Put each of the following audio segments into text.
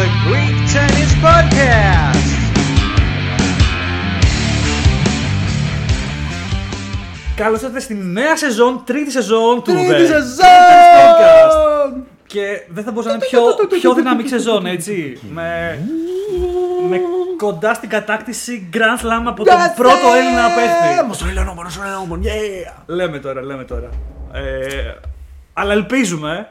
the Greek Tennis Podcast. Καλώς ήρθατε στη νέα σεζόν, τρίτη σεζόν του Τρίτη The Podcast. σεζόν! Και δεν θα μπορούσε να είναι πιο, πιο δυναμική σεζόν, έτσι. με, με κοντά στην κατάκτηση Grand Slam από τον πρώτο Έλληνα παίχτη. Μοσολένομον, Μοσολένομον, yeah! Λέμε τώρα, λέμε τώρα. Ε, αλλά ελπίζουμε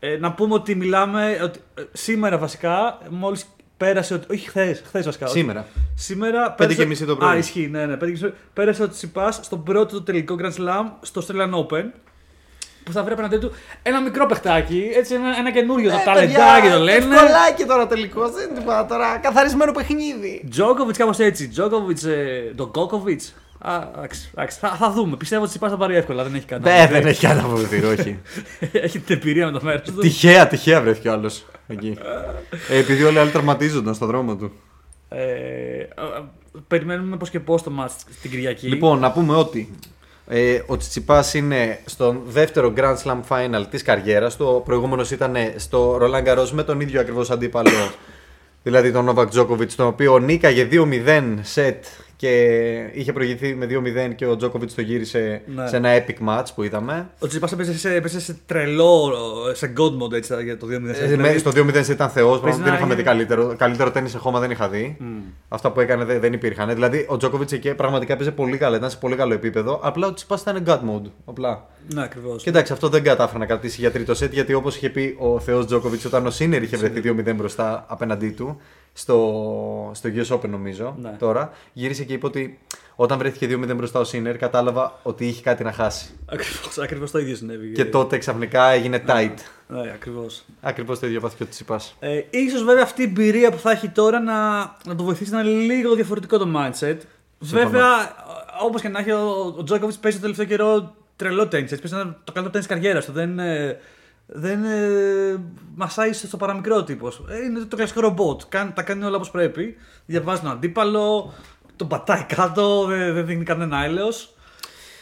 ε, να πούμε ότι μιλάμε. Ότι, ε, σήμερα βασικά, μόλις πέρασε. Ότι, όχι χθες, χθες βασικά. ότι- Σήμερα. Σήμερα. Πέντε πέρασε- και μισή το πρωί. Α, ισχύει, ναι, ναι. πέντε και μισή. Πέρασε ο Τσιπάς στον πρώτο του τελικό Grand Slam στο Australian Open. Που θα βρει απέναντί του ένα μικρό παιχτάκι, έτσι ένα, ένα καινούριο, το Ε, ταλεντάκι το λένε. Ευκολάκι τώρα τελικώ, δεν είναι τίποτα τώρα. Καθαρισμένο παιχνίδι. Τζόκοβιτ κάπως έτσι. Τζόκοβιτ, ε, τον Κόκοβιτ. Εντάξει, εντάξει, θα, θα δούμε. Πιστεύω ότι Τσιπά θα πάρει εύκολα, δεν έχει κάτι. να Ναι, πει. δεν έχει κανένα αποβεβαιωτήριο, όχι. έχει την εμπειρία με το μέρος του. Τυχαία, τυχαία βρέθηκε ο άλλος εκεί. Ε, επειδή όλοι οι άλλοι τραυματίζονταν στον δρόμο του. Ε, ε, ε, περιμένουμε πώς και πώς το μάτς την Κυριακή. Λοιπόν, να πούμε ότι ε, ο Τσιτσιπάς είναι στον δεύτερο Grand Slam Final της καριέρας του. Ο προηγούμενος ήταν στο Roland Garros με τον ίδιο ακριβώς αντίπαλο, δηλαδή τον Novak Djokovic, τον οποίο νίκαγε 2-0 σετ και είχε προηγηθεί με 2-0 και ο Djokovic το γύρισε Ναι. σε ένα epic match που είδαμε. Ο Τσιπά έπαιζε, σε- έπαιζε σε τρελό, σε god mode έτσι, για το 2000. Ε, Δηλαδή, με- στο 2-0 σετ ήταν θεός, Παίζει δεν να είχαμε δει γίνει- καλύτερο. Καλύτερο τέννις σε χώμα δεν είχα δει. Αυτά που έκανε δεν, δεν υπήρχαν. Δηλαδή ο Djokovic εκεί πραγματικά έπαιζε πολύ καλά, ήταν σε πολύ καλό επίπεδο. Απλά ο Τσιπάς ήταν god mode. Απλά. Ναι, ακριβώς. Και εντάξει, αυτό δεν κατάφερε να κρατήσει για τρίτο σετ γιατί όπως είχε πει ο Θεός Τζόκοβιτς όταν ο Σίνερ είχε βρεθεί 2-0 μπροστά απέναντί του στο, στο US Open νομίζω Ναι. τώρα, γύρισε και είπε ότι όταν βρέθηκε 2-0 μπροστά ο Σίνερ κατάλαβα ότι είχε κάτι να χάσει. Ακριβώς, ακριβώς το ίδιο συνέβη. Και τότε ξαφνικά έγινε tight. Ναι, ακριβώς. Ακριβώς το ίδιο πάθηκε ο Τσιπά. Ε, ίσως βέβαια αυτή η εμπειρία που θα έχει τώρα να, να το βοηθήσει να είναι λίγο διαφορετικό το mindset. Βέβαια, όπως και να έχει, ο, ο Τζόκοβιτ παίζει το τελευταίο καιρό τρελό τέννις. Έτσι, παίζει ένα, το καλύτερο τέννις καριέρας του. Δεν, ε, δεν ε, μασάει στο παραμικρό τύπος. Ε, είναι το κλασικό ρομπότ. Κάνει, τα κάνει όλα όπως πρέπει. Διαβάζει τον αντίπαλο, τον πατάει κάτω, δεν, δεν δίνει κανένα έλεος.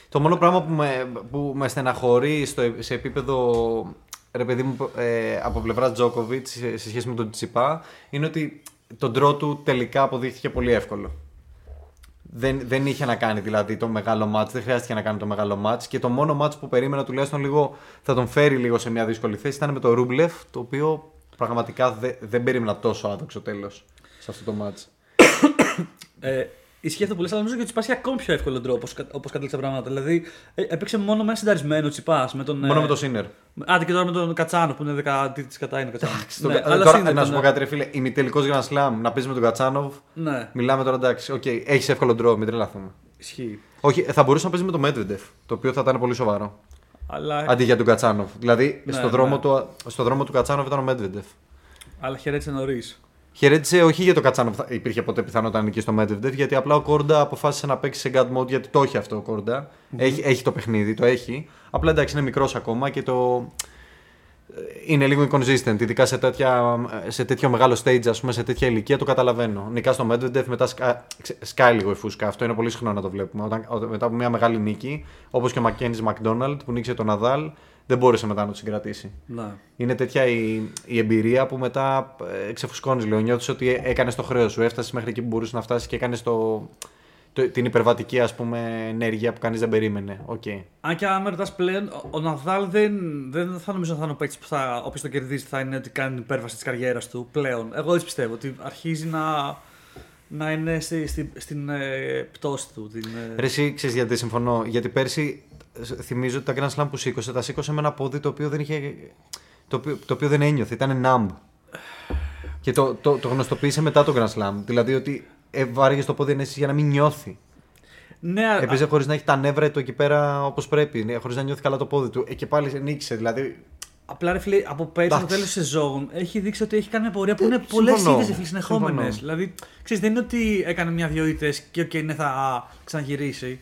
Το μόνο πράγμα που με, που με στεναχωρεί στο, σε επίπεδο ρε παιδί μου, ε, από πλευράς Τζόκοβιτ σε, σε σχέση με τον Τσιπά είναι ότι τον τρό του τελικά αποδείχθηκε πολύ εύκολο. Δεν, δεν είχε να κάνει δηλαδή το μεγάλο μάτς, δεν χρειάστηκε να κάνει το μεγάλο μάτς και το μόνο μάτς που περίμενα τουλάχιστον λίγο θα τον φέρει λίγο σε μια δύσκολη θέση ήταν με το Ρούμπλεφ το οποίο πραγματικά δε- δεν περίμενα τόσο άδοξο τέλος σε αυτό το μάτς. Ε, ισχύει αυτό που λες, αλλά νομίζω ότι ο Τσιπά είχε ακόμη πιο εύκολο τρόπο όπως κατέληξε τα πράγματα. Δηλαδή, ε, έπαιξε μόνο με ένα συνταρισμένο Τσιπάς. Με τον, Μόνο ε, με το Σίνερ. Άντε και τώρα με τον Κατσάνο που είναι δεκατή της κατά είναι ο Κατσάνο. Στο- ναι, ε, αλλά τώρα, Σίνερ να σου ήταν, πω κάτι, ρε φίλε. Ημιτελικός Grand Slam να παίζεις με τον Κατσάνοβ. Ναι, Μιλάμε τώρα εντάξει. Οκ, έχεις εύκολο ντρό, μην τρελαθούμε. ισχύει. Όχι, θα μπορούσε να παίζει με τον Μέτβεντεφ. Το οποίο θα ήταν πολύ σοβαρό. Αλλά, Αντί για τον Κατσάνοβ. Δηλαδή, Ναι, στο, δρόμο ναι. του, στο δρόμο του Κατσάνοβ ήταν ο Μέτβεντεφ. αλλά χαιρέτησε νωρίς. Χαιρέτησε όχι για τον Κατσάνοβ, θα- υπήρχε ποτέ πιθανότητα να νικήσει στο Μέτβεντεφ, γιατί απλά ο Κόρντα αποφάσισε να παίξει σε God mode γιατί το έχει αυτό ο κορντα Έχει, έχει το παιχνίδι, το έχει. Απλά εντάξει, είναι μικρός ακόμα και το. Είναι λίγο inconsistent, ειδικά σε, τέτοια, σε τέτοιο μεγάλο stage, ας πούμε, σε τέτοια ηλικία, το καταλαβαίνω. Νικά στο Medvedev, μετά σκα, ξε- σκάει λίγο η φούσκα. Αυτό είναι πολύ συχνό να το βλέπουμε. Όταν, όταν- μετά από μια μεγάλη νίκη, όπως και ο Mackenzie McDonald που νίκησε τον Nadal, δεν μπόρεσε μετά να το συγκρατήσει. Ναι. Είναι τέτοια η, η εμπειρία που μετά ε, ξεφουσκώνεις λίγο. Νιώθεις ότι έκανες το χρέος σου. Έφτασες μέχρι εκεί που μπορούσες να φτάσεις και έκανες το, το, την υπερβατική ας πούμε, ενέργεια που κανείς δεν περίμενε. Οκ. Αν και αν με ρωτάς πλέον, ο- ο Ναδάλ δεν, δεν θα νομίζω ότι θα είναι ο παίκτης που θα, όποιος το κερδίσει θα είναι ότι κάνει την υπέρβαση της καριέρας του πλέον. Εγώ έτσι πιστεύω ότι αρχίζει να, να είναι στη, στη- στην ε, πτώση του. Την, ε, Ρε, εσύ ξέρεις γιατί συμφωνώ. Γιατί πέρσι ε, θυμίζω ότι τα Grand Slam που σήκωσε, τα σήκωσε με ένα πόδι το οποίο δεν είχε. το οποίο, το οποίο δεν ένιωθε, ήταν numb. Και το, το, το γνωστοποίησε μετά το Grand Slam. Δηλαδή ότι ε, βάραγε το πόδι ενέστηση για να μην νιώθει. ναι, α- Έπαιζε χωρίς να έχει τα νεύρα του εκεί πέρα όπως πρέπει, χωρίς να νιώθει καλά το πόδι του. Ε, και πάλι νίκησε. Δηλαδή Απλά ρε φίλε, από πέρσι το Εντάξει. τέλος της σεζόν έχει δείξει ότι έχει κάνει μια πορεία που είναι πολλές συμφωνώ. ήττε συνεχόμενε. Συμφωνώ. Δηλαδή, ξέρεις, δεν είναι ότι έκανε μια-δυο ήττες και οκ, ναι, θα ξαναγυρίσει.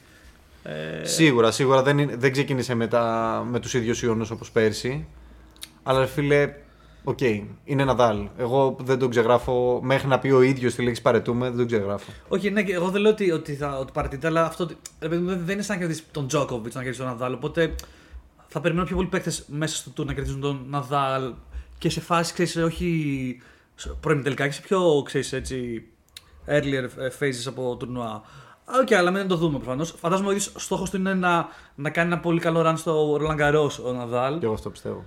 Ε, Σίγουρα, σίγουρα δεν, είναι- δεν ξεκίνησε με, τα, με τους ίδιους οιωνούς όπως πέρσι. Αλλά ρε φίλε, οκ, είναι Ναδάλ. Εγώ δεν τον ξεγράφω, μέχρι να πει ο ίδιος τη λέξη παραιτούμαι, δεν τον ξεγράφω. όχι, ναι, και εγώ δεν λέω ότι, ότι, θα, ότι παραιτείται, αλλά αυτό ότι- ρε παιδί μου, δεν δεν είναι σαν να κερδίσει τον Τζόκοβιτς, να κερδίσει τον Ναδάλ. Οπότε θα περιμένω πιο πολλοί παίκτες μέσα στο tour να κερδίζουν τον Ναδάλ και σε φάση, ξέρεις, όχι προημιτελικά και σε πιο ξέρεις, έτσι, earlier ε, phases από τουρνουά. Οκ, αλλά μην το δούμε προφανώς. Φαντάζομαι ότι ο στόχος του είναι να, να κάνει ένα πολύ καλό run στο Roland Garros ο Ναδάλ. Και εγώ αυτό πιστεύω.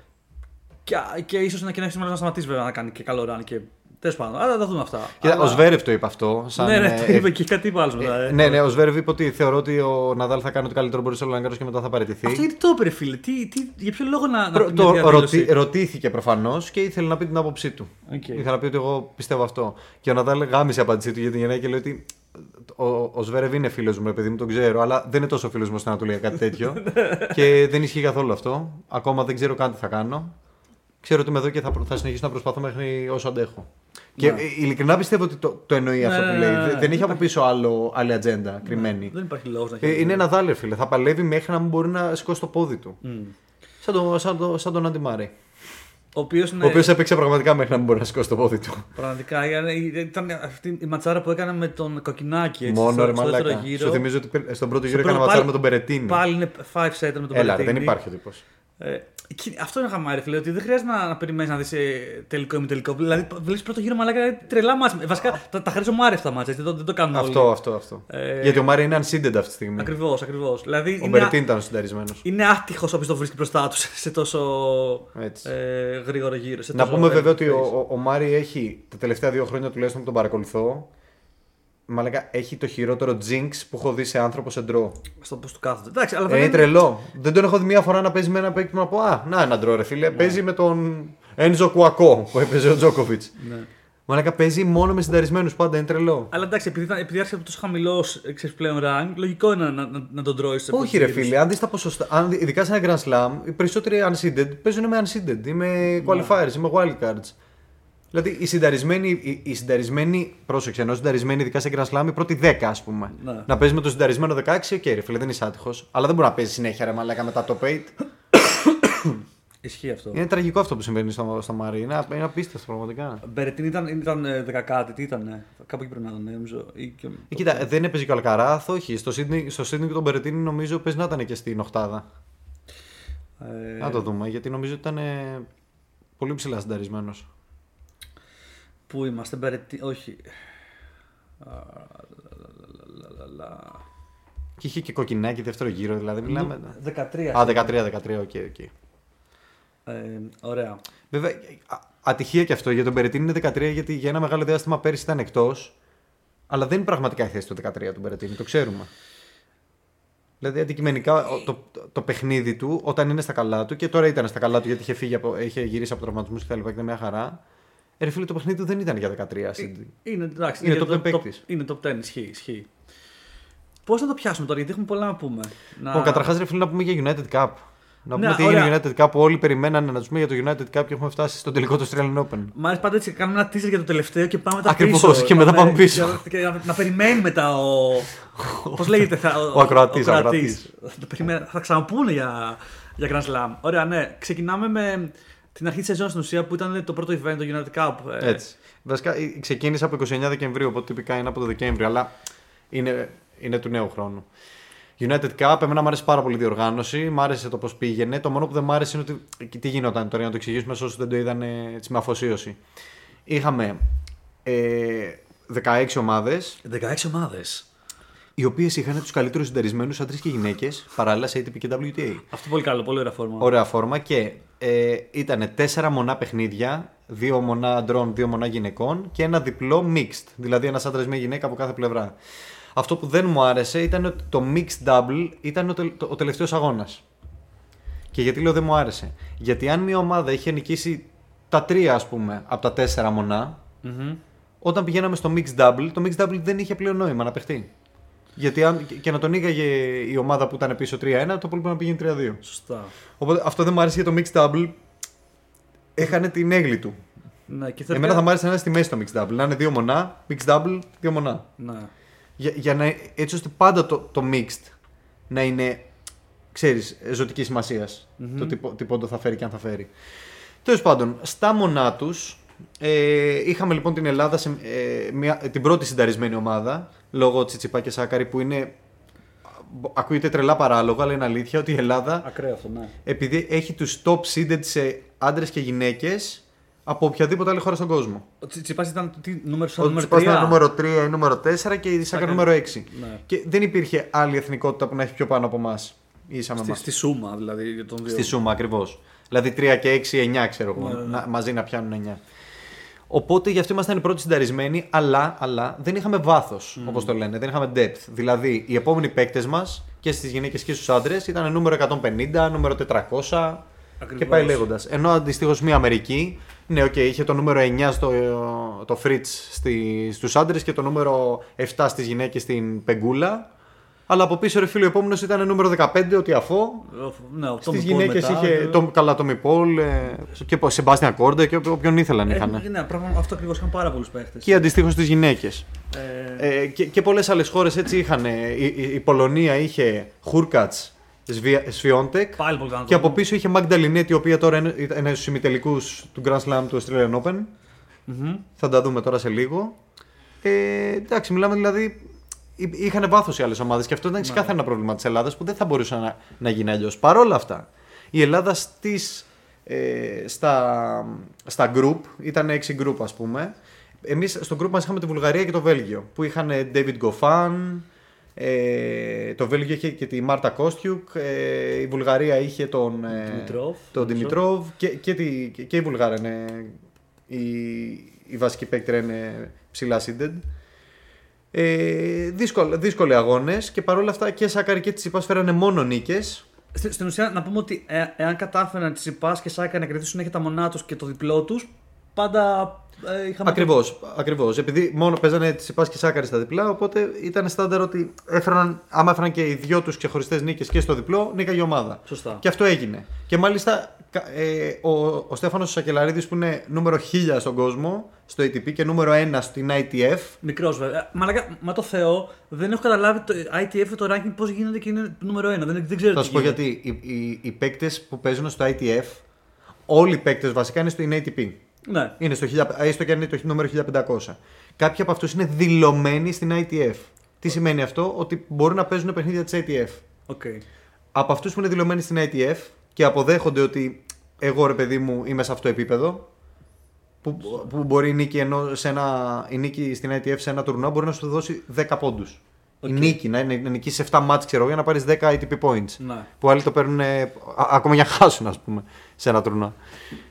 Και, και ίσως να κοινάξει να σταματήσει βέβαια να κάνει και καλό run. Και τέλος πάντων. Αλλά θα τα δούμε αυτά. Κοίτα, Αλλά- ο Ζβέρεφ το είπε αυτό. Σαν, Ναι, ναι, ε, το είπε και κάτι είπε άλλο μετά. ε. Ναι, ναι, ο Ζβέρεφ είπε ότι θεωρώ ότι ο Ναδάλ θα κάνει ό,τι καλύτερο μπορεί στο Roland Garros και μετά θα παραιτηθεί. Αυτό γιατί το είπε, ρε φίλε. Τι, τι, για ποιο λόγο να. Προ- να το μια διαδήλωση; ρωτή- ρωτήθηκε προφανώς και ήθελε να πει την άποψή του. Οκ. Ήθελε να πει ότι εγώ πιστεύω αυτό. Και ο Ναδάλ γάμησε η απάντησή του για την γενναία και λέει ότι ο, ο Ζβέρεφ είναι φίλος μου, ρε παιδί μου, τον ξέρω, αλλά δεν είναι τόσο φίλος μου ώστε να του λέει κάτι τέτοιο. και δεν ισχύει καθόλου αυτό. Ακόμα δεν ξέρω καν τι θα κάνω. Ξέρω ότι είμαι εδώ και θα, προ- θα συνεχίσω να προσπαθώ μέχρι όσο αντέχω. Και Ναι. ε, ειλικρινά πιστεύω ότι το, το εννοεί αυτό Ναι, που ναι, λέει. ναι, ναι. Δεν- Δεν έχει από πίσω άλλο, άλλη ατζέντα κρυμμένη. Δεν υπάρχει λόγος να Ε, έχει. είναι ένα δάλερ, φίλε. Θα παλεύει μέχρι να μην μπορεί να σηκώσει το πόδι του. Μμ. Σαν, το, σαν, το, σαν τον Άντι Μάρεϊ. Ο οποίος είναι. Ο οποίος έπαιξε πραγματικά μέχρι να μην μπορεί να σηκώσει το πόδι του. Πραγματικά ήταν- ήταν αυτή η ματσάρα που έκανε με τον Κοκκινάκη. Έτσι, Μόνο στο, ρε στο δεύτερο μαλάκα. γύρο. Σου θυμίζω ότι πε- στον πρώτο γύρο Στο έκανε πρώτο- ματσάρα πάλι- με τον Περετίνη. Πάλι είναι 5 setter με τον Έλα, ρε, Μπερετίνη. δεν υπάρχει ο τύπος. Ε, εκεί- αυτό είναι χαμάρι, φίλε, ότι δεν χρειάζεται να, να περιμένεις να δεις τελικό ή μη τελικό. Δηλαδή, βλέπεις πρώτο γύρο μαλάκα είναι τρελά μάτια. Βασικά τα, τα χαρίζω Μάρι αυτά μάτια, έτσι, δεν, το- δεν το κάνουν όλοι. Αυτό, αυτό, αυτό. Ε, Γιατί ο Μάρι είναι unseeded αυτή τη στιγμή. Ακριβώς, ακριβώς. Δηλαδή, Ο είναι, Μπερετίνη ήταν συνταρισμένο. είναι άτυχος όποιος το βρίσκει μπροστά τους σε τόσο Έτσι. ε, γρήγορο γύρο. σε Να τόσο πούμε βέβαια early ότι ο, phase. ο, ο Μάρι έχει τα τελευταία δύο χρόνια τουλάχιστον που τον παρακολουθώ. Μαλάκα, έχει το χειρότερο jinx που έχω δει σε άνθρωπο σε ντρό. Στο πώς του κάθονται. Εντάξει, αλλά Ε, δεν είναι τρελό. Δεν τον έχω δει μία φορά να παίζει με ένα παίκτη που να πω Α, να ένα ντρό, ρε φίλε. Παίζει με τον Ένζο Κουακό που έπαιζε ο Τζόκοβιτ. Ναι. Μαλάκα παίζει μόνο με σινταρισμένους πάντα, είναι τρελό. Αλλά εντάξει, επειδή, ήταν- επειδή άρχισε από τόσο χαμηλός πλέον rank, λογικό είναι να, να, να τον τρώει σε Όχι, ρε φίλε, αν δεις τα ποσοστά, αν, δει- ειδικά σε ένα Grand Slam, οι περισσότεροι unseeded παίζουν με unseeded ή με qualifiers ή με wildcards. Δηλαδή οι σινταρισμένοι, οι, οι σινταρισμένοι πρόσεξε, ενώ σινταρισμένοι ειδικά σε Grand Slam, οι πρώτοι 10 ας πούμε. Ναι. Να παίζεις με το σινταρισμένο 16, οκ, ρε φίλε, δεν είσαι άτυχος. Αλλά δεν μπορεί να παίζεις συνέχεια ρε μαλάκα μετά το 8. Ισχύει αυτό. Είναι τραγικό αυτό που συμβαίνει στο, στο Μάρι. Είναι, είναι απίστευτο πραγματικά. Μπερετίν ήταν, ήταν ε, δεκακάτη, τι ήταν. Κάπου εκεί πρέπει να ήταν, νομίζω. Ή και... Ε, κοίτα, δεν έπαιζε και ο Αλκαράθ, όχι. Στο Sydney, στο Sydney και τον Περετίνη νομίζω παίζει να ήταν και στην Οχτάδα. Ε, Να το δούμε, γιατί νομίζω ότι ήταν ε, πολύ ψηλά συνταρισμένος. Πού είμαστε, Μπερετίν, όχι. Α, λα, λα, λα, λα, λα. Και είχε και κοκκινάκι δεύτερο γύρο, δηλαδή μιλάμε. 13. Α, 13-13, OK, OK. Ε, ωραία. Βέβαια, α- ατυχία και αυτό για τον Μπερετίνι είναι 13 γιατί για ένα μεγάλο διάστημα πέρυσι ήταν εκτός. Αλλά δεν είναι πραγματικά η θέση του 13 του Μπερετίνι, το ξέρουμε. Δηλαδή, αντικειμενικά ο- το, το, το παιχνίδι του όταν είναι στα καλά του και τώρα ήταν στα καλά του γιατί είχε, φύγει από, είχε γυρίσει από τραυματισμούς και τα λοιπά και ήταν μια χαρά. Ε, ρε φίλε, το παιχνίδι του δεν ήταν για 13 seeding. Είναι, εντάξει, Είναι για top 10 το- παίκτης. Είναι top 10, ισχύει. ισχύει. Πώς να το πιάσουμε τώρα, γιατί έχουμε πολλά να πούμε. Να... Λοιπόν, καταρχάς, ρε φίλε, να πούμε για United Cup. Να πούμε Ναι, τι έγινε ωραία. United Cup. Όλοι περιμένανε να τους πούμε για το United Cup και έχουμε φτάσει στο τελικό του Australian Open. Μ' αρέσει πάντα έτσι, κάνουμε ένα teaser για το τελευταίο και πάμε μετά Ακριβώς, πίσω. και μετά Να- πάμε πίσω. και- και να, να περιμένει μετά ο. Πώς λέγεται, θα, Ο ακροατής, ο ακροατής. Θα, το περιμένει- θα ξαναπούνε για, για Grand Slam. Ωραία, ναι. Ξεκινάμε με την αρχή της σεζόν στην ουσία που ήταν το πρώτο event, το United Cup. Ε, Έτσι. Βασικά ε, ξεκίνησε από 29 Δεκεμβρίου, οπότε τυπικά είναι από το Δεκέμβριο, αλλά είναι, είναι του νέου χρόνου. United Cup, εμένα μου άρεσε πάρα πολύ η διοργάνωση, μου άρεσε το πώς πήγαινε. Το μόνο που δεν μου άρεσε είναι ότι. και Τι γινόταν τώρα, για να το εξηγήσουμε σε όσους δεν το είδαν ε, έτσι, με αφοσίωση. Είχαμε ε, 16 ομάδες, 16 ομάδες. οι οποίες είχαν τους καλύτερους συνταρισμένου άντρε και γυναίκες παράλληλα σε ATP και WTA. Αυτό πολύ καλό, πολύ ωραία φόρμα. Ωραία φόρμα και ε, ήταν τέσσερα μονά παιχνίδια, δύο μονά αντρών, δύο μονά γυναικών και ένα διπλό mixed, δηλαδή ένας άντρας μια γυναίκα από κάθε πλευρά. Αυτό που δεν μου άρεσε ήταν ότι το mixed double ήταν ο, τελ- το- ο τελευταίος αγώνας. Και γιατί λέω δεν μου άρεσε; Γιατί αν μια ομάδα είχε νικήσει τα τρία ας πούμε από τα τέσσερα μονά, Μμμ. όταν πηγαίναμε στο mixed double, το mixed double δεν είχε πλέον νόημα να παιχτεί. Γιατί αν και να τον νίκαγε η ομάδα που ήταν πίσω 3-1, το πολύ να πηγαίνει 3-2. Σωστά. Οπότε αυτό δεν μου άρεσε για το mixed double. Έχανε την έγκλη του. Ναι, και θεωρητικά- Εμένα θα μου άρεσε να είναι στη μέση το mixed double. Να είναι δύο μονά, mixed double, δύο μονά. Ναι. Για, για να, έτσι ώστε πάντα το, το mixed να είναι, ξέρεις, ζωτικής σημασίας. Το τι, πο- τι πόντο θα φέρει και αν θα φέρει. Τέλος πάντων, στα μονά τους ε, είχαμε λοιπόν την Ελλάδα, σε, ε, μια, την πρώτη συνταρισμένη ομάδα, λόγω Τσιτσιπά και Σάκαρη που είναι. Ακούγεται τρελά παράλογο, αλλά είναι αλήθεια ότι η Ελλάδα Ακραίο αυτό, ναι. επειδή έχει τους top seeded σε άντρες και γυναίκες από οποιαδήποτε άλλη χώρα στον κόσμο. Ο Τσιπά ήταν τι, νούμερο, στο Ο νούμερο Τσιπάς 3. ήταν νούμερο 3 ή νούμερο 4 και η Σάκα Σάκα. νούμερο 6. Ναι. Και δεν υπήρχε άλλη εθνικότητα που να έχει πιο πάνω από εμάς. Ίσα με Στη, εμάς. στη σούμα δηλαδή για τον δύο. Στη σούμα ακριβώς. Δηλαδή 3 και 6, 9 ξέρω εγώ. Ναι, ναι, ναι. να- μαζί να πιάνουν 9. Οπότε γι' αυτό ήμασταν οι πρώτοι σινταρισμένοι, αλλά, αλλά δεν είχαμε βάθος, Mm. όπως το λένε. Δεν είχαμε depth. Δηλαδή, οι επόμενοι παίκτες μας και στις γυναίκες και στους άντρες ήταν νούμερο 150, νούμερο 400 και Ακριβώς. πάει λέγοντας. Ενώ αντιστοίχως μια Αμερική, ναι, οκ, είχε το νούμερο 9 στο το Fritz στη, στους άντρες και το νούμερο 7 στις γυναίκες στην Πεγκούλα. Αλλά από πίσω ρε φίλο ο επόμενος ήταν νούμερο 15 ότι αφό Ναι, ο Στις Tommy Paul γυναίκες μετά, είχε ε, το, καλά το Μιπόλ ε, και ο Σεμπάστιαν Κόρντε και όποι- όποιον ήθελαν είχαν. ε, Ναι, πράγμα, αυτό ακριβώς είχαν πάρα πολλούς παίχτες. Και αντιστοίχως στις γυναίκες. Ε, Ε, και και πολλές άλλες χώρες έτσι είχαν. ε, Η, η, η Πολωνία είχε Χούρκατς Σφιόντεκ. πάλι πολύ καλό. Και από πίσω είχε Μάγντα Λινέτη, η οποία τώρα είναι, είναι στους ημιτελικούς του Grand Slam του Australian Open. Μμμ. Θα τα δούμε τώρα σε λίγο. Ε, εντάξει, μιλάμε δηλαδή. Εί- Είχαν βάθος οι άλλες ομάδες και αυτό ήταν ξεκάθαρα ένα πρόβλημα της Ελλάδας που δεν θα μπορούσε να, να γίνει αλλιώς. Παρ' όλα αυτά, η Ελλάδα στις, ε, στα, στα group, ήταν 6 group ας πούμε. Εμείς στο group μας είχαμε τη Βουλγαρία και το Βέλγιο που είχαν David Goffin, ε, το Βέλγιο είχε και τη Μάρτα Κόστιουκ, ε, η Βουλγαρία είχε τον, ε, Δημητρόβ, τον νομίζω. Δημητρόβ και, και, τη, και, και η Βουλγάρα είναι η, η βασική παίκτρια είναι ψηλά seeded. Ε, δύσκολοι, δύσκολοι αγώνες και παρόλα αυτά και Σάκαρη και Τσιπάς φέρανε μόνο νίκες. Στην, στην ουσία, να πούμε ότι ε, εάν κατάφεραν τη Σιπά και Σάκα να κρατήσουν συνέχεια τα μονά τους και το διπλό τους, πάντα ε, είχαμε. Ακριβώς, ακριβώς. Επειδή μόνο παίζανε Τσιπάς και Σάκαρης στα διπλά, οπότε ήταν στάνταρ ότι έφεραν, άμα έφεραν και οι δυο τους ξεχωριστές νίκες και στο διπλό, νίκαγε η ομάδα. Σωστά. Και αυτό έγινε. Και μάλιστα κα- ε, ο, ο Στέφανος Σακελαρίδης που είναι νούμερο 1000 στον κόσμο, στο ATP και νούμερο 1 στην ITF, Μικρός βέβαια. Ε, Μαλάκα, μα το Θεό, δεν έχω καταλάβει το ITF το ranking πώς γίνεται και είναι νούμερο 1. Δεν, δεν ξέρω Θα τι σου πω γίνεται. γιατί. Οι, οι, οι παίκτες που παίζουν στο ITF, όλοι οι παίκτες βασικά είναι στο είναι ATP. Ναι. Είναι στο 1000, έστω και αν είναι το νούμερο 1500. Κάποιοι από αυτούς είναι δηλωμένοι στην ITF. Τι σημαίνει αυτό, ότι μπορούν να παίζουν παιχνίδια της ITF. Οκ. Από αυτούς που είναι δηλωμένοι στην ITF και αποδέχονται ότι εγώ ρε παιδί μου είμαι σε αυτό το επίπεδο, που, που μπορεί η νίκη, ενώ σε ένα, η νίκη στην ITF σε ένα τουρνουά μπορεί να σου δώσει 10 πόντους. Η Οκ. νίκη, να, είναι- να νικήσει 7 μάτς ξέρω εγώ, για να πάρεις 10 ATP points Ναι. που άλλοι το παίρνουν ε, α- ακόμα για να χάσουν, ας πούμε, σε ένα τουρνουά.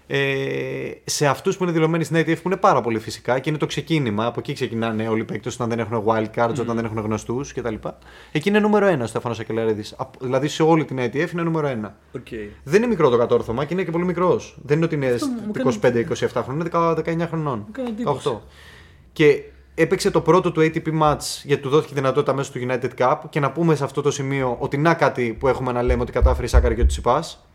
Ε, σε αυτούς που είναι δηλωμένοι στην ITF που είναι πάρα πολύ φυσικά και είναι το ξεκίνημα, από εκεί ξεκινάνε όλοι οι παίκτες όταν δεν έχουν wild cards, όταν δεν έχουν γνωστούς κτλ. Εκεί είναι νούμερο 1 ο Στέφανος Σακελαρίδης. Δηλαδή σε όλη την ITF είναι νούμερο 1. Οκ. Δεν είναι μικρό το κατόρθωμα και είναι και πολύ μικρός. Δεν είναι ότι είναι Αυτό μου κάνει- 25-27 χρονών, είναι 19 χρονών. Μου κάνει εντύπωση. 18. Και έπαιξε το πρώτο του ATP match γιατί του δόθηκε δυνατότητα μέσω του United Cup και να πούμε σε αυτό το σημείο ότι να κάτι που έχουμε να λέμε ότι κατάφερε η Σάκκαρη και ο Τσιτσιπάς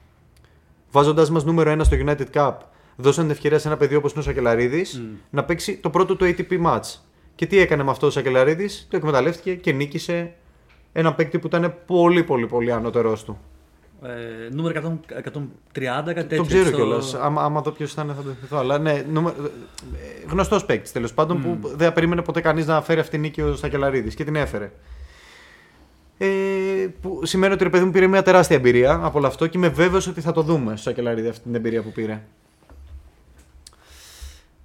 βάζοντα μας νούμερο 1 στο United Cup δώσαν την ευκαιρία σε ένα παιδί όπως είναι ο Σακελαρίδης να παίξει το πρώτο του ATP match. Και τι έκανε με αυτό ο Σακελαρίδης, το εκμεταλλεύτηκε και νίκησε ένα παίκτη που ήταν πολύ πολύ πολύ ανώτερός του. Ε, νούμερο 100, 130, κάτι τέτοιο. Το ξέρω στο- κιόλας. Άμα, άμα δω ποιος ήταν θα το θυμηθώ. Αλλά ναι, γνωστός παίκτης τέλος πάντων που δεν περίμενε ποτέ κανείς να φέρει αυτή την νίκη ο Σακελαρίδης και την έφερε. Ε, που σημαίνει ότι ρε παιδί μου πήρε μια τεράστια εμπειρία από όλο αυτό και είμαι βέβαιος ότι θα το δούμε στο Σακελαρίδη αυτή την εμπειρία που πήρε.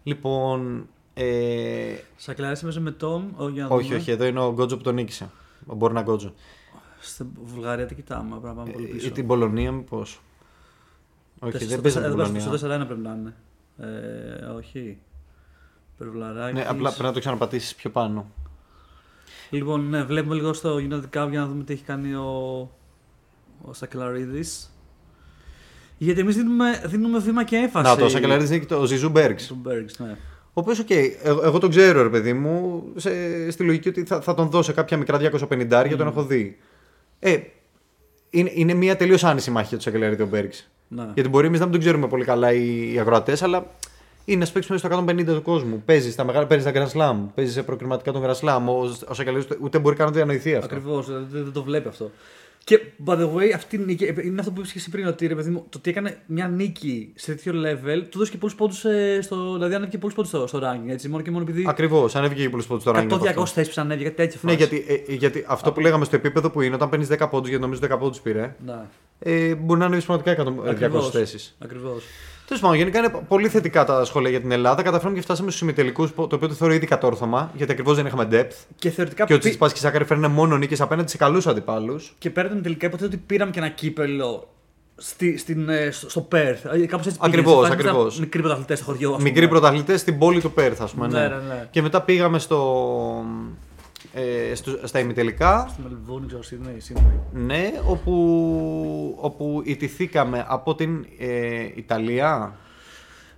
Λοιπόν. Ε, Σακελαρίδη έπαιζε με Τόμ. Όχι, για να όχι, δούμε. όχι, εδώ είναι ο Γκότζο που τον νίκησε. Ο Μπορνα Γκότζο. Στην Βουλγαρία τι κοιτάμε, πρέπει να πάμε πολύ Ε, πίσω. την Πολωνία, μήπως. Όχι, Τέσσερα- δεν παίζει στο την τέσσερα- Πολωνία. Στο 4-1 πρέπει να είναι. Ε, όχι. Περβλαράκης. Ναι, απλά πρέπει να το ξαναπατήσεις πιο πάνω. Λοιπόν, ναι, βλέπουμε λίγο στο United Cup για να δούμε τι έχει κάνει ο, ο Σακελαρίδης. Γιατί εμείς δίνουμε, δίνουμε βήμα και έμφαση. Να, το Σακελαρίδης νίκησε το Ζιζού Μπεργκς. Του Bergs, ναι. Ο οποίος, οκ, εγώ, εγώ τον ξέρω, ρε παιδί μου, σε, στη λογική ότι θα, θα τον δώσω κάποια μικρά 250 μμ τον έχω δει. Ε, είναι, είναι μια τελείως άνιση μάχη για του Σακελαρίδη ο Μπέργκς. ναι. Γιατί μπορεί εμείς να μην τον ξέρουμε πολύ καλά οι, οι ακροατές, αλλά είναι να παίξει μέσα στο 150 του κόσμου. Παίζει στα μεγάλα, παίζει στα Grand Slam, παίζει σε προκριματικά των Grand Slam. Ο, ο Σακελαρίδη ούτε μπορεί καν να το διανοηθεί αυτό. Ακριβώς, δεν, δεν το βλέπει αυτό. Και by the way, αυτή η νίκη, ε, είναι αυτό που είπες και εσύ πριν, ότι ρε παιδί μου, το ότι έκανε μια νίκη σε τέτοιο level, του δώσει και πολλούς πόντους στο. Δηλαδή, ανέβηκε πολλούς πόντους στο, στο ranking. Έτσι, μόνο και μόνο επειδή. Ακριβώς, ανέβηκε και πολλούς πόντους τώρα. 100-200 θέσεις που ανέβηκε, κάτι τέτοιο Ναι, φάση. γιατί, ε, γιατί αυτό που λέγαμε στο επίπεδο που είναι, όταν παίρνεις 10 πόντους, γιατί νομίζω 10 πόντους πήρε, Ναι. ε, μπορεί να ανέβεις πραγματικά 100 200 Ακριβώς. θέσεις. Ακριβώς. Τέλος πάντων, γενικά είναι πολύ θετικά τα σχόλια για την Ελλάδα. Καταφέραμε και φτάσαμε στους ημιτελικούς, το οποίο το θεωρώ ήδη κατόρθωμα, γιατί ακριβώς δεν είχαμε depth. Και θεωρητικά Και ο πη- Τσιτσπά και η Σάκαρη φέρνουν μόνο νίκες απέναντι σε καλούς αντιπάλους. Και πέραν τελικά υποτίθεται ότι πήραμε και ένα κύπελο στη, στην, ε, στο, στο Perth. Κάπως έτσι Ακριβώς, πήγαινε. Φτάσαμε ακριβώς. στα Μικροί πρωταθλητές στο χωριό. ας πούμε. Μικροί πρωταθλητές στην πόλη του Πέρθ, ας πούμε. Ναι, Ναι. ναι, ναι. Και μετά πήγαμε στο, ε, στο- στα ημιτελικά. Στη Μελβούνι, ξέρω, Σίδνεϊ, Σίδνεϊ. Ναι, όπου, όπου ιτηθήκαμε από την ε, Ιταλία,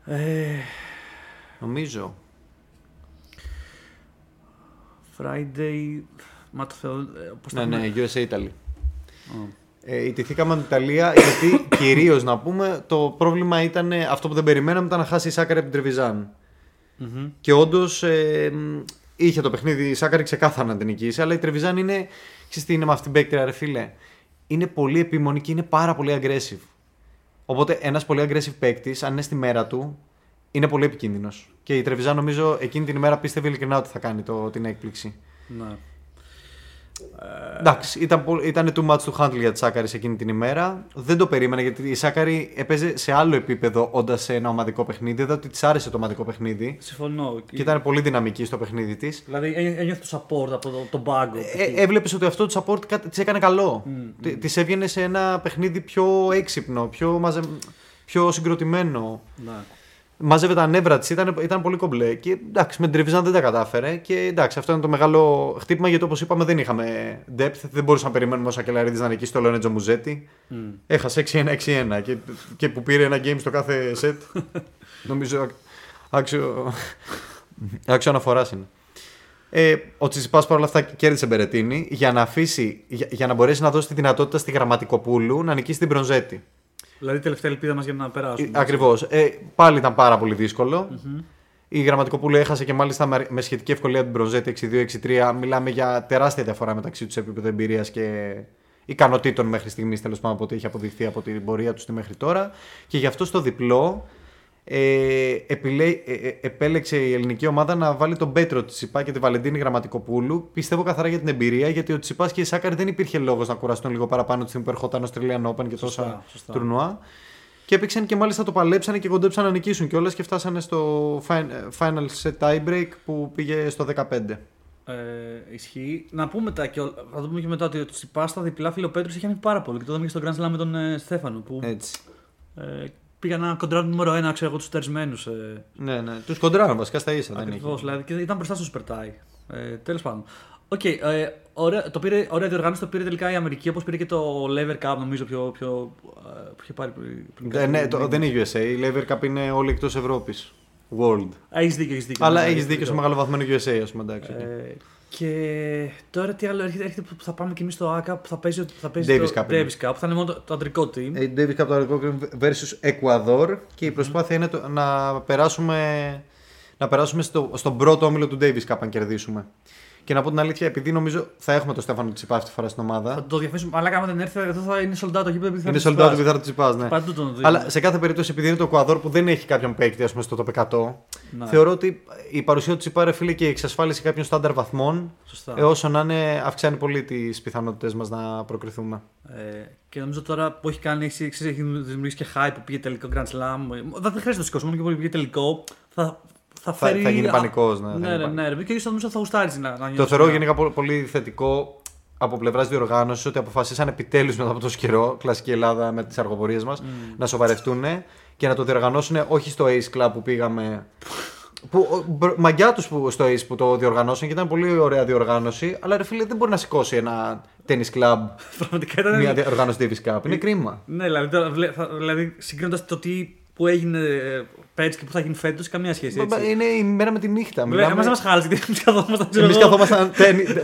Ε, νομίζω. Friday. Μα το θεω... ε, πώς Ναι, τα ναι, πούμε. USA Italy. Α. Ε, ιτηθήκαμε από την Ιταλία γιατί κυρίως να πούμε το πρόβλημα ήταν ε, αυτό που δεν περιμέναμε ήταν να χάσει η Σάκαρη από την Τρεβιζάν. Μμμ. Και όντως ε, μ, είχε το παιχνίδι η Σάκαρη ξεκάθαρα να την νικήσει, αλλά η Τρεβιζάν είναι. Ξέρεις τι είναι με αυτήν την παίκτρια, ρε φίλε; Είναι πολύ επίμονη και είναι πάρα πολύ aggressive. Οπότε ένας πολύ aggressive παίκτης, αν είναι στη μέρα του, είναι πολύ επικίνδυνος. Και η Τρεβιζάν νομίζω εκείνη την ημέρα πίστευε ειλικρινά ότι θα κάνει το, την έκπληξη. Ναι. Εντάξει, ήταν, πο- ήταν too much to handle για τη Σάκαρη σε εκείνη την ημέρα. Δεν το περίμενα γιατί η Σάκαρη έπαιζε σε άλλο επίπεδο όντας σε ένα ομαδικό παιχνίδι. Είδα ότι της άρεσε το ομαδικό παιχνίδι Συμφωνώ. και ήταν πολύ δυναμική στο παιχνίδι της. Δηλαδή έ- ένιωθε το support από το, τον πάγκο. Ε, Έβλεπες ότι αυτό το support της έκανε καλό. Τη έβγαινε σε ένα παιχνίδι πιο έξυπνο, πιο, μαζε... πιο συγκροτημένο. Ναι. Μάζευε τα νεύρα της, ήταν, ήταν πολύ κομπλέ. Και εντάξει, με την Τρεβιζάν δεν τα κατάφερε. Και εντάξει, αυτό είναι το μεγάλο χτύπημα γιατί όπως είπαμε δεν είχαμε depth. Δεν μπορούσαμε να περιμένουμε ο Σακελαρίδη να νικήσει το Λονέτζο Μουζέτη. Μμ. Έχασε 6-1-6-1 και, και που πήρε ένα game στο κάθε set. Νομίζω άξιο, άξιο αναφοράς είναι. Ε, ο Τσιτσιπάς παρόλα αυτά κέρδισε Μπερετίνη για να, αφήσει, για, για να μπορέσει να δώσει τη δυνατότητα στη Γραμματικοπούλου να νικήσει την Μπρονζέτη. Δηλαδή η τελευταία ελπίδα μας για να περάσουμε. Ακριβώς. Ε, πάλι ήταν πάρα πολύ δύσκολο. Η Γραμματικοπούλου έχασε και μάλιστα με- με σχετική ευκολία την Μπρονζέτη 6-2-6-3. Μιλάμε για τεράστια διαφορά μεταξύ τους σε επίπεδο εμπειρίας και ικανοτήτων μέχρι στιγμής, τέλος πάντων, από ό,τι έχει αποδειχθεί από την πορεία τους στη μέχρι τώρα. Και γι' αυτό στο διπλό ε, επιλέ- ε, ε, επέλεξε η ελληνική ομάδα να βάλει τον Πέτρο Τσιπά και τη Βαλεντίνη Γραμματικοπούλου. Πιστεύω καθαρά για την εμπειρία, γιατί ο Τσιπάς και η Σάκαρη δεν υπήρχε λόγος να κουραστούν λίγο παραπάνω τη στιγμή που ερχόταν ο Australian Open και Σωστά, τόσα σωστά. τουρνουά. Και έπαιξαν και μάλιστα το παλέψανε και κοντέψαν να νικήσουν κιόλας και φτάσανε στο fin- final set tie break που πήγε στο 15. Ε, ισχύει. Να πούμε τα και, ο- θα το πούμε και μετά ότι ο Τσιπάς στα διπλά φιλοπέτρου είχε ανέβει πάρα πολύ. Και το είδαμε και στο Grand Slam με τον ε, Στέφανο. Που Έτσι. ε, πήγαν να κοντράρουν νούμερο 1, ξέρω εγώ, τους τερισμένου. Ε, Ναι, ναι. Τους κοντράραν βασικά στα ίσα. δεν Ακριβώς. είχε. Δηλαδή και ήταν μπροστά στο Super Tie. Ε, Τέλος πάντων. Οκ, ε, ωραία, το πήρε, ωραία διοργάνωση το πήρε τελικά η Αμερική όπως πήρε και το Lever Cup νομίζω πιο. πιο ε, που είχε πάρει πριν. πριν Ε, κάτι. ναι, το, δεν είναι USA. Η Lever Cup είναι όλη εκτός Ευρώπης. World. Έχεις δίκιο, έχεις δίκιο. Αλλά Ναι, έχεις έχεις δίκιο στο μεγαλοβαθμένο USA, ας πούμε. Εντάξει. οκ. Ε, και τώρα τι άλλο έρχεται, έρχεται που θα πάμε και εμείς στο ACA που θα παίζει, θα παίζει Davis το Cup είναι. Davis Cup, που θα είναι μόνο το, το αντρικό team. Ε, Davis Cup το Αρικό versus Ecuador και η προσπάθεια είναι το- να περάσουμε, να περάσουμε στο, στον πρώτο όμιλο του Davis Cup αν κερδίσουμε. Και να πω την αλήθεια, επειδή νομίζω θα έχουμε τον Στέφανο Τσιπάς αυτή τη φορά στην Θα ομάδα. το διαφημίσουμε. Αλλά άμα δεν έρθει, εδώ θα είναι sold out το γήπεδο. επειδή θα Είναι είναι sold out Τσιπάς. του Βιδάρα Τσιπάς, ναι. Παντού τον δίνουμε. Αλλά σε κάθε περίπτωση, επειδή είναι το Εκουαδόρ που δεν έχει κάποιον παίκτη ας πούμε, στο top 100, Ναι. θεωρώ ότι η παρουσία του Τσιπά, ρε φίλε, και η εξασφάλιση κάποιων στάνταρ βαθμών, Σωστά. ε, όσο να είναι, αυξάνει πολύ τις πιθανότητες μας να προκριθούμε. Ε, και νομίζω τώρα που έχει κάνει, έχει, ξέρεις, έχει δημιουργήσει και hype που πήγε τελικό Grand Slam. Ε, Δεν χρειάζεται να σηκώσει, μόνο και που πήγε τελικό. Θα, θα, Θα- φέρει... θα γίνει α, πανικός, ναι, θα Ναι, γίνει ναι, ναι, ναι, Και ίσως νομίζω θα γουστάρει να, να Το νιώσεις θεωρώ μια- γενικά πο- πολύ θετικό από πλευράς διοργάνωσης ότι αποφασίσαν επιτέλους μετά από τόσο καιρό, κλασική Ελλάδα με τις αργοπορίες μας, να σοβαρευτούν και να το διοργανώσουν όχι στο Ace Club που πήγαμε. Που, ο, μπρο- μαγιά τους που, στο Ace που το διοργανώσαν και ήταν πολύ ωραία διοργάνωση. Αλλά ρε φίλε δεν μπορεί να σηκώσει ένα tennis club Πραγματικά ήταν. μια διοργάνωση Davis Cup. Είναι κρίμα. Ναι, δηλαδή, τώρα βλέ- θα- δηλαδή συγκρίνοντας το τι που έγινε ε, πέρυσι και που θα γίνει φέτος, καμία σχέση. Έτσι. Είναι η μέρα με τη νύχτα. Εμά δεν μας χάλασε γιατί εμεί καθόμασταν. ξέρω Εμείς εγώ, καθόμασταν.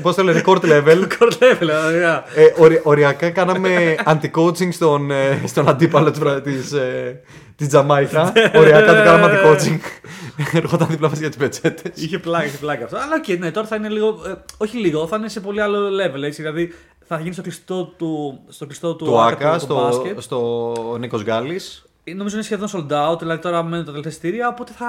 Πώς το λένε, court level. court level, δηλαδή, α. Ε, ορι- οριακά κάναμε anti-coaching στον, ε, στον αντίπαλο της, βρα- της, ε, της Τζαμάικα. οριακά του κάναμε anti-coaching. Ερχόταν δίπλα μας για τις πετσέτες. Είχε πλάκα, είχε πλάκα αυτό. Αλλά οκ, ναι, τώρα θα είναι λίγο. ε, όχι λίγο, θα είναι σε πολύ άλλο level. Έτσι, δηλαδή θα γίνει στο κλειστό του, στο κλειστό του, Του ΟΑΚΑ, ΟΑΚΑ, το- το στο, μπάσκετ. στο Νίκος Γκάλης. Νομίζω είναι σχεδόν sold out, δηλαδή τώρα μένουν τα τελευταία εισιτήρια, οπότε θα,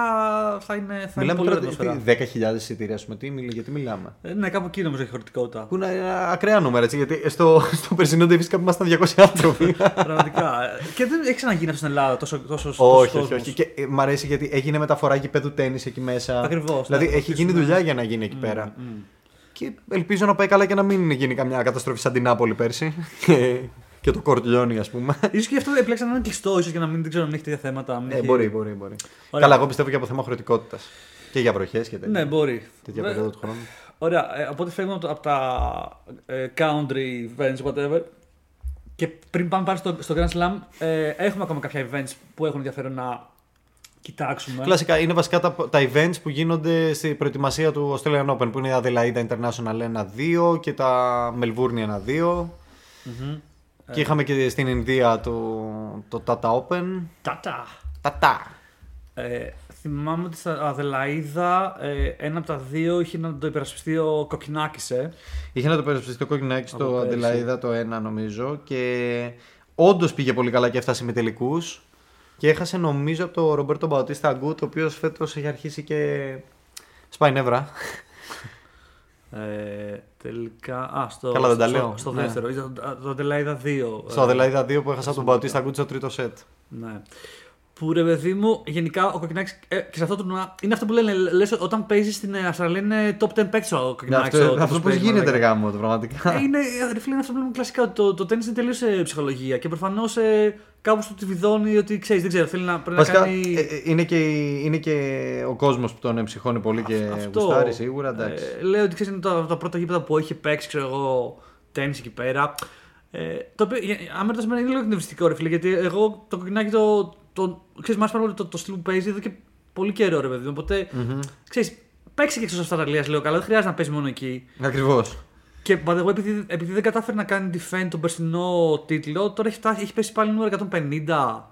θα είναι, θα είναι Μιλάμε πολύ τώρα ατμόσφαιρα. τι, 10.000 εισιτήρια, ας πούμε. Τι, μιλ- γιατί μιλάμε; Ε, Ναι, κάπου εκεί νομίζω έχει χωρητικότητα. Που είναι ε, ακραία νούμερα έτσι. Γιατί στο, στο περσινό Davis Cup ήμασταν 200 άνθρωποι. Πραγματικά. και δεν έχει ξαναγίνει αυτό στην Ελλάδα τόσο, τόσο όχι, όχι, όχι. Και ε, μ' αρέσει γιατί έγινε μεταφορά γηπέδου τέννη εκεί μέσα. Ακριβώς, Δηλαδή ναι, έχει γίνει ναι. δουλειά για να γίνει εκεί πέρα. Και ελπίζω να πάει καλά και να μην γίνει καμιά καταστροφή σαν την Νάπολη πέρσι. και, και το κορτιλιόνι, ας πούμε. σω και αυτό επιλέξαν να είναι κλειστό, ίσως για να μην, δεν ξέρω, αν έχει τέτοια θέματα. μην Ε, έχει- μπορεί, μπορεί, μπορεί. Ωραία. Καλά, εγώ πιστεύω και από θέμα χωρητικότητας. Και για βροχές και τέτοια. Ναι, μπορεί. Τέτοια Βε- περίοδο του χρόνου. Ωραία, ε, οπότε φεύγουμε από, το- από τα ε, country events, whatever. Και πριν πάμε πάλι στο, στο Grand Slam, ε, έχουμε ακόμα κάποια events που έχουν ενδιαφέρον να κοιτάξουμε. Κλασικά είναι βασικά τα, τα events που γίνονται στην προετοιμασία του Australian Open που είναι η Adelaide International 1-2 και τα Melbourne 1-2. Μμμ. Και είχαμε και στην Ινδία το, το Tata Open. Τάτα. Tata. Ε, θυμάμαι ότι στα Αδελαίδα ε, ένα από τα δύο είχε να το υπερασπιστεί ο Κοκκινάκης, ε. Είχε να το περασπιστεί το κόκκινάκι στο Από πέρσι. Adelaide το 1 νομίζω και όντως πήγε πολύ καλά και έφτασε με τελικούς. Και έχασε νομίζω από τον Ρομπέρτο Μπαουτίστα Αγκούτ, ο οποίος φέτος έχει αρχίσει και σπάει νεύρα. Ε, τελικά. Α, στο, Καλά, δεν τα στο, λέω. στο Ναι. δεύτερο. Ήταν Το, το Adelaide 2. στο ε, Adelaide 2 που έχασα από τον Μπαουτίστα Αγκούτ στο τρίτο σετ. Ναι. Που ρε παιδί μου, γενικά ο Κοκκινάκης ε, και σε αυτό το τουρνουά είναι αυτό που λένε. Λες, όταν παίζεις στην ε, Αυστραλία είναι top 10 παίκτη ο Ναι, Κοκκινάκη. αυτό αυτό πώς γίνεται, ρε γάμο, το πραγματικά. Ε, είναι, ε, ρε φίλε, είναι αυτό που λέμε κλασικά. ότι Το, το τέννις είναι τελείως ψυχολογία. Και προφανώς ε, κάπου του τη βιδώνει ότι ξέρεις, δεν ξέρω, θέλει να, πρέπει Βασικά να κάνει. ε, ε, είναι, και, είναι και ο κόσμος που τον εμψυχώνει πολύ και Αυτό. γουστάρει σίγουρα. Εντάξει. Ε, λέω ότι ξέρεις είναι τα, τα πρώτα γήπεδα που έχει παίξει, ξέρω εγώ, τέννη εκεί πέρα. Ε, το οποίο, για- άμα ρωτάς εμένα, είναι λίγο εκνευριστικό, ρε φίλε, γιατί εγώ το κοκκινάκι το. το ξέρεις, μ' άρεσε πάρα πολύ το, το στυλ που παίζει εδώ και πολύ καιρό, ρε παιδί μου. Οπότε, Μμμ. ξέρεις, παίξει και εκτός Αυστραλίας, λέω καλά, δεν χρειάζεται να παίζεις μόνο εκεί. Ακριβώς. Και by the way, επειδή, επειδή δεν κατάφερε να κάνει defend τον περσινό τίτλο, τώρα έχει, φτάσει- έχει πέσει πάλι νούμερο 150,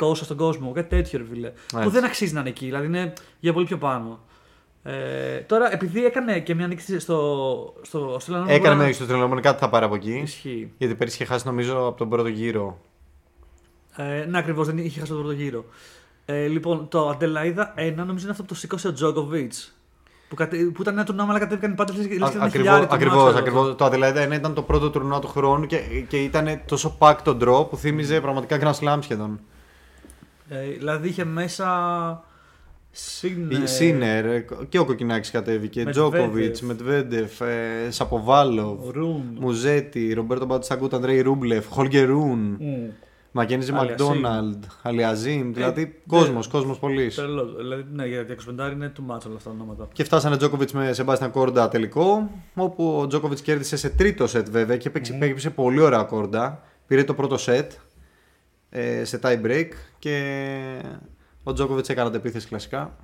200 στον κόσμο, κάτι τέτοιο, ρε φίλε. Που Έτσι. δεν αξίζει να είναι εκεί, δηλαδή είναι για πολύ πιο πάνω. Ε, τώρα, επειδή έκανε και μια νίκη στο, στο Australian Open, Έκανε μπορεί με να- στο τρελαμένο κάτι θα πάρει από εκεί. Ισχύει. Γιατί πέρυσι είχε χάσει νομίζω από τον πρώτο γύρο. Ε, ναι, ακριβώς, δεν είχε χάσει τον πρώτο γύρο. Ε, λοιπόν, το Adelaide 1 νομίζω είναι αυτό που το σήκωσε ο Τζόκοβιτ. Που, κατε, που ήταν ένα τουρνουά, αλλά κατέβηκαν οι πάντε. Ακριβώς, ακριβώς, ακριβώς. Το Adelaide 1 ήταν το πρώτο τουρνουά του χρόνου και, και ήταν τόσο packed το draw που θύμιζε πραγματικά Grand Slam σχεδόν. Ε, δηλαδή είχε μέσα. Σίνερ. Η Σίνερ ε, και ο Κοκκινάκης κατέβηκε. Medvedev. Τζόκοβιτ, Μετβέντεφ, ε, Σαποβάλοβ, Ρουν. Μουζέτη, Ρομπέρτο Μπατσαγκούτ, Αντρέι Ρούμπλεφ, Χολγκερούν, Μμ. Μακένιζι Αλιασίμ. Μακδόναλντ, Αλιαζίμ. Δηλαδή ναι. κόσμος, κόσμος πολύ. Τρελό. Δηλαδή, ναι, για 25 είναι too much όλα αυτά τα ονόματα. Και φτάσανε Τζόκοβιτ με Σεμπάστιαν Κόρντα τελικό. Όπου ο Τζόκοβιτ κέρδισε σε τρίτο σετ βέβαια και παίξε, παίξε πολύ ωραία κόρντα. Πήρε το πρώτο σετ ε, σε tie break και ο Τζόκοβιτ έκανε επίθεση κλασικά.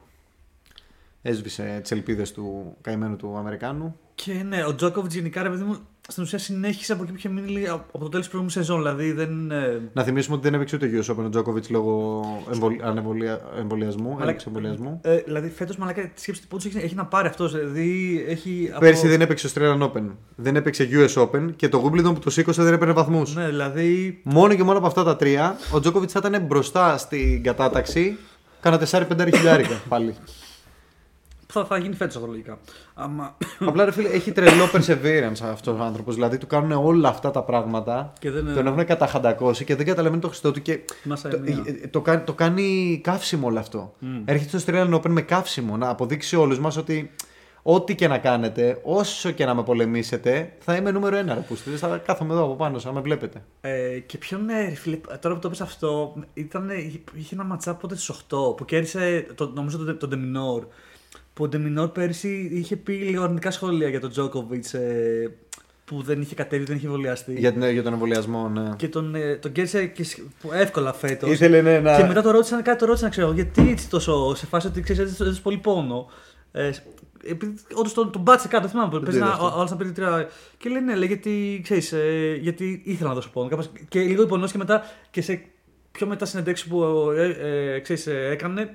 Έσβησε τις ελπίδες του καημένου του Αμερικάνου. Και ναι, ο Τζόκοβιτ γενικά ρε παιδί μου στην ουσία συνέχισε από εκεί που είχε μείνει λίγα- από το τέλος της προηγούμενης σεζόν. Δηλαδή δεν. ε, Να θυμίσουμε ότι δεν έπαιξε ούτε US Open ο Τζόκοβιτς λόγω εμβολ- ανεμβολια- εμβολιασμού. έλλειψης εμβολιασμού. Ε, δηλαδή φέτος μαλάκα σκέψτε τι πόντους έχει, έχει να πάρει αυτός. Δηλαδή έχει. από- Πέρσι δεν έπαιξε Australian Open. Δεν έπαιξε US Open και το Wimbledon που το σήκωσε δεν έπαιρνε βαθμούς. Ναι, δηλαδή. Μόνο και μόνο από αυτά τα τρία, ο Τζόκοβιτς θα ήταν μπροστά στην κατάταξη. Κάνα 4-5 χιλιάρικα πάλι. Θα, θα γίνει φέτος αυτό λογικά. Άμα... Απλά ρε φίλε, έχει τρελό perseverance αυτός ο άνθρωπος. Δηλαδή του κάνουν όλα αυτά τα πράγματα. Και δεν- Τον έχουν καταχαντακώσει και δεν καταλαβαίνει το χρηστό του. Και Μάσα το, εννέα. ε, το, κάνει, το κάνει καύσιμο όλο αυτό. Έρχεται στο Australian Open με καύσιμο να αποδείξει όλους μας ότι ό,τι και να κάνετε, όσο και να με πολεμήσετε, θα είμαι νούμερο ένα. Ρε, πούστιδες. θα κάθομαι εδώ από πάνω, σαν να με βλέπετε. Ε, και ποιον ναι, ρε φίλε, τώρα που το πες αυτό, ήταν, είχε ένα ματσά πότε στις 8 που κέρδισε, το, νομίζω τον το Ντεμινόρ. Που ο Ντεμινόρ πέρσι είχε πει λίγο αρνητικά σχόλια για τον Τζόκοβιτ που δεν είχε κατέβει, δεν είχε εμβολιαστεί. Για, την- για τον εμβολιασμό, ναι. Και τον, ε, τον κέρδισε και σ- που εύκολα φέτος. Ήθελε ναι, να. Και μετά το ρώτησαν κάτι, το ρώτησαν, ξέρω εγώ, γιατί έτσι τόσο σε φάση ότι ξέρεις, έτσι πολύ πόνο. Ε, επειδή όντως τον, τον πάτησε κάτω, θυμάμαι. Δεν Παίζει το ένα είδα αυτό. άλλο να πήρε τρία. Και λέει ναι, λέει, γιατί ξέρεις, ε, γιατί ήθελα να δώσω πόνο. Κάπως, και λίγο υπονός και μετά και σε πιο μετά συνεντεύξεις που ε, ε, ξέρεις, ε, έκανε.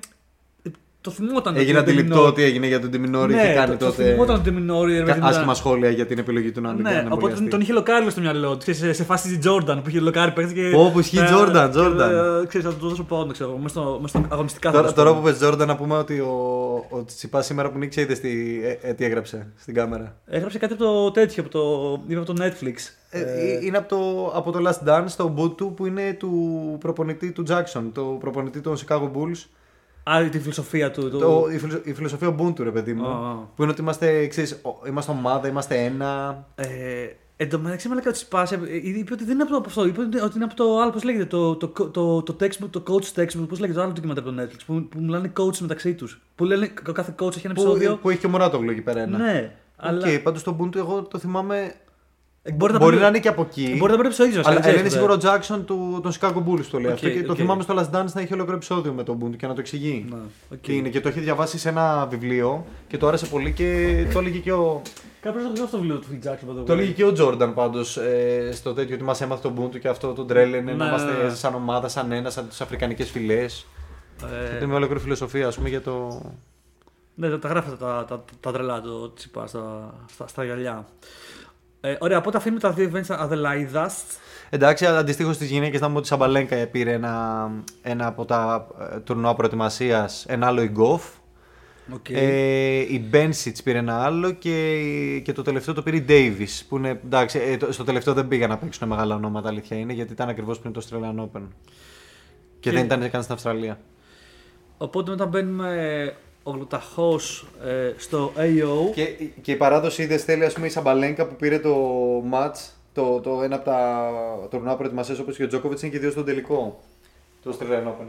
Ε, το θυμόταν. Έγινε ότι ο αντιληπτό Ντιμινόρ- ότι έγινε για τον Τιμινόρη ναι, και κάνει το, τότε. Το θυμόταν ότι ο Ντιμινόρη, ρε παιδί μου, Άσχημα ήταν- σχόλια για την επιλογή του να μην Ναι, κάνει οπότε εμβολιαστή. τον είχε λοκάρει στο μυαλό του. Σε, σε φάση της Jordan που είχε λοκάρει παίχτη και. Πω, που ισχύει ε, Jordan, και, Jordan. ε, Ξέρεις, θα του δώσω πόνο, ξέρω εγώ. Μέσα στο, μέσα στο αγωνιστικά θα Τώρα, το τώρα πω. που πες Τζόρνταν να πούμε ότι ο, ο Τσιπά σήμερα που νίκησε είδες τι, ε, ε, τι έγραψε στην κάμερα. Έγραψε κάτι από το τέτοιο, από το, είπε από το Netflix. Ε, είναι από το, από το Last Dance, το Ubuntu που είναι του προπονητή του Jackson, το προπονητή των Chicago Bulls. Άλλη τη φιλοσοφία του. Το... Το, η, φιλο- η φιλοσοφία Ubuntu, ρε παιδί μου. Α, α. Που είναι ότι είμαστε, ξέρεις, ο- είμαστε ομάδα, είμαστε ένα. Ε, εν τω μεταξύ, με ο Τσιτσιπάς, ε, είπε ότι δεν είναι από το- από αυτό. Είπε ότι είναι από το άλλο, πώς λέγεται, το, το, το, το, textbook, το coach textbook, πώς λέγεται, το άλλο ντοκιμαντέρ από το Netflix, που, που μιλάνε coach μεταξύ τους. Που λένε ο κάθε coach έχει ένα Που, επεισόδιο. που έχει και ο Μουράτογλου εκεί πέρα ένα. Ναι, αλλά. Οκ, πάντως το Ubuntu εγώ το θυμάμαι. Ε, Μπορεί, Μπορεί να, να είναι και από εκεί. Μπορεί να μπορεί επεισόδιο Αλλά βασικά, είναι ξέρεις, σίγουρο ποτέ. ο Jackson του, των Chicago Bulls το λέει Οκ, αυτό και το οκ. θυμάμαι στο Last Dance να έχει ολόκληρο επεισόδιο με τον Ubuntu και να το εξηγεί. Ναι, οκ. Τι είναι και το έχει διαβάσει σε ένα βιβλίο και το άρεσε πολύ και το έλεγε και ο, Κάποιος το στο βιβλίο του Phil Jackson. by the το way. έλεγε και ο Jordan πάντως ε, στο τέτοιο ότι μας έμαθε το Ubuntu και αυτό το τρέλαινε να Ναι, είμαστε ναι, ναι. σαν ομάδα, σαν ένα, σαν τις αφρικανικές φυλές. Ε, Είναι με ολόκληρη φιλοσοφία ας πούμε για το. Ναι, τα, τα γράφετε τα, τα, τα τρελά του Τσιτσιπά στα, στα, στα γυαλιά. Ε, ωραία, οπότε αφήνουμε τα δύο events Αδελαίδα. Εντάξει, αντιστοίχως στι γυναίκες να πούμε ότι η Σαμπαλένκα πήρε ένα, ένα από τα ε, τουρνουά προετοιμασίας, ένα άλλο η Γκοφ. Okay. Ε, η Μπένσιτς πήρε ένα άλλο και, και το τελευταίο το πήρε η Davis. Που είναι, εντάξει, ε, το- στο τελευταίο δεν πήγαν να παίξουν μεγάλα ονόματα, αλήθεια είναι, γιατί ήταν ακριβώς πριν το Australian Open. Και, Και- δεν ήταν καν στην Αυστραλία. Οπότε μετά μπαίνουμε ο Γλουταχός ε, στο AO. Και, και η παράδοση είδες θέλει ας πούμε, η Σαμπαλένκα που πήρε το match, το, το ένα από τα τουρνουά προετοιμασίας όπως και ο Τζόκοβιτς είναι και δύο στον τελικό. Το Australian Open.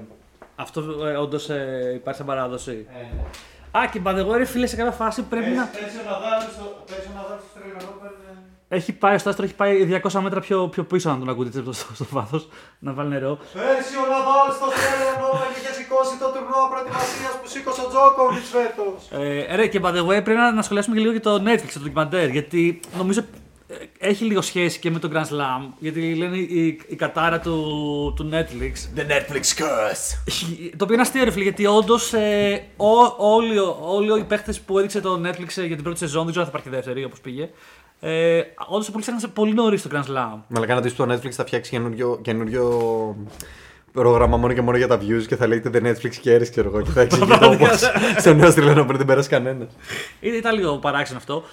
Αυτό ε, όντως ε, υπάρχει σαν παράδοση. Ε, Α, και by the way, ρε φίλε, σε κάποια φάση πρέπει να. Πέρσι ο Ναδάλ στο Australian Open. Ε, Έχει πάει, ο Στάστρο έχει πάει 200 μέτρα πιο, πιο πίσω, να τον ακούτε στο, στο, στο βάθος, να βάλει νερό. Πέρσι ο Ναδάλ στο Australian Open είχε σηκώσει το τουρνουά προετοιμασίας που σήκωσε ο Τζόκοβιτς φέτος. Ε, ρε, και by the way, πρέπει να, να σχολιάσουμε και λίγο για το Netflix, το ντοκιμαντέρ. Γιατί νομίζω ε, έχει λίγο σχέση και με το Grand Slam. Γιατί λένε η, η κατάρα του, του Netflix. The Netflix curse. το οποίο είναι αστείο, ρε φίλε, γιατί όντως ε, ό- όλοι, όλοι οι παίχτε που έδειξε το Netflix ε, για την πρώτη σεζόν, δεν ξέρω αν θα υπάρχει δεύτερη όπως πήγε. Ε, όντως πολύς ξέχασε πολύ νωρίς το Grand Slam. Με να δεις το Netflix θα φτιάξει καινούριο, καινούριο πρόγραμμα μόνο και μόνο για τα views και θα λέγεται The Netflix Cares ξέρω εγώ και θα εξηγεί το όπως στο νέο Australian Open δεν πέρασε κανένας. Ήταν ήταν λίγο παράξενο αυτό.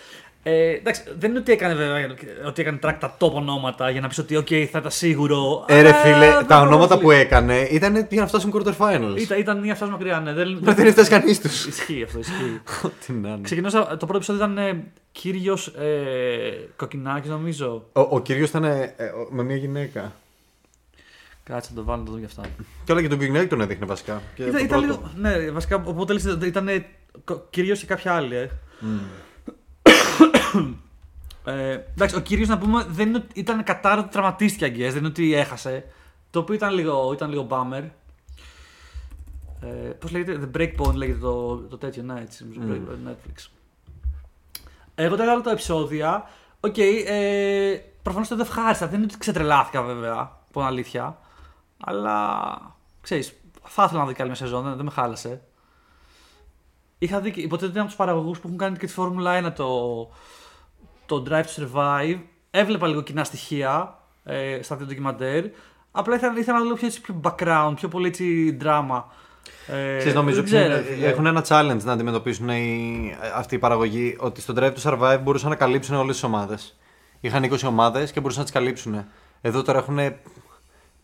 Ε, εντάξει, δεν είναι ότι έκανε, βέβαια, ότι έκανε track τα top ονόματα για να πεις ότι okay, θα ήταν σίγουρο. Ε, ρε αλλά φίλε, δεν τα μπορώ ονόματα να που έκανε ήταν για να φτάσουν quarter finals. Ήταν, ήταν μια φτάση μακριά, ναι. Δεν, Δεν έφτασε κανείς τους. Ισχύει αυτό, ισχύει. Τι να είναι. Ξεκινώσα, το πρώτο επεισόδιο ήταν ε, κύριος ε, Κοκκινάκης, νομίζω. Ο, ο κύριος ήταν ε, ε, ο- με μια γυναίκα. Κάτσε να το βάλω να το δω γι' αυτά. Και όλα και τον Κοκκινάκη τον έδειχνε βασικά. Και Ήταν, το ήταν πρώτο. λίγο. Ναι, βασικά οπότε λες, ήταν κυρίως και κάποια άλλη. Ε. Ε, εντάξει, ο κύριος να πούμε δεν είναι, ότι- ήταν κατάρα ότι τραυματίστηκε αγγές, δεν είναι ότι έχασε. Το οποίο ήταν λίγο, ήταν λίγο bummer. Ε, Πώς λέγεται, The Breakpoint λέγεται το, το τέτοιο, ναι, έτσι, νομίζω, Netflix. Εγώ τα είδα όλα τα επεισόδια. Οκ, ε, προφανώς το είδα ευχάριστα. Δεν είναι ότι ξετρελάθηκα βέβαια, από την αλήθεια. Αλλά ξέρεις, θα ήθελα να δω και άλλη μια σεζόν, δεν, δεν με χάλασε. Είχα δει, και- υποτίθεται ότι είναι από τους παραγωγούς που έχουν κάνει και τη Φόρμουλα 1 το, το Drive to Survive. Έβλεπα λίγο κοινά στοιχεία ε, στα δύο ντοκιμαντέρ. Απλά ήθελα, ήθελα να δω λίγο πιο, έτσι, πιο background, πιο πολύ έτσι drama. Ε, Ξέρεις, νομίζω δεν ποιο ξέρω, είναι- φίλε. έχουν ένα challenge να αντιμετωπίσουν οι, αυτοί οι παραγωγοί ότι στο Drive to Survive μπορούσαν να καλύψουν όλες τις ομάδες. Είχαν 20 ομάδες και μπορούσαν να τις καλύψουν. Εδώ τώρα έχουν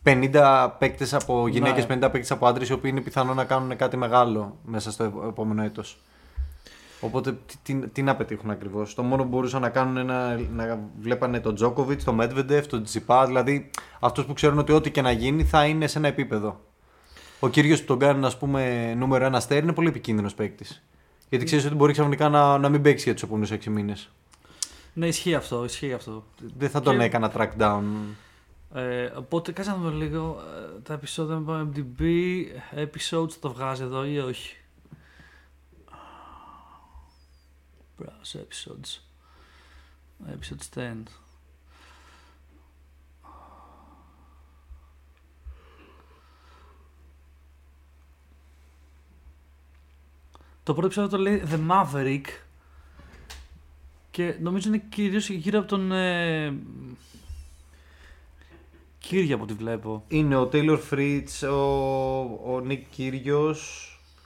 50 παίκτες από γυναίκες, Ναι. 50 παίκτες από άντρες, οι οποίοι είναι πιθανό να κάνουν κάτι μεγάλο μέσα στο επ- επόμενο έτος. Οπότε τι, τι, τι να πετύχουν ακριβώς; Το μόνο που μπορούσαν να κάνουν είναι να, να βλέπανε τον Τζόκοβιτ, τον Μέτβεντεφ, τον Τζιπά, δηλαδή αυτούς που ξέρουν ότι ό,τι και να γίνει θα είναι σε ένα επίπεδο. Ο κύριος που τον κάνουν, ας πούμε, νούμερο ένα αστέρι είναι πολύ επικίνδυνος παίκτης. Γιατί ξέρεις ότι μπορεί ξαφνικά να, να μην παίξεις για τους επόμενους 6 μήνες. Ναι, ισχύει αυτό, ισχύει αυτό. Δεν θα τον Και- έκανα track down. Ε, οπότε κάτσε να δω λίγο ε, τα επεισόδια με MDB, episodes το βγάζει εδώ ή όχι; Browse episodes. Episodes 10. Το πρώτο επεισόδιο το λέει The Maverick. Και νομίζω είναι κυρίως γύρω από τον. Ε, Κύρια από ό,τι βλέπω. Είναι ο Taylor Fritz, ο, ο Nick Kyrgios,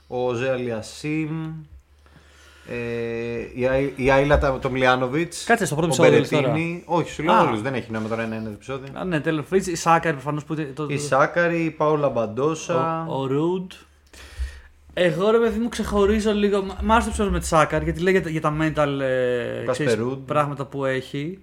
ο Ζε Αλιασίμ, ε, η, Άι- η Άιλα Τομλιάνοβιτς. Κάτσε στο πρώτο ο επεισόδιο, λες Μπερετίνη. Όχι, σου λέω Α. όλους. Δεν έχει νόημα τώρα ένα-ένα επεισόδιο. Α, ναι, Taylor Fritz, η Σάκαρη προφανώς που. Το, Η Σάκαρη, η Πάολα Μπαντόσα. Ο, ο Ρουντ. Εγώ ρε παιδί μου ξεχωρίζω λίγο. Μ' άρεσε το επεισόδιο με τη Σάκαρη γιατί λέει για, τα- για τα mental ε, Κάσπερ ξέρεις, Ρουντ. πράγματα που έχει.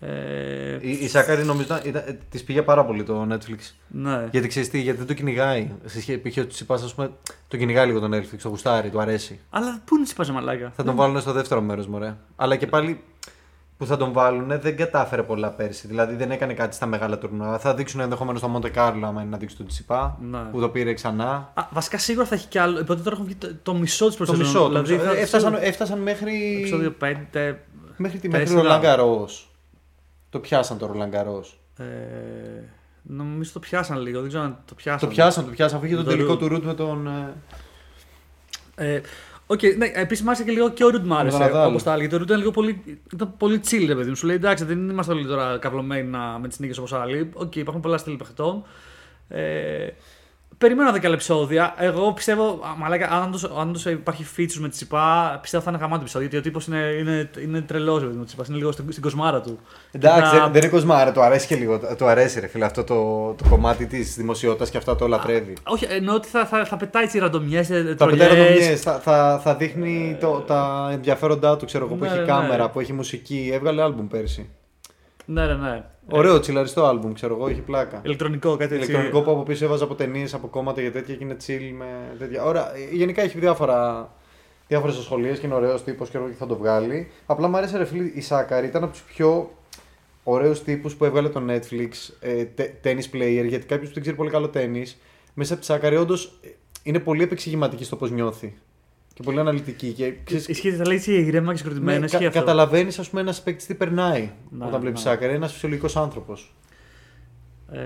Ε, Η, η Σάκαρη νομίζω ήταν, ήταν, της πήγε πάρα πολύ το Netflix. ναι. Γιατί ξέρεις τι, γιατί δεν το κυνηγάει. Σε σχέση π.χ. ο Τσιπάς, ας πούμε, το κυνηγάει λίγο το Netflix, το γουστάρει, του αρέσει. Αλλά πού είναι η Τσιπάζα μαλάκα; Θα τον βάλουν στο δεύτερο μέρος, μωρέ. Αλλά και πάλι που θα τον βάλουν δεν κατάφερε πολλά πέρσι. Δηλαδή δεν έκανε κάτι στα μεγάλα τουρνουά. Θα δείξουν ενδεχομένως το Μοντε Κάρλο, άμα είναι να δείξουν τον Τσιπά, Ναι. που το πήρε ξανά. Α, βασικά σίγουρα θα έχει κι άλλο. Οπότε τώρα έχουν βγει το, το μισό της Το προσέγγιση. μισό. το Δηλαδή μισό. θα- Ε, έφτασαν, έφτασαν μέχρι. Επεισόδιο 5. Μέχρι τη μέχρι τέσσερα. Ρολαγκαρός. Το πιάσαν το Ρολαγκαρός. Ε, νομίζω το πιάσαν λίγο. Δεν ξέρω αν το πιάσαν. Το πιάσαν, το πιάσαν. Αφού είχε τον Το τελικό Ρουτ. του Ρουτ με τον. ε, Ε, Οκ, ναι, επίσης μ' άρεσε και λίγο και ο Ρουτ μ' τον άρεσε. Ναδάλ. Όπως τα έλεγε. Το Ρουτ ήταν λίγο πολύ, ήταν πολύ chill, ρε παιδί μου. Σου λέει εντάξει, δεν είμαστε όλοι τώρα καυλωμένοι να, με τις νίκες όπως άλλοι. Οκ, υπάρχουν πολλά στυλ παιχτών. Ε, περιμένω 10 επεισόδια. Εγώ πιστεύω, α, μαλάκα, αν όντως- αν όντως υπάρχει features με τη Τσιτσιπά, πιστεύω θα είναι γαμάτο επεισόδιο. Γιατί ο τύπος είναι, είναι, είναι τρελός, ρε παιδί μου. Τσιτσιπάς είναι λίγο στην, στην κοσμάρα του. Εντάξει, Και θα- δεν, δεν είναι κοσμάρα, του αρέσει και λίγο. Του αρέσει, ρε φίλε, αυτό το, το κομμάτι της δημοσιότητας και αυτά το λατρεύει. Όχι, εννοώ ότι θα, θα, θα πετάει τις ραντομιέ, Θα πετάει ραντομιές, θα, θα, θα δείχνει το, τα ενδιαφέροντά του, ξέρω εγώ, που Ναι, έχει ναι, κάμερα, ναι. που έχει μουσική. Έβγαλε άλμπουμ πέρσι. Ναι, ναι, ναι. Ωραίο, τσιλαριστό άλμπουμ, ξέρω εγώ, έχει πλάκα. Ηλεκτρονικό, κάτι έτσι. Ηλεκτρονικό που από πίσω έβαζα από ταινίες, από κόμματα και τέτοια και είναι chill με τέτοια. Ωραία, γενικά έχει διάφορα. Διάφορες ασχολίες και είναι ωραίος τύπος και θα το βγάλει. Απλά μου άρεσε ρε φίλε η Σάκαρη, ήταν από τους πιο ωραίους τύπους που έβγαλε το Netflix ε, τε- tennis player. Γιατί κάποιος που δεν ξέρει πολύ καλό tennis, μέσα από τη Σάκαρη όντως είναι πολύ επεξηγηματική στο πώς νιώθει. Και πολύ αναλυτική. Και, ξέρεις, Ισχύει, θα λέει έτσι ηρέμα και συγκροτημένα. ναι, ισχύει κα, αυτό. καταλαβαίνεις, ας πούμε, ένας παίκτης τι περνάει Ναι, όταν βλέπεις ναι. Σάκαρη. Ένας φυσιολογικός άνθρωπος. Ε,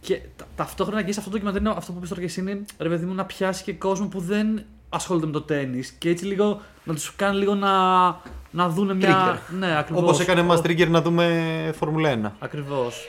και τα- ταυτόχρονα και σε αυτό το ντοκιμαντέρ είναι αυτό που είπες τώρα και εσύ είναι ρε παιδί μου να πιάσει και κόσμο που δεν ασχολείται με το τέννη και έτσι λίγο να τους κάνει λίγο να, να δουν μια. Ναι, ακριβώς. Όπως έκανε μας trigger να δούμε Φόρμουλα 1. Ακριβώς.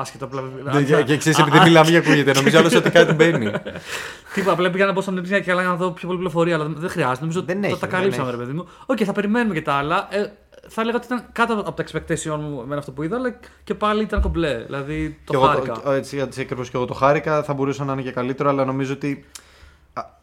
Άσχετα απλά. Ναι, Και, και ξέρεις, επειδή μιλάμε για ακούγεται, νομίζω άλλος ότι κάτι μπαίνει. Τίποτα, απλά πήγα να μπω στο Netflix και καλά να δω πιο πολύ πληροφορία, αλλά δεν χρειάζεται. Νομίζω Δεν ότι έχει, τα δεν καλύψαμε, ρε έχει. παιδί μου. Οκ, θα περιμένουμε και τα άλλα. Ε, θα έλεγα ότι ήταν κάτω από τα expectation μου με αυτό που είδα, αλλά και πάλι ήταν κομπλέ. Δηλαδή Και το εγώ χάρηκα. το, έτσι, έτσι ακριβώς και εγώ το χάρηκα. Θα μπορούσε να είναι και καλύτερο, αλλά νομίζω ότι α,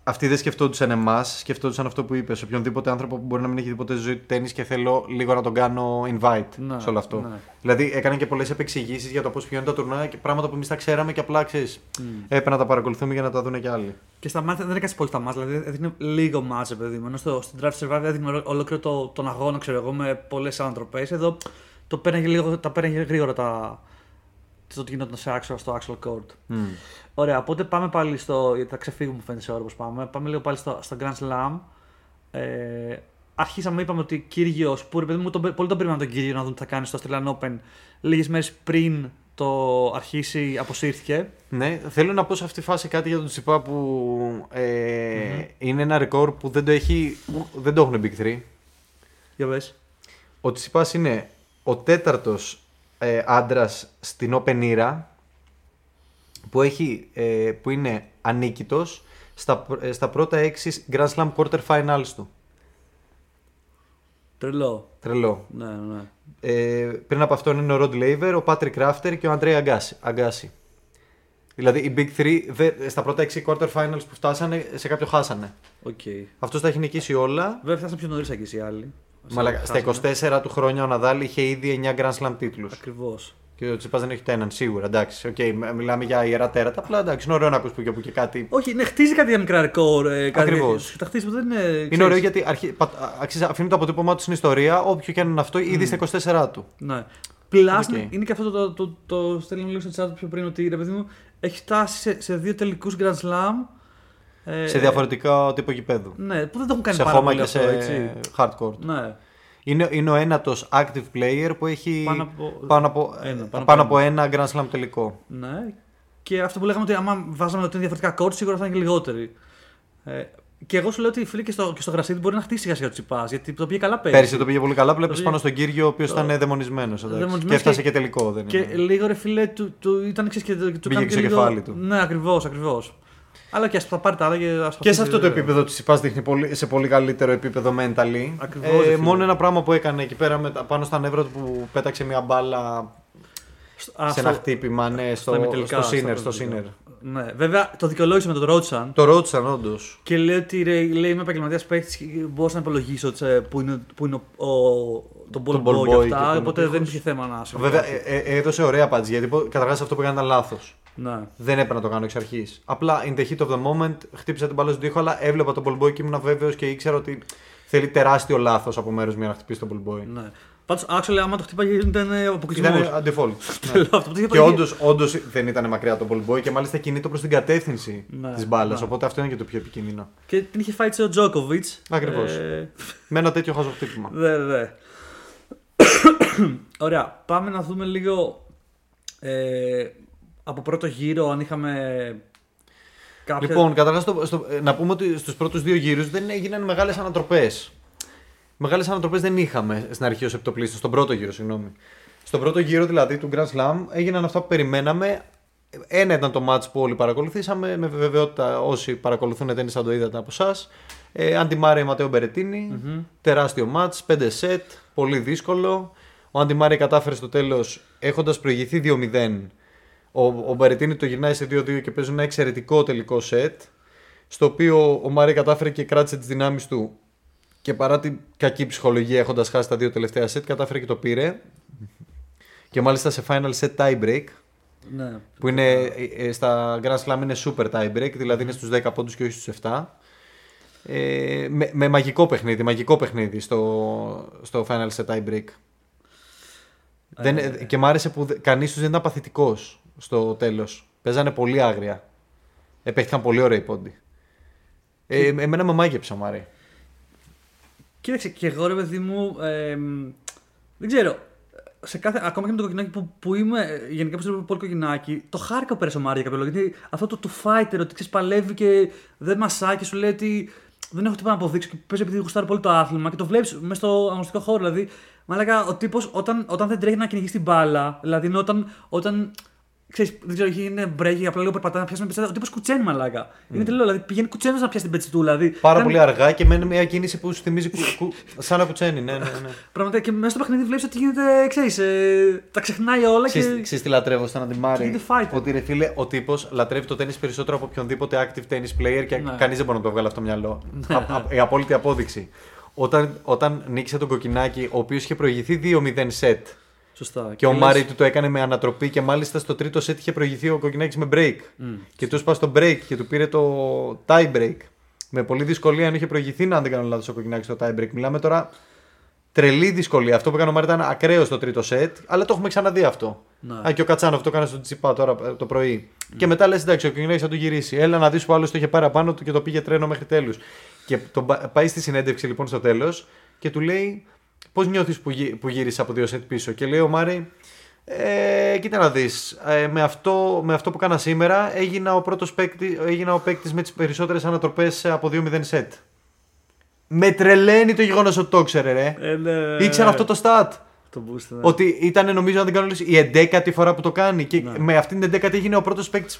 αυτοί δεν σκεφτόντουσαν εμάς, σκεφτόντουσαν αυτό που είπες. Οποιονδήποτε άνθρωπο που μπορεί να μην έχει δει ποτέ στη ζωή του τέννη και θέλω λίγο να τον κάνω invite Ναι, σε όλο αυτό. ναι. Δηλαδή έκανε και πολλές επεξηγήσεις για το πώς πηγαίνουν τα τουρνά και πράγματα που εμείς τα ξέραμε και απλά ξέρεις. Έπρεπε να τα παρακολουθούμε για να τα δουν και άλλοι. Και στα μάτια δεν έκανε πολύ στα μάτια, δηλαδή έδειχνε λίγο μάτια, παιδί μου. Ενώ στο, στο Drive to Survive έδειχνε ολο- ολόκληρο το, τον αγώνα, ξέρω εγώ, με πολλές ανατροπέ. Εδώ το πέραγε λίγο, τα πέραγε γρήγορα τα, το τι γινόταν σε actual, στο actual court. Μμ. Ωραία, οπότε πάμε πάλι στο. Γιατί θα ξεφύγουμε, μου φαίνεται σε ώρα πως πάμε. Πάμε λίγο πάλι στο, στο Grand Slam. Ε, αρχίσαμε, είπαμε ότι Κύριος, που ρε παιδί μου, τον, πολύ τον περίμενα τον Κύριο να δουν τι θα κάνει στο Australian Open. Λίγες μέρες πριν το αρχίσει, αποσύρθηκε. Ναι, θέλω να πω σε αυτή τη φάση κάτι για τον Τσιπά που ε, είναι ένα ρεκόρ που δεν το, έχει, δεν το έχουν Big 3. Για πες. Ο Τσιπάς είναι ο τέταρτος ε, άντρας στην Open Era που, έχει, ε, που είναι ανίκητος στα, πρω- ε, στα πρώτα έξι Grand Slam Quarter Finals του. Τρελό. Τρελό. Ναι, ναι. Ε, πριν από αυτόν είναι ο Rod Laver, ο Patrick Rafter και ο Andre Agassi. Agassi. Δηλαδή οι Big 3 δε- στα πρώτα 6 quarter finals που φτάσανε σε κάποιο χάσανε. Οκ. Αυτός τα έχει νικήσει όλα. Βέβαια φτάσαμε πιο νωρίς εκεί οι άλλοι. Μαλάκα, στα 24 του χρόνια ο Ναδάλ είχε ήδη 9 Grand Slam τίτλους. Ακριβώς. Και ο Τσιτσιπά δεν έχει ούτε έναν σίγουρα. Εντάξει, οκ, μιλάμε για ιερά τέρατα. Απλά εντάξει, είναι ωραίο να ακούς που και που και κάτι. Όχι, ναι, χτίζει κάτι για μικρά ρεκόρ. Ε, κάτι- Ακριβώς. Τα χτίζει που δεν είναι. Είναι ξέρεις. ωραίο γιατί αρχι... πα- αξίζει- αφήνει το αποτύπωμά του στην ιστορία, όποιο και αν είναι αυτό, ήδη στα 24 του. Ναι. Plus ΟΚ. είναι και αυτό το, το, το, το στέλνουμε λίγο στο chat πιο πριν ότι ρε παιδί μου έχει φτάσει σε, σε δύο τελικούς Grand Slam. Ε, σε διαφορετικά τύπο γηπέδου. Ναι, που δεν το έχουν κάνει σε πάρα χώμα πολύ και αυτό, σε έτσι. hardcore. Ναι. Είναι, είναι ο ένατος active player που έχει Πάνω από- πάνω από, ένα, πάνω από ένα Grand Slam τελικό. ναι. Και αυτό που λέγαμε ότι άμα βάζαμε ότι είναι διαφορετικά κόρτ, σίγουρα θα είναι και λιγότεροι. Ε, και εγώ σου λέω ότι φίλε και στο, και στο γρασίδι μπορεί να χτίσει σιγά σιγά του τσιπάς. Γιατί το πήγε καλά πέρυσι. Πέρσι το πήγε πολύ καλά. Βλέπεις πήγε- πάνω στον κύριο, ο οποίος Το- ήταν δαιμονισμένος. Δαιμονισμένος Και έφτασε και- και τελικό. Δεν Και είναι. λίγο ρε φίλε, του, του ήταν ξέρεις, και, του Πήγε έκανε και στο λίγο- κεφάλι του. Ναι, ακριβώς, ακριβώς. Αλλά και ας θα πάρει τα άλλα και ας Και σε αφήσει- αυτό το επίπεδο της ΙΠΑ δείχνει πολύ, σε πολύ καλύτερο επίπεδο mentally. Ακριβώς, ρε φίλε. μόνο ένα πράγμα που έκανε εκεί πέρα με, τα- πάνω στα νεύρα του που πέταξε μια μπάλα Α, σε στο- ένα χτύπημα, ναι, στο, ημιτελικά, στο Σίνερ. στα Στο ημιτελικά. Sinner. Ναι, βέβαια το δικαιολόγησε με τον Ρότσαν. Το ρώτησαν όντως. Και λέει ότι ρε, λέει, είμαι επαγγελματίας παίκτης και μπορούσα να υπολογίσω τσε, που είναι, που είναι ο, ο, τον ball Τον boy ball και boy αυτά. και τον οπότε τείχος. δεν είχε θέμα να σε Βέβαια, ε, ε, έδωσε ωραία απάντηση γιατί καταρχάς αυτό που έκανε ήταν λάθος. Ναι. Δεν έπρεπε να το κάνω εξ αρχής. Απλά in the heat of the moment χτύπησα την μπάλα στον τοίχο, αλλά έβλεπα τον ball boy και ήμουν βέβαιος και ήξερα ότι θέλει τεράστιο λάθος από μέρο μου για να χτυπήσει τον ball boy. ναι. Πάντως, actually, άμα το χτύπαγε ήταν αποκλεισμός. Ήταν default. ναι. Θέλω αυτό που είχε Και πάει- όντως όντως δεν ήταν μακριά το ball boy και μάλιστα κινείται προς την κατεύθυνση Ναι, της μπάλας. ναι. Οπότε αυτό είναι και το πιο επικίνδυνο. Και την είχε φάει ο Τζόκοβιτς. Ακριβώς. Ε, Με ένα τέτοιο χαζοχτύπημα. Δε, δε. Ωραία. Πάμε να δούμε λίγο ε, από πρώτο γύρο αν είχαμε κάποια... Λοιπόν, καταρχάς να πούμε ότι στους πρώτους δύο γύρους δεν έγιναν μεγάλες ανατροπές. Μεγάλες ανατροπές δεν είχαμε στην αρχή ως επιτοπλίστων, στον πρώτο γύρο, συγγνώμη. Στον πρώτο γύρο δηλαδή του Grand Slam έγιναν αυτά που περιμέναμε. Ένα ήταν το match που όλοι παρακολουθήσαμε. Με βεβαιότητα όσοι παρακολουθούν τέννη θα το είδατε από εσά. Ε, Αντιμάρε Ματέο Μπερετίνη. Τεράστιο match, 5 set. Πολύ δύσκολο. Ο Αντιμάρε κατάφερε στο τέλος έχοντας προηγηθεί 2-0. Ο, ο Μπερετίνη το γυρνάει σε 2-2 και παίζει ένα εξαιρετικό τελικό σετ. Στο οποίο ο Μάρε κατάφερε και κράτησε τις δυνάμεις του και παρά την κακή ψυχολογία έχοντας χάσει τα δύο τελευταία σετ, κατάφερε και το πήρε. Και μάλιστα σε final set tie break. Ναι. Που είναι ε, ε, στα Grand Slam είναι super tie break, δηλαδή είναι στους 10 πόντους και όχι στους 7. Ε, με, με μαγικό παιχνίδι, μαγικό παιχνίδι στο, στο final set tie break. Δεν, Ε, και μ' άρεσε που δε- κανείς τους δεν ήταν παθητικός στο τέλος. Παίζανε πολύ άγρια. Επέχθηκαν πολύ ωραίοι πόντι. Ε, εμένα με μάγεψε ο Μάρε. Κοίταξε, και εγώ ρε παιδί μου, ε, δεν ξέρω, σε κάθε, ακόμα και με το κοκκινάκι που, που είμαι, ε, γενικά που βλέπω πολύ κοκκινάκι, το χάρηκα που πέρασε ο Μάρια κάποιο λόγο. Γιατί αυτό το του fighter, ότι ξέρεις παλεύει και δεν μασάει και σου λέει ότι δεν έχω τίποτα να αποδείξω και παίζει επειδή γουστάρει πολύ το άθλημα και το βλέπεις μέσα στο αγωνιστικό χώρο. Δηλαδή, μαλάκα, ο τύπος όταν, όταν δεν τρέχει να κυνηγήσει την μπάλα, δηλαδή είναι όταν, όταν Ξέρεις, δεν ξέρω, είναι μπρέγει, απλά λίγο περπατάει να πιάσει μια πετσέτα. Ο τύπος κουτσένει μαλάκα. Είναι τρελό, δηλαδή πηγαίνει κουτσένος να πιάσει την πετσετούλα. Δηλαδή, Πάρα ήταν- πολύ αργά και μένει μια κίνηση που σου θυμίζει κου, κου, σαν να κουτσένει. Ναι, ναι, ναι. Πραγματικά και μέσα στο παιχνίδι βλέπεις ότι γίνεται, ξέρεις, ε, τα ξεχνάει όλα και. Ξέρεις, ξέρεις τι λατρεύω στον Αντιμάρη. Και γίνεται fighter. Ότι ρε φίλε, ο τύπος λατρεύει το τέννη περισσότερο από οποιονδήποτε active tennis player και Ναι. κανείς δεν μπορεί να το βγάλει αυτό το μυαλό. Α, α, η απόλυτη απόδειξη. Όταν, όταν νίκησε τον Κοκκινάκη, ο οποίος είχε προηγηθεί 2-0 set Σωστά. και ο λες- Μάρι του το έκανε με ανατροπή και μάλιστα στο τρίτο set είχε προηγηθεί ο Κοκκινάκη με break. Και του έσπασε το break και του πήρε το tie break. Με πολύ δυσκολία, αν είχε προηγηθεί, να αν δεν κάνω λάθος, ο Κοκκινάκη στο tie break. Μιλάμε τώρα τρελή δυσκολία. Αυτό που έκανε ο Μάρι ήταν ακραίο στο τρίτο set, αλλά το έχουμε ξαναδεί αυτό. Ναι. Α, και ο Κατσάνοφ το έκανε στο Τσιπά τώρα ε, το πρωί. Και μετά λες: Εντάξει, ο Κοκκινάκη θα το γυρίσει. Έλα να δεις που άλλο το είχε πάρει απάνω του και το πήγε τρένο μέχρι τέλους. Και τον πα- πάει στη συνέντευξη λοιπόν στο τέλος και του λέει: Πώς νιώθεις που, γύ, που γύρισε από δύο σετ πίσω; Και λέει ο Μάρι: ε, κοίτα να δεις, ε, με, αυτό, με αυτό που κάνα σήμερα έγινα ο πρώτος παίκτη, έγινα ο παίκτης με τις περισσότερες ανατροπές από 2-0 σετ. Με τρελαίνει το γεγονός ότι το ήξερε ρε. Ε, ναι. Ήξερε αυτό το stat. Το boost, ναι. Ότι ήταν νομίζω αν δεν κάνω λάθος, η 11η φορά που το κάνει και Ναι. με αυτήν την 11η έγινε ο πρώτος παίκτης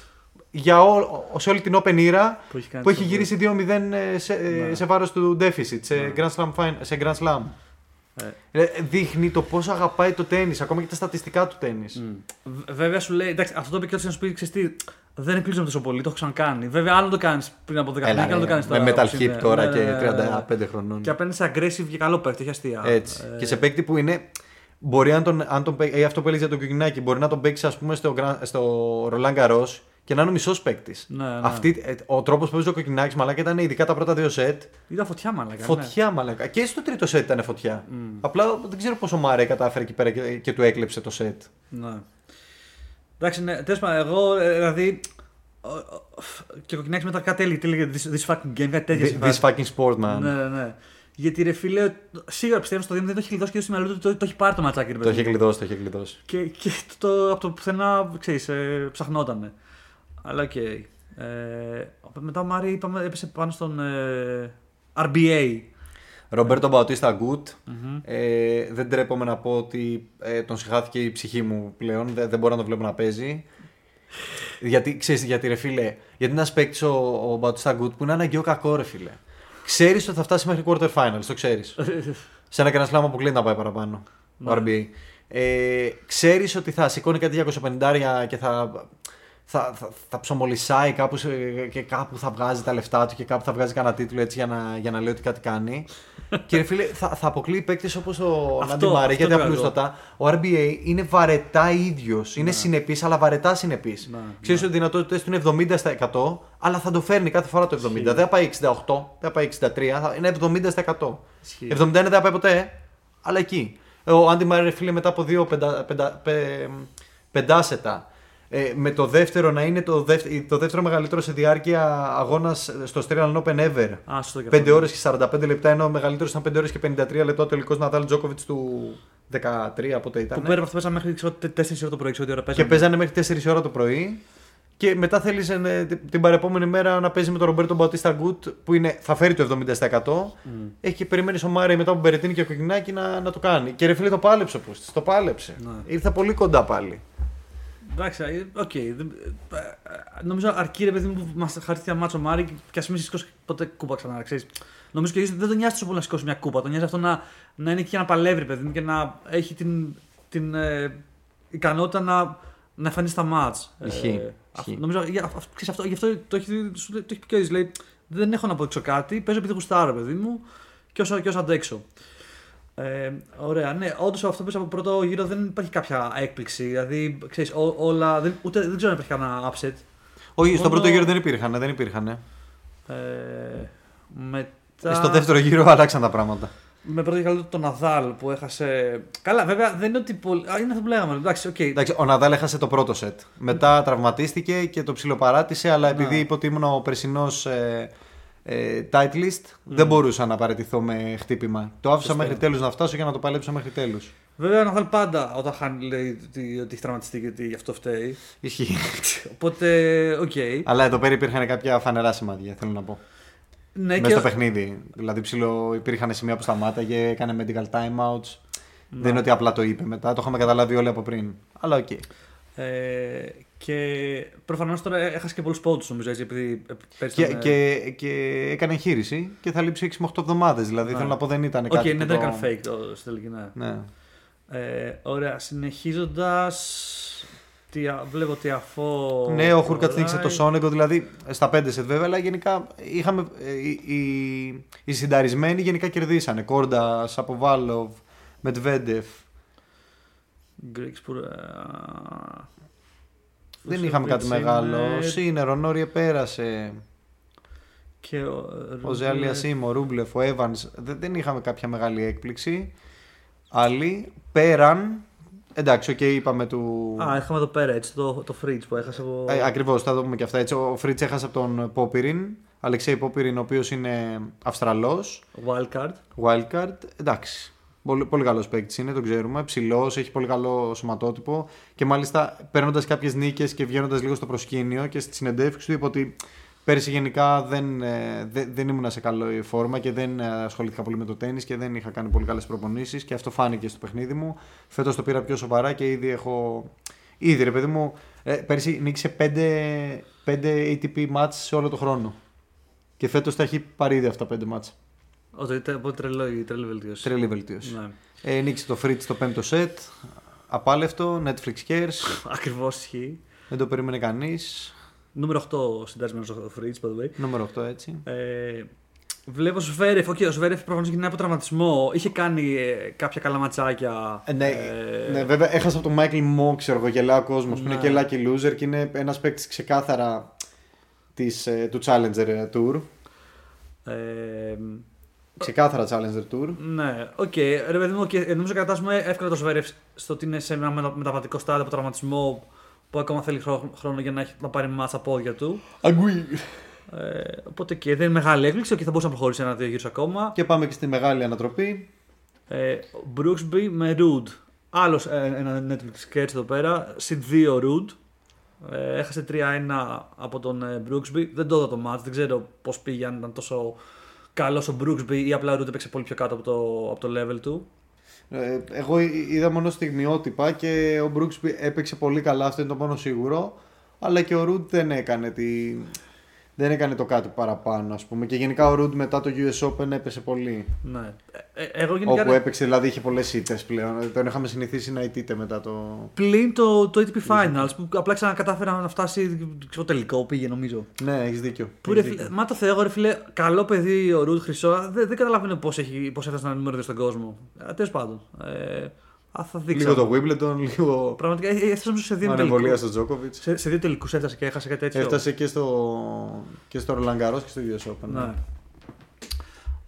για ό, σε όλη την Open Era Που έχει κάνει που έχει το γυρίσει 2-0 ε, σε, ε, Ναι. σε βάρος του deficit, σε, Grand Slam, fin- σε Grand Slam. Ε. Ε, δείχνει το πόσο αγαπάει το τέννις, ακόμα και τα στατιστικά του τέννις. Β- Βέβαια σου λέει, εντάξει, αυτό το είπε και ο να σου πει, ξέρεις τι, δεν εκπλήσω τόσο πολύ, το έχω ξανακάνει. Βέβαια, άλλο το κάνεις πριν από 10 χρόνια Έλα, και άλλο το ρε, κάνεις τώρα. με metal όπως είναι. hip τώρα Ναι, και ναι, ναι, ναι. 35 χρονών. Και απέναντι σε aggressive και καλό παίχτη, έχει αστεία. Έτσι. Ε, Και σε παίκτη που είναι. Μπορεί αν τον, αν τον, παί- ε, αυτό που έλεγες για τον Κοκκινάκη, μπορεί να τον παίξεις ας πούμε στο, Gra- στο Roland Garros και να είναι ο μισός παίκτης. Ναι, ναι. ο τρόπος που παίζει ο Κοκκινάκης μαλάκα ήταν ειδικά τα πρώτα δύο σετ. Ήταν φωτιά, μαλακά. Φωτιά μαλάκα. Και στο τρίτο σετ ήταν φωτιά. Απλά δεν ξέρω πόσο Μάρε κατάφερε εκεί πέρα και, και του έκλεψε το σετ. Ναι. ναι. Εντάξει, ναι, τέλος πάντων, εγώ ε, δηλαδή. ο- ο- Και ο Κοκκινάκης μετά κάτι έλεγε, τι έλεγε this, this fucking game, κάτι τέτοια. This fucking sport man. Ναι, ναι, ναι. Γιατί ρε φίλε, σίγουρα πιστεύω στο 2 δεν το έχει κλειδώσει και στο μυαλό του το, το έχει πάρει το ματσάκι. ρε Το παιδί είχε μου. κλειδώσει, το είχε κλειδώσει. Και, και το, από το πουθενά, ξέρεις, ε, ψαχνότανε. Αλλά οκ. Ε, μετά ο Μάρι είπαμε, έπεσε πάνω στον ε, RBA. Ρομπέρτο Μπαουτίστα Γκουτ. Ε, δεν τρέπομαι να πω ότι ε, τον συγχάθηκε η ψυχή μου πλέον. Δεν, δεν μπορώ να το βλέπω να παίζει. γιατί, ξέρεις, γιατί ρε φίλε, γιατί ένα παίκτης ο, ο Μπαουτίστα Γκουτ που είναι αναγκαίο κακό ρε φίλε. Ξέρεις ότι θα φτάσει μέχρι quarter finals, το ξέρεις. Σε ένα κανένα σλάμα που κλείνει να πάει παραπάνω. Ο RBA. Ε, ξέρεις ότι θα σηκώνει κάτι 250 και θα, θα, θα, θα ψωμολισάει κάπου σε- και κάπου θα βγάζει τα λεφτά του και κάπου θα βγάζει κανένα τίτλο έτσι για να, για να λέει ότι κάτι κάνει. και ρε φίλε, θα, θα αποκλείει παίκτες όπως ο Αυτό, Νάντι Μάρε αυτό γιατί το κακό. απλούστατα ο RBA είναι βαρετά ίδιος. Είναι συνεπής, αλλά βαρετά συνεπής. Ναι, Ξέρεις ότι οι δυνατότητες του είναι 70%, στα 100, αλλά θα το φέρνει κάθε φορά το 70. Δεν θα πάει 68, δεν θα πάει 63, θα είναι 70%. στα 100. Ισχύει. 71 δεν θα πάει ποτέ, αλλά εκεί. Ο Άντι Μάρε, φίλε, μετά από δύο πεντα, πεντα, πε- πεντάσετα, ε, με το δεύτερο να είναι το, δεύτερο, το δεύτερο μεγαλύτερο σε διάρκεια αγώνας στο Australian Open ever. Α, σωστό και 5 αυτό. ώρες και 45 λεπτά, ενώ ο μεγαλύτερος ήταν 5 ώρες και 53 λεπτά ο τελικός Νατάλ Τζόκοβιτς του 13, πότε ήταν. Που πέρα από αυτό πέσαμε μέχρι ξέρω, 4 ώρα το πρωί, ξέρω τι ώρα Και παίζαμε. παίζανε μέχρι 4 ώρα το πρωί. Και μετά θέλεις την μεθεπόμενη μέρα να παίζει με τον Ρομπέρτο Μπαουτίστα Γκουτ που είναι, θα φέρει το 70%. Έχει και περιμένει ο Μάρε μετά από Μπερετίνη και Κοκκινάκη να, να το κάνει. Και ρε φίλε το πάλεψε ο πούστης, το πάλεψε. Ναι. Ήρθε πολύ κοντά πάλι. Εντάξει, ε, οκ. δεν- ε, ε, Νομίζω αρκεί ρε παιδί μου που μας χαρίστηκε ένα μάτσο Μάρι και ας μην σηκώσει ποτέ κούπα ξανά. Ξέρεις. Νομίζω και δεν τον νοιάζει τόσο πολύ να σηκώσει μια κούπα. Τον νοιάζει αυτό να, να είναι εκεί και να παλεύει, ρε παιδί μου, και να έχει την, την ε, ικανότητα να, να εμφανίσει τα μάτς. Ισχύει, Ε, αυτό- ισχύει. νομίζω για, αυτό, ξέρεις, αυτό, γι' αυτό το έχει, σου λέει- το έχει πει και ο ίδιος, Λέει, δεν έχω να αποδείξω κάτι. Παίζω επειδή γουστάρω, παιδί μου, και όσο, και όσο αντέξω. Ε, ωραία, ναι, όντως αυτό που είπες από πρώτο γύρο δεν υπάρχει κάποια έκπληξη. Δηλαδή, ξέρεις, ό, όλα. Δεν, ούτε, δεν ξέρω αν υπάρχει κανένα upset. Όχι, στον Μόνο- πρώτο γύρο δεν υπήρχαν. Δεν υπήρχαν. Ε, μετά. Στο δεύτερο γύρο άλλαξαν τα πράγματα. Με πρώτο γύρο τον Ναδάλ που έχασε. Καλά, βέβαια δεν είναι ότι. Πολύ... Α, είναι αυτό που λέγαμε. Εντάξει, οκ. Εντάξει, ο Ναδάλ έχασε το πρώτο σετ. Μετά τραυματίστηκε και το ψιλοπαράτησε, αλλά επειδή είπε ότι ήμουν ο περσινός ε, ε, titleist, δεν μπορούσα να παραιτηθώ με χτύπημα. Το άφησα Σωστό. μέχρι τέλους να φτάσω για να το παλέψω μέχρι τέλους. Βέβαια ο Ναδάλ πάντα όταν χάνει λέει ότι, ότι έχει τραυματιστεί και ότι γι' αυτό φταίει. Ισχύει. Οπότε, οκ. αλλά εδώ πέρα υπήρχαν κάποια φανερά σημάδια, θέλω να πω. Ναι, Μέσα στο παιχνίδι. Δηλαδή, ψιλο υπήρχαν σημεία που σταμάταγε, έκανε medical timeouts. Δεν είναι ότι απλά το είπε μετά, το είχαμε καταλάβει όλοι από πριν. Αλλά οκ. Ε, και προφανώς τώρα έχασε και πολλούς πόντους νομίζω έτσι, επειδή ε, πέρσι Και, ήταν, ε, και, και έκανε εγχείρηση και θα λείψει 6 με 8 εβδομάδες. Δηλαδή, Ναι. θέλω να πω δεν ήταν Οκ, κάτι. ναι, που δεν το- έκανε fake το στην τελική, ναι. Ναι. Ε, ωραία, συνεχίζοντας. Βλέπω ότι αφού. Ναι, ο Χούρκατ νίκησε το Σόνεγκο, δηλαδή στα 5 σετ βέβαια, αλλά γενικά είχαμε. ε, Οι, οι, οι συνταρισμένοι γενικά κερδίσανε. Κόρντα, Σαποβάλοβ, Μετβέντεφ. Γκρίξπουρ. Δεν είχαμε κάτι μεγάλο. Σίνερο, Νόριε πέρασε. Και ο, Ο Ζεάλια Σίμ, ο Ρούμπλεφ, ο Εύαν. Δεν, δεν είχαμε κάποια μεγάλη έκπληξη. Άλλοι πέραν. Εντάξει, οκ, είπαμε του. Α, είχαμε εδώ πέρα έτσι το, το Fritz που έχασε από. Ε, Ακριβώς, θα το πούμε και αυτά. Έτσι, ο Fritz έχασε από τον Πόπιριν. Αλεξέη Πόπιριν, ο οποίος είναι Αυστραλός. Wildcard. Wildcard. Εντάξει. Πολύ, πολύ καλός παίκτης είναι, τον ξέρουμε. Ψηλός, έχει πολύ καλό σωματότυπο. Και μάλιστα παίρνοντας κάποιες νίκες και βγαίνοντας λίγο στο προσκήνιο και στη συνέντευξή του είπε ότι πέρσι γενικά δεν, ε, δεν, δεν ήμουν σε καλό φόρμα και δεν ε, ασχολήθηκα πολύ με το τέννις και δεν είχα κάνει πολύ καλές προπονήσεις και αυτό φάνηκε στο παιχνίδι μου. Φέτος το πήρα πιο σοβαρά και ήδη έχω. Ήδη ρε παιδί μου, ε, πέρσι νίκησε 5, 5 ATP match σε όλο το χρόνο. Και φέτος τα έχει πάρει ήδη αυτά 5 match. Ότι οπότε τρελό, η τρελή βελτίωση. Τρελή βελτίωση. Ναι. Ε, νίκησε το Fritz στο πέμπτο σετ. Απάλευτο, Netflix cares. Ακριβώς ισχύει. Δεν το περίμενε κανείς. Νούμερο 8 συντάσσεμένο ο Fridge, by the way. Νούμερο 8 έτσι. Ε, βλέπω Σβέρεφ, okay, ο Σβέρεφ προφανώς ξεκινάει από τραυματισμό. Είχε κάνει ε, κάποια καλά ματσάκια. Ε, ναι, ε, ναι, βέβαια έχασα από τον Michael Mmoh, ξέρω εγώ, γελά ο κόσμος που είναι Ναι. και lucky loser και είναι ένας παίκτης ξεκάθαρα της, ε, του Challenger Tour. ε, Ξεκάθαρα Challenger Tour. ναι, οκ. Ρε παιδί μου, okay, νομίζω κατατάσσουμε εύκολα το Σβέρεφ στο ότι είναι σε ένα μετα- μεταβατικό στάδιο από τραυματισμό που ακόμα θέλει χρό- χρόνο για να, έχει, να πάρει ματς στα πόδια του. Α, γκουχ. Ε, οπότε και δεν είναι μεγάλη έκπληξη και θα μπορούσε να προχωρήσει ένα-δύο γύρους ακόμα. Και πάμε και στη μεγάλη ανατροπή. Ε, Brooksby με Rude. Άλλος ένα Netflix sketch εδώ πέρα. Συν 2 Rude. Ε, έχασε 3-1 από τον ε, Brooksby. Δεν το είδα το match, δεν ξέρω πώς πήγε, αν ήταν τόσο καλός ο Brooksby ή απλά ο Root έπαιξε πολύ πιο κάτω από το, από το level του. Ε, εγώ εί- είδα μόνο στιγμιότυπα και ο Brooks έπαιξε πολύ καλά, αυτό είναι το μόνο σίγουρο. Αλλά και ο Ρουντ δεν έκανε, τη... δεν έκανε το κάτι παραπάνω, ας πούμε. Και γενικά ο Ρουντ μετά το US Open έπεσε πολύ. Ναι. Ε, ε, εγώ γενικά. Όπου έπαιξε, δηλαδή είχε πολλές ήττες πλέον. Ε, Τον είχαμε συνηθίσει να ηττείται μετά το. Πλην το, το ATP Finals που απλά ξανακατάφερε να φτάσει στο τελικό πήγε νομίζω. Ναι, έχεις δίκιο. Που ρε, Έχεις φίλε, δίκιο. μα το Θεό, ρε φίλε, καλό παιδί ο Ρουτ Χρυσό. Δεν, δεν καταλαβαίνω πώς πώς έφτασε να είναι νούμερο 2 στον κόσμο. Τέλος πάντων. Ε, α, θα δείξω. Λίγο το Wimbledon, λίγο Πραγματικά ε, έφτασε νομίζω σε δύο τελικούς. ανεβολία στο Τζόκοβιτ. Σε, σε δύο τελικούς έφτασε και έχασε κάτι τέτοιο. Έφτασε και στο, και στο Roland Garros και στο US Open. Ναι.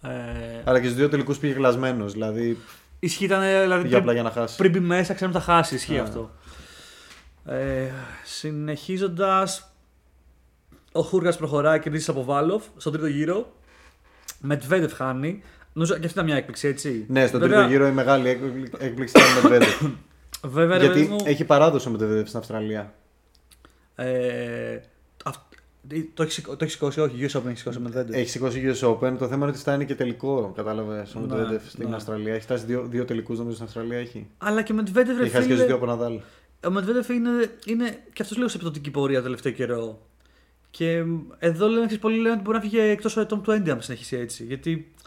Ε, Αλλά και στους δύο τελικούς πήγε γλασμένος. Δηλαδή ισχύει ήταν. ε, Δηλαδή, πήγε απλά για να χάσει. πριν μπει μέσα, ξέρουμε ότι θα χάσει. Ισχύει Ναι. αυτό. Ε, Συνεχίζοντας. Ο Χούργας προχωράει και από Βάλοφ στον τρίτο γύρο. Μετβέντεφ χάνει. Νομίζω και αυτή ήταν μια έκπληξη, έτσι. Ναι, στον Βέβαια- τρίτο γύρο η μεγάλη έκπλη- έκπληξη ήταν με Medvedev. Βέβαια, ρε παιδί Γιατί μου, έχει παράδοση με Medvedev στην Αυστραλία. ε, αυ- το έχει σηκώ- το έχει σηκώσει, όχι, US Open έχει σηκώσει με Medvedev. Έχει σηκώσει US Open. Το θέμα είναι ότι φτάνει και τελικό. Κατάλαβες ο Ναι, Medvedev στην ναι. Αυστραλία. Έχει φτάσει δύο, δύο τελικούς νομίζω στην Αυστραλία. Έχει. Αλλά και με Medvedev, ρε Έχει χάσει και φίλε, του δύο από Ναδάλ. Ο Medvedev είναι, είναι και αυτός λίγο σε πτωτική πορεία το τελευταίο καιρό. Και μ, εδώ λένε, ξέρεις, πολλοί λένε ότι μπορεί να φύγει εκτός ετών του 20 αν συνεχίσει έτσι. Γιατί Μμ.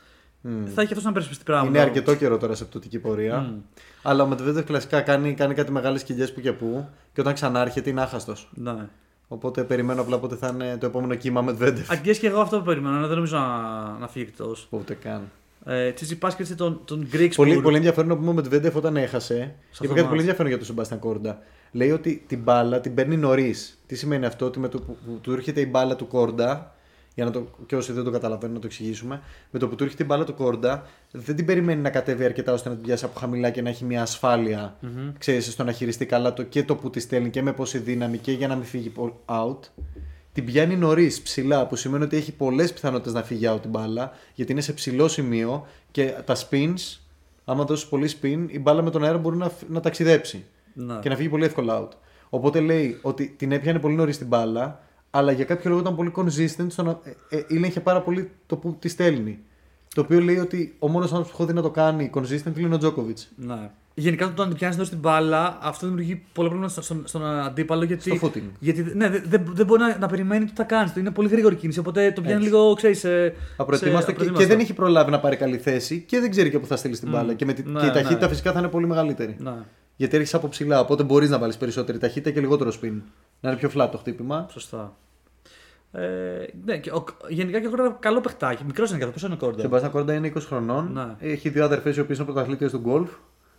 Θα έχει αυτό να περισπιστεί πράγματα. Είναι αρκετό καιρό τώρα σε πτωτική πορεία. Μμ. Αλλά ο Medvedev κλασικά κάνει, κάνει κάτι μεγάλες κοιλιέ που και που. Και όταν ξανάρχεται είναι άχαστος. Ναι. Οπότε περιμένω απλά πότε θα είναι το επόμενο κύμα Medvedev. Αγγλίες και εγώ αυτό που περιμένω, δεν νομίζω να, να φύγει εκτός. Πότε καν. Ε, Τσιτσιπάς και έτσι τον, τον Greek Πολύ, Spur. πολύ ενδιαφέρον να πούμε ο Medvedev όταν έχασε. αυτό Είπε το κάτι μάτς. πολύ ενδιαφέρον για τον Σεμπάστιαν Κόρντα. Λέει ότι την μπάλα την παίρνει νωρίς. Τι σημαίνει αυτό, ότι με το που, που του έρχεται η μπάλα του Κόρντα, για να το, και όσοι δεν το καταλαβαίνουν να το εξηγήσουμε, με το που του έρχεται η μπάλα του Κόρντα, δεν την περιμένει να κατέβει αρκετά ώστε να την πιάσει από χαμηλά και να έχει μια ασφάλεια, Μμμ. ξέρεις, στο να χειριστεί καλά το, και το που τη στέλνει και με πόση δύναμη και για να μην φύγει out. Την πιάνει νωρίς, ψηλά, που σημαίνει ότι έχει πολλές πιθανότητες να φύγει out την μπάλα, γιατί είναι σε ψηλό σημείο και τα spins, άμα δώσεις πολύ spin, η μπάλα με τον αέρα μπορεί να, φ- να ταξιδέψει Ναι. και να φύγει πολύ εύκολα out. Οπότε λέει ότι την έπιανε πολύ νωρίς την μπάλα, αλλά για κάποιο λόγο ήταν πολύ consistent στο να ε, ε, ήλεγχε πάρα πολύ το που τη στέλνει. Το οποίο λέει ότι ο μόνος άνθρωπος που έχω δει να το κάνει consistent είναι ο Τζόκοβιτς. Ναι. Γενικά το να πιάνει την μπάλα, αυτό δημιουργεί πολλά προβλήματα στο- στον, στον αντίπαλο. Γιατί, Στο footing. γιατί ναι, δεν δεν- δεν μπορεί να, να περιμένει τι θα κάνεις. Είναι πολύ γρήγορη κίνηση. Οπότε το πιάνει Έτσι. λίγο, ξέρεις. σε- Απροετοίμαστο σε- και, και απροετοίμαστο. δεν έχει προλάβει να πάρει καλή θέση και δεν ξέρει και πού θα στείλει την μπάλα. Και, με τη, Ναι, και η ταχύτητα ναι. φυσικά θα είναι πολύ μεγαλύτερη. Ναι, Γιατί έρχεσαι από ψηλά, οπότε μπορείς να βάλεις περισσότερη ταχύτητα και λιγότερο spin. Να είναι πιο flat το χτύπημα. σωστά. Ε, ναι, και ο, γενικά και ο Κόρντα καλό παιχτάκι. Μικρός είναι και αυτό. Πόσο είναι ο Ο Κόρντα. Σεμπάστιαν Κόρντα είναι 20 χρονών. Ναι. Έχει δύο αδερφές οι οποίες είναι πρωταθλήτριες του γκολφ.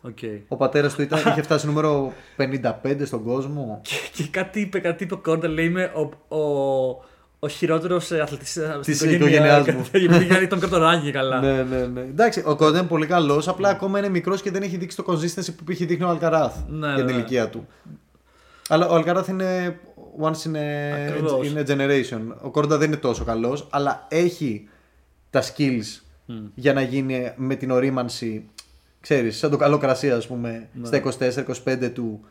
Οκ. Ο πατέρας του ήταν, είχε φτάσει νούμερο 55 στον κόσμο. Και, και κάτι είπε, κάτι είπε ο Κόρντα, λέει είμαι ο, ο, ο χειρότερος αθλητής Της οικογένειάς μου. Γιατί τον Κορτοράγει καλά. ναι, ναι, ναι. Εντάξει, ο Κόρντα είναι πολύ καλός, απλά ακόμα είναι μικρός και δεν έχει δείξει το consistency που είχε δείχνει ο Αλκαράθ Ναι, για ναι. την ηλικία του. Αλλά ο Αλκαράθ είναι once in a, Ακριβώς. in a generation. Ο Κόρντα δεν είναι τόσο καλός, αλλά έχει τα skills για να γίνει με την ορίμανση, ξέρεις, σαν το καλό κρασί, ας πούμε, Ναι. στα 24-25 του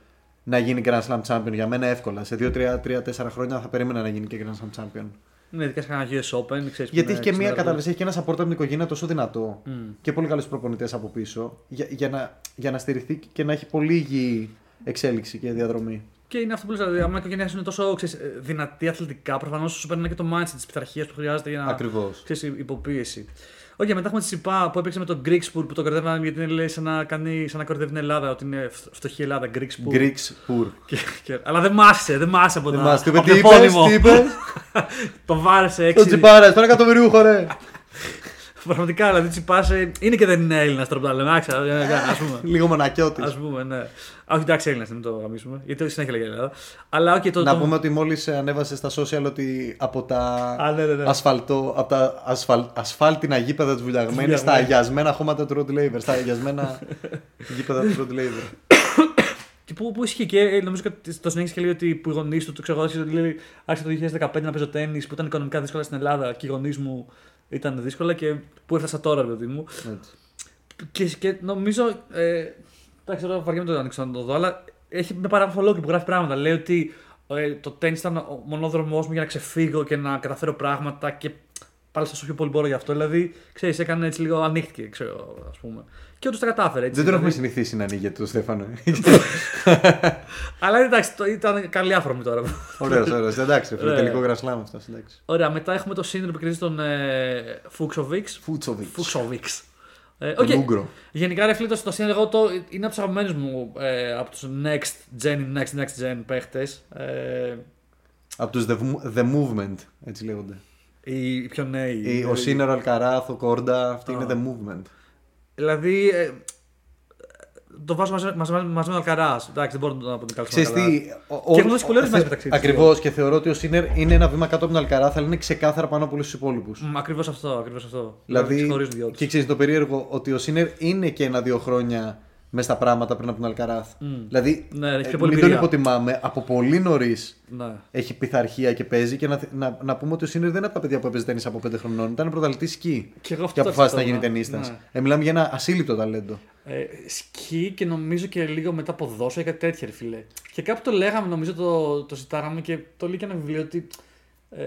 να γίνει Grand Slam Champion. Για μένα εύκολα. Σε 2-3-4 χρόνια θα περίμενα να γίνει και Grand Slam Champion. Ναι, ειδικά σε κανένα US Open. Ξέρεις, που Γιατί είναι έχει και μία, 60 κατάλαβες, έχει και ένα support από την οικογένεια τόσο δυνατό Μμ. και πολύ καλούς προπονητές από πίσω για, για, να, για να στηριχθεί και να έχει πολύ υγιή εξέλιξη και διαδρομή. Και είναι αυτό που λες, δηλαδή, άμα η οικογένειά σου είναι τόσο ξέρεις, ε, δυνατή αθλητικά, προφανώς σου παίρνει και το mindset της πειθαρχίας που χρειάζεται για να. Ακριβώς. Ξέρεις, υποπίεση. Όχι, μετά έχουμε τη Σιπά που έπαιξε με τον Greekspur που τον κορδεύαν γιατί είναι λέει, σαν, να κάνει, σαν να κορδεύει την Ελλάδα, ότι είναι φ- φτωχή Ελλάδα, Greekspur. Greeks Pur. Και, και, αλλά δεν μ' άρεσε, δεν μ' άρεσε από, Δεν τα- μας τι είπε, από τι το είπες, επώνυμο. τι είπες; τον βάρεσε Το έξι. τσιπάρα, τον εκατομμυριούχο ρε. Πραγματικά, δηλαδή Τσιπάς ε, είναι και δεν είναι Έλληνας τώρα που τα λέμε. άξα, ε, ε, ας πούμε. Λίγο μονακιώτης. Α πούμε, ναι. Α, όχι, εντάξει, Έλληνας, δεν το γαμίσουμε. Γιατί συνέχεια λέγεται Ελλάδα. Αλλά, okay, το, Να το- πούμε ότι μόλις ανέβασε στα social ότι από τα, Α, ναι, ναι, ναι. ασφαλτό, από τα ασφαλ, ασφάλτινα γήπεδα του βουλιαγμένου στα Βουλιαγμένη. αγιασμένα χώματα του Rod Laver. Στα αγιασμένα γήπεδα του Rod Laver. Και που, που ισχύει και ε, νομίζω ότι το συνέχισε και λέει ότι που οι γονείς του, το ξέρω εγώ, λέει, άρχισε το 2015 να παίζω τέννη που ήταν οικονομικά δύσκολα στην Ελλάδα και οι γονείς μου ήταν δύσκολα και που έφτασα τώρα, παιδί μου. Έτσι. Και, και νομίζω. Ε, εντάξει, τώρα βαριέμαι το ανοίξω να το δω, αλλά έχει μια παράγραφο λόγο που γράφει πράγματα. Λέει ότι ε, το τέννη ήταν ο μονόδρομός μου για να ξεφύγω και να καταφέρω πράγματα και πάλεψα όσο πιο πολύ μπορώ γι' αυτό. Δηλαδή, ξέρεις, έκανε έτσι λίγο ανοίχτηκε, ξέρω, ας πούμε. Και όντως τα κατάφερε. Έτσι, Δεν τον έχουμε δηλαδή. συνηθίσει να ανοίγεται το Στέφανο. Αλλά εντάξει, το, ήταν καλή αφορμή τώρα. Ωραίος, ωραίος. Εντάξει, φίλε, Ναι. τελικό Grand Slam αυτό. Εντάξει. Ωραία, μετά έχουμε τον Σίνερ που κερδίζει τον ε, Φούξοβιξ. Φούτσοβιτς. Φούξοβιξ. Ε, Τον οκ. Ούγκρο. Γενικά, ρε φίλε, το, τον Σίνερ εγώ το, είναι από τους αγαπημένους μου ε, από τους next gen, next, next gen παίχτες. Ε, Από τους The, The Movement, έτσι λέγονται. Οι, οι πιο νέοι. Η- Ο Σίνερ, ο Αλκαράθ, ο Κόρντα, αυτοί είναι Α. The Movement. Δηλαδή, ε, το βάζω μαζί, μαζί, μαζί με τον Αλκαράς. Εντάξει, δεν μπορώ να τον καλύψω. Ξέρεις τι, ο- Και ο- έχουν δώσει πολλές θε- βάσεις μεταξύ τους. Ακριβώς και θεωρώ ότι ο Σίνερ είναι ένα βήμα κάτω από τον Αλκαράθ, αλλά είναι ξεκάθαρα πάνω από όλους τους υπόλοιπους. Ακριβώς αυτό, ακριβώς αυτό. Δηλαδή, ξεχωρίζουν δυο τους. και ξέρεις το περίεργο ότι ο Σίνερ είναι και ένα-δύο χρόνια μες στα πράγματα πριν από τον Αλκαράθ. Δηλαδή, Ναι, έχει ε, πιο πολύ μην τον εμπειρία. υποτιμάμε. Από πολύ νωρίς Ναι. έχει πειθαρχία και παίζει. Και να, να, να πούμε ότι ο Σίνερ δεν είναι από τα παιδιά που έπαιζε τέννη από 5 χρονών. Ήταν πρωταθλητής σκι. Και εγώ αυτό Και αποφάσισε να αυτό, γίνει ναι. ταινίστα. Ναι. Ε, μιλάμε για ένα ασύλληπτο ταλέντο. Ε, σκι και νομίζω και λίγο μετά ποδόσφαιρο ή κάτι τέτοιο, ρε φίλε. Και κάπου το λέγαμε, νομίζω το, το ζητάγαμε και το λέει και ένα βιβλίο ότι. Ε,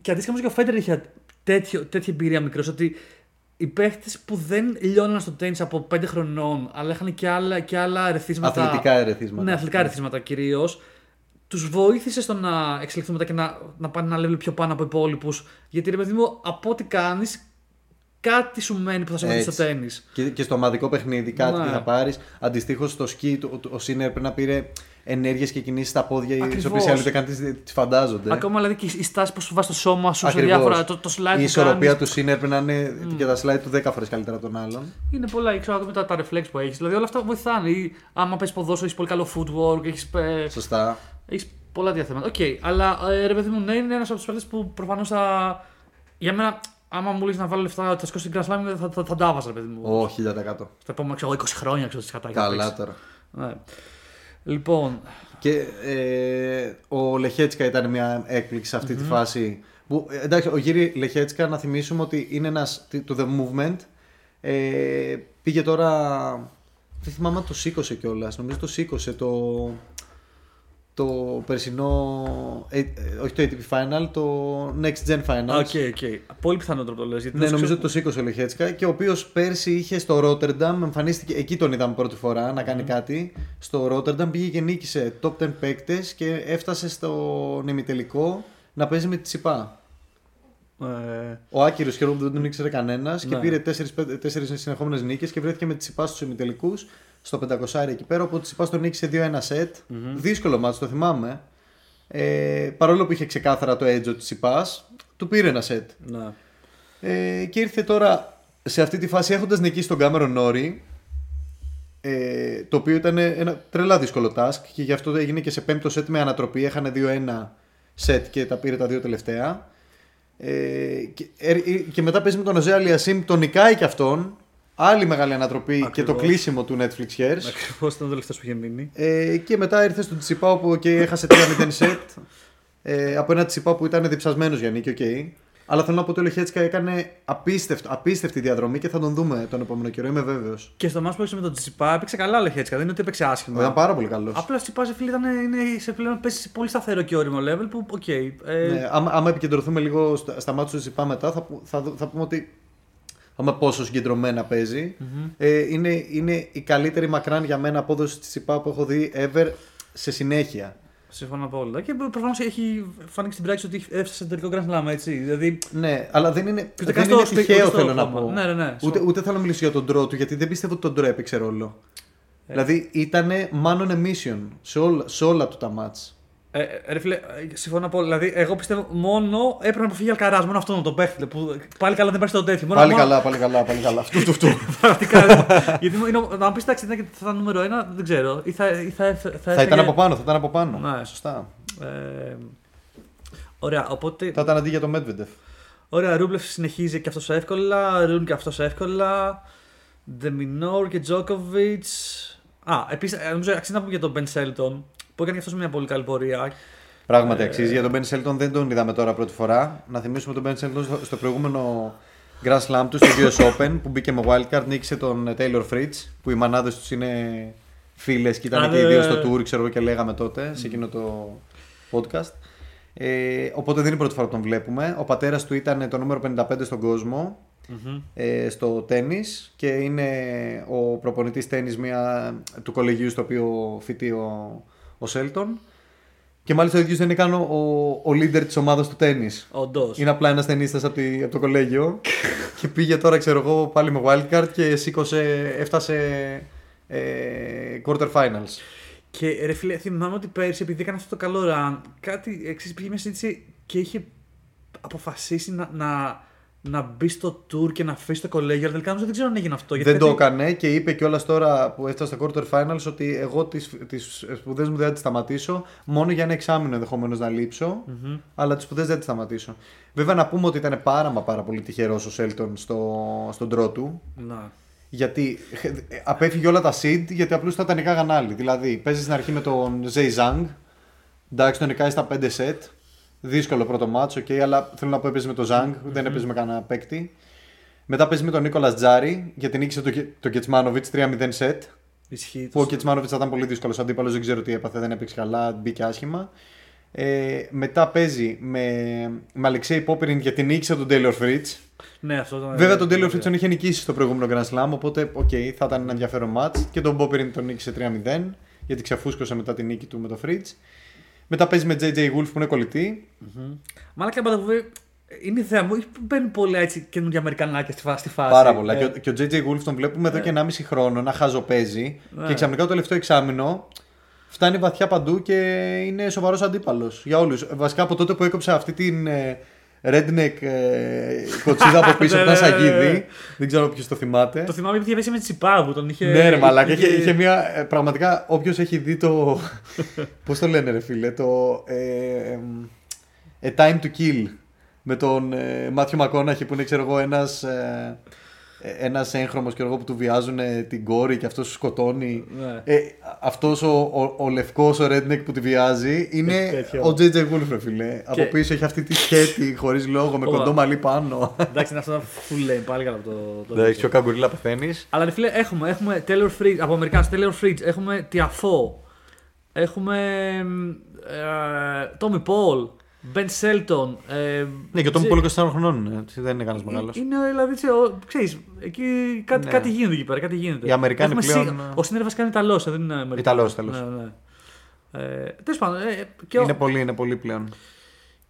και αντίστοιχα όμως και ο Φέντερ είχε τέτοιο, τέτοια εμπειρία μικρός ότι οι παίχτες που δεν λιώναν στο τέννη από 5 χρονών, αλλά είχαν και άλλα, και άλλα ερεθίσματα. Αθλητικά ερεθίσματα. Ναι, αθλητικά ερεθίσματα κυρίως. Τους βοήθησε στο να εξελιχθούν μετά και να, να πάνε ένα level πιο πάνω από υπόλοιπους. Γιατί ρε παιδί μου, από ό,τι κάνεις, κάτι σου μένει που θα σε βοηθήσει στο Έτσι. τέννις. Και, και στο ομαδικό παιχνίδι κάτι Ναι. τι θα πάρεις. Αντιστοίχως στο σκι, το- ο Σίνερ πρέπει να πήρε ενέργειες και κινήσεις στα πόδια, τις Ακριβώς. οποίες οι άλλοι ούτε καν τις φαντάζονται. Ακόμα δηλαδή και η στάση που σου βάζει στο σώμα σου, σε Ακριβώς. διάφορα. Το, το slide Η που ισορροπία κάνεις, του Σίνερ πρέπει να είναι και τα slide του 10 φορές καλύτερα από τον άλλον. Είναι πολλά, ξέρω ακόμα τα, τα reflex που έχεις. Δηλαδή όλα αυτά βοηθάνε. Ή, άμα παίζει ποδόσφαιρο, έχεις πολύ καλό footwork, έχεις Σωστά. έχεις πολλά δείγματα. Οκ, αλλά ε, ρε παιδί μου, ναι, είναι ένας από τους παίκτες που προφανώς θα. Για μένα, άμα μου λες να βάλω λεφτά, θα σκώσει την Grand Slam, θα, θα, θα τα βάζα, ρε παιδί μου. Ω, 1000%. Τα επόμενα ξέρω, 20 χρόνια, ξέρω τι κατά Καλά τώρα. Ναι. Λοιπόν, Και ε, ο Λεχέτσκα ήταν μια έκπληξη σε αυτή τη φάση. Που, ε, εντάξει, ο Γύρι Λεχέτσκα να θυμίσουμε ότι είναι ένας του The Movement. Ε, πήγε τώρα. Δεν θυμάμαι αν το σήκωσε κιόλας. Νομίζω το σήκωσε το. Το περσινό. ε, ε, όχι το ATP Final, το Next Gen Finals. οκ, οκ. Πολύ πιθανότερο το λες. γιατί Ναι, το νομίζω ξέρω- ότι το σήκωσε ο Λεχέτσκα και ο οποίος πέρσι είχε στο Ρότερνταμ, εμφανίστηκε εκεί τον είδαμε πρώτη φορά να κάνει κάτι. Στο Ρότερνταμ πήγε και νίκησε top 10 παίκτες και έφτασε στο ημιτελικό να παίζει με τον Τσιτσιπά. Ε, Ο Άκυρος χαίρομαι που δεν τον ήξερε κανένας και Ναι. πήρε 4 συνεχόμενες νίκες και βρέθηκε με τον Τσιτσιπά στους ημιτελικούς στο 500 εκεί πέρα. Οπότε η Τσιπά τον νίκησε 2-1 σετ. Δύσκολο μάτσο, το θυμάμαι. Ε, παρόλο που είχε ξεκάθαρα το edge της Τσιπά, του πήρε ένα σετ. ναι. Ε, και ήρθε τώρα σε αυτή τη φάση έχοντας νικήσει τον Κάμερον Νόρι ε, το οποίο ήταν ένα τρελά δύσκολο task και γι' αυτό έγινε και σε πέμπτο σετ με ανατροπή έχανε 2-1 σετ και τα πήρε τα δύο τελευταία ε, και, ε, και μετά παίζει με τον Οζέ Αλιασίμ τον νικάει και αυτόν άλλη μεγάλη ανατροπή και το Ακριβώς. κλείσιμο του Netflix curse Ακριβώς ήταν ο τελευταίος που είχε μείνει. ε, και μετά ήρθε στον Τσιτσιπά που και έχασε 3-0 σετ ε, από ένα Τσιτσιπά που ήταν διψασμένος για νίκη, οκ. Αλλά θέλω να πω ότι ο Λεχέτσκα έκανε απίστευτο, απίστευτη διαδρομή και θα τον δούμε τον επόμενο καιρό, είμαι βέβαιος. Και στο ματς που έπαιξε με τον Τσιτσιπά έπαιξε καλά ο Λεχέτσκα, δεν είναι ότι έπαιξε άσχημα. Ήταν πάρα πολύ καλός. Απλά ο Τσιτσιπά φίλε ήταν είναι σε πλέον παίζει σε πολύ σταθερό και ώριμο level που, οκ. ε, Ναι, άμα, άμα επικεντρωθούμε λίγο στα, στα ματς του Τσιτσιπά μετά, θα, που- θα, δω- θα πούμε ότι. Θα δούμε πόσο συγκεντρωμένα παίζει. Ε, είναι, είναι η καλύτερη μακράν για μένα απόδοση της Τσιπά που έχω δει ever σε συνέχεια. Συμφωνώ απόλυτα. Και προφανώς έχει φανεί και στην πράξη ότι έφτασε σε τελικό Grand Slam, έτσι. Δηλαδή. Ναι, αλλά δεν είναι, ούτε δεν καν είναι στο- τυχαίο ούτε στο θέλω να χώμα. πω. Ναι, ναι, ναι. Ούτε, Σω- ούτε θέλω να μιλήσω για τον Ντρό του γιατί δεν πιστεύω ότι τον Ντρό έπαιξε ρόλο. Ε. Δηλαδή ήταν man on a mission σε όλα, σε όλα του τα μάτς. Ε, ε, ρε φίλε, ε, συμφωνώ απόλυτα. Δηλαδή, εγώ πιστεύω μόνο έπρεπε να αποφύγει Αλκαράς, μόνο αυτό να το παίχτε. Που πάλι καλά δεν υπάρχει το τέτοιο. Μόνο, Πάλι μόνο- καλά, πάλι καλά, πάλι καλά. Αυτού, αυτού, αυτού. Πραγματικά. γιατί μου- είναι, να μου πεις εντάξει, ήταν και θα ήταν νούμερο ένα, δεν ξέρω. Ή θα, ή θα, έφε- θα, θα ήταν έφεγε- από πάνω, θα ήταν από πάνω. Ναι. Σωστά. Ε, ωραία, οπότε. Θα ήταν αντί για το Medvedev. Ωραία, Ρούμπλεφ συνεχίζει και αυτός εύκολα. Ρουν και αυτός εύκολα. Δεμινόρ και Τζόκοβιτ. Α, επίσης, νομίζω αξίζει να πούμε για τον Μπεν Σέλτον που έκανε και αυτός μια πολύ καλή πορεία. Πράγματι Ε, αξίζει. Για τον Ben Shelton δεν τον είδαμε τώρα πρώτη φορά. Να θυμίσουμε τον Ben Shelton στο, στο προηγούμενο Grand Slam του, στο US Open, που μπήκε με wildcard, νίκησε τον Taylor Fritz, που οι μανάδες τους είναι φίλες και ήταν Α, και ναι, οι δύο ναι, στο ναι. tour, ξέρω εγώ και λέγαμε τότε σε εκείνο το podcast. Ε, οπότε δεν είναι η πρώτη φορά που τον βλέπουμε. Ο πατέρας του ήταν το νούμερο 55 στον κοσμο ε, στο τέννις και είναι ο προπονητής τέννις μια, του κολεγίου στο οποίο φοιτεί ο, ο Σέλτον. Και μάλιστα ο ίδιος δεν είναι καν ο, ο leader της ομάδας του τέννις. Όντως. Είναι απλά ένας ταινίστα από, τη- από το κολέγιο και πήγε τώρα, ξέρω εγώ, πάλι με wildcard και σήκωσε, έφτασε ε, quarter finals. Και ρε φίλε, θυμάμαι ότι πέρσι, επειδή έκανε αυτό το καλό run, κάτι εξή πήγε μια συζήτηση και είχε αποφασίσει να, να, να μπει στο tour και να αφήσει το κολέγιο. Αλλά τελικά όμως δεν ξέρω αν έγινε αυτό. Δεν το κάτι- έκανε και είπε κιόλας τώρα που έφτασε στα quarter finals ότι εγώ τις τις σπουδές μου δεν θα τις σταματήσω. Μόνο για ένα εξάμεινο ενδεχομένως να λειψω Αλλά τις σπουδές δεν τις σταμάτησε. Βέβαια να πούμε ότι ήταν πάρα μα πάρα πολύ τυχερός ο Σέλτον στο, στον draw του. Να. Γιατί ε, απέφυγε όλα τα seed γιατί απλώς θα τα νικάγαν άλλοι. Δηλαδή παίζει στην αρχή με τον Zay Zhang. Εντάξει, τον νικάει στα 5 set. Δύσκολο πρώτο ματς, οκ, αλλά θέλω να πω έπαιζε με τον Zhang, δεν έπαιζε με κανένα παίκτη. Μετά παίζει με τον Νίκολας Τζάρι, γιατί νίκησε τον το Κετσμάνοβιτς 3-0 set. Ισχύει. Που ο Κετσμάνοβιτς θα ήταν πολύ δύσκολος αντίπαλος, δεν ξέρω τι έπαθε, δεν έπαιξε καλά, μπήκε άσχημα. Ε, μετά παίζει με, με Αλεξέι Πόπιριν γιατί νίκησε τον Taylor Fritz. Ναι, αυτό ήταν. Βέβαια τον Taylor Fritz τον είχε νικήσει στο προηγούμενο Grand Slam, οπότε οκ, θα ήταν ένα ενδιαφέρον match. Και τον Πόπιριν τον νίκησε 3-0, γιατί ξεφούσκωσε μετά την νίκη του με το Fritz. Μετά παίζει με JJ Wolf που είναι κολλητοί. Μάλακα Μπαταβούβη είναι η θέα μου. Μπαίνουν πολλά έτσι καινούργια Αμερικανάκια στη φάση. Στη φάση. Πάρα πολλά. Ε, Και, ο, και ο JJ Wolf τον βλέπουμε εδώ και 1,5 χρόνο να χαζοπαίζει. Ναι. Και ξαφνικά το τελευταίο εξάμηνο φτάνει βαθιά παντού και είναι σοβαρός αντίπαλος για όλους. Βασικά από τότε που έκοψε αυτή την ε, redneck ε, κοτσίδα από πίσω Ναι, από τα ναι, ναι, ναι. σαγίδι. Δεν ξέρω ποιος το θυμάται. Το θυμάμαι γιατί είχε πέσει με τσιπάγου. Τον είχε. Ναι, ρε μαλάκα. Είχε, είχε- είχε μια. ε, πραγματικά, όποιος έχει δει το. Πώς το λένε, ρε φίλε, το. Ε, ε, A Time to Kill με τον ε, Μάθιο Μακόναχη που είναι, ξέρω εγώ, ένας. Ε, ένας έγχρωμος ξέρω εγώ, που του βιάζουν ε, την κόρη και αυτός σκοτώνει. Ναι. Ε, αυτός ο, ο, ο λευκός ο redneck που τη βιάζει είναι Έχει τέτοιο. ο JJ Wolf, ρε φίλε. Από πίσω έχει αυτή τη σκέτη χωρίς λόγο με Ω. κοντό μαλλί πάνω. Εντάξει, είναι αυτό full lane. Πάλι καλά από το. το Εντάξει, πιο καγκουρίλα πεθαίνεις. Αλλά ρε φίλε, έχουμε, έχουμε Taylor Fritz, από Αμερικάνους, Taylor Fritz, έχουμε Tiafo, έχουμε ε, Tommy Paul, Ben Shelton. Ε, Ναι, και ο Tom Τζε- Paul 24 χρονών είναι, έτσι, δεν είναι κανένας μεγάλος. Είναι δηλαδή, έτσι, ο- ξέρεις, εκεί κάτι, Ναι. κάτι γίνεται εκεί πέρα, κάτι γίνεται. Οι Αμερικάνοι Έχουμε πλέον- σίγα- Ο Σίνερ βασικά είναι Ιταλός, ε, δεν είναι Αμερικάνος. Ιταλός, Ιταλός. Ναι, ναι. Ε, τέλος πάντων, ε, και, ο- Είναι πολύ, είναι πολύ πλέον.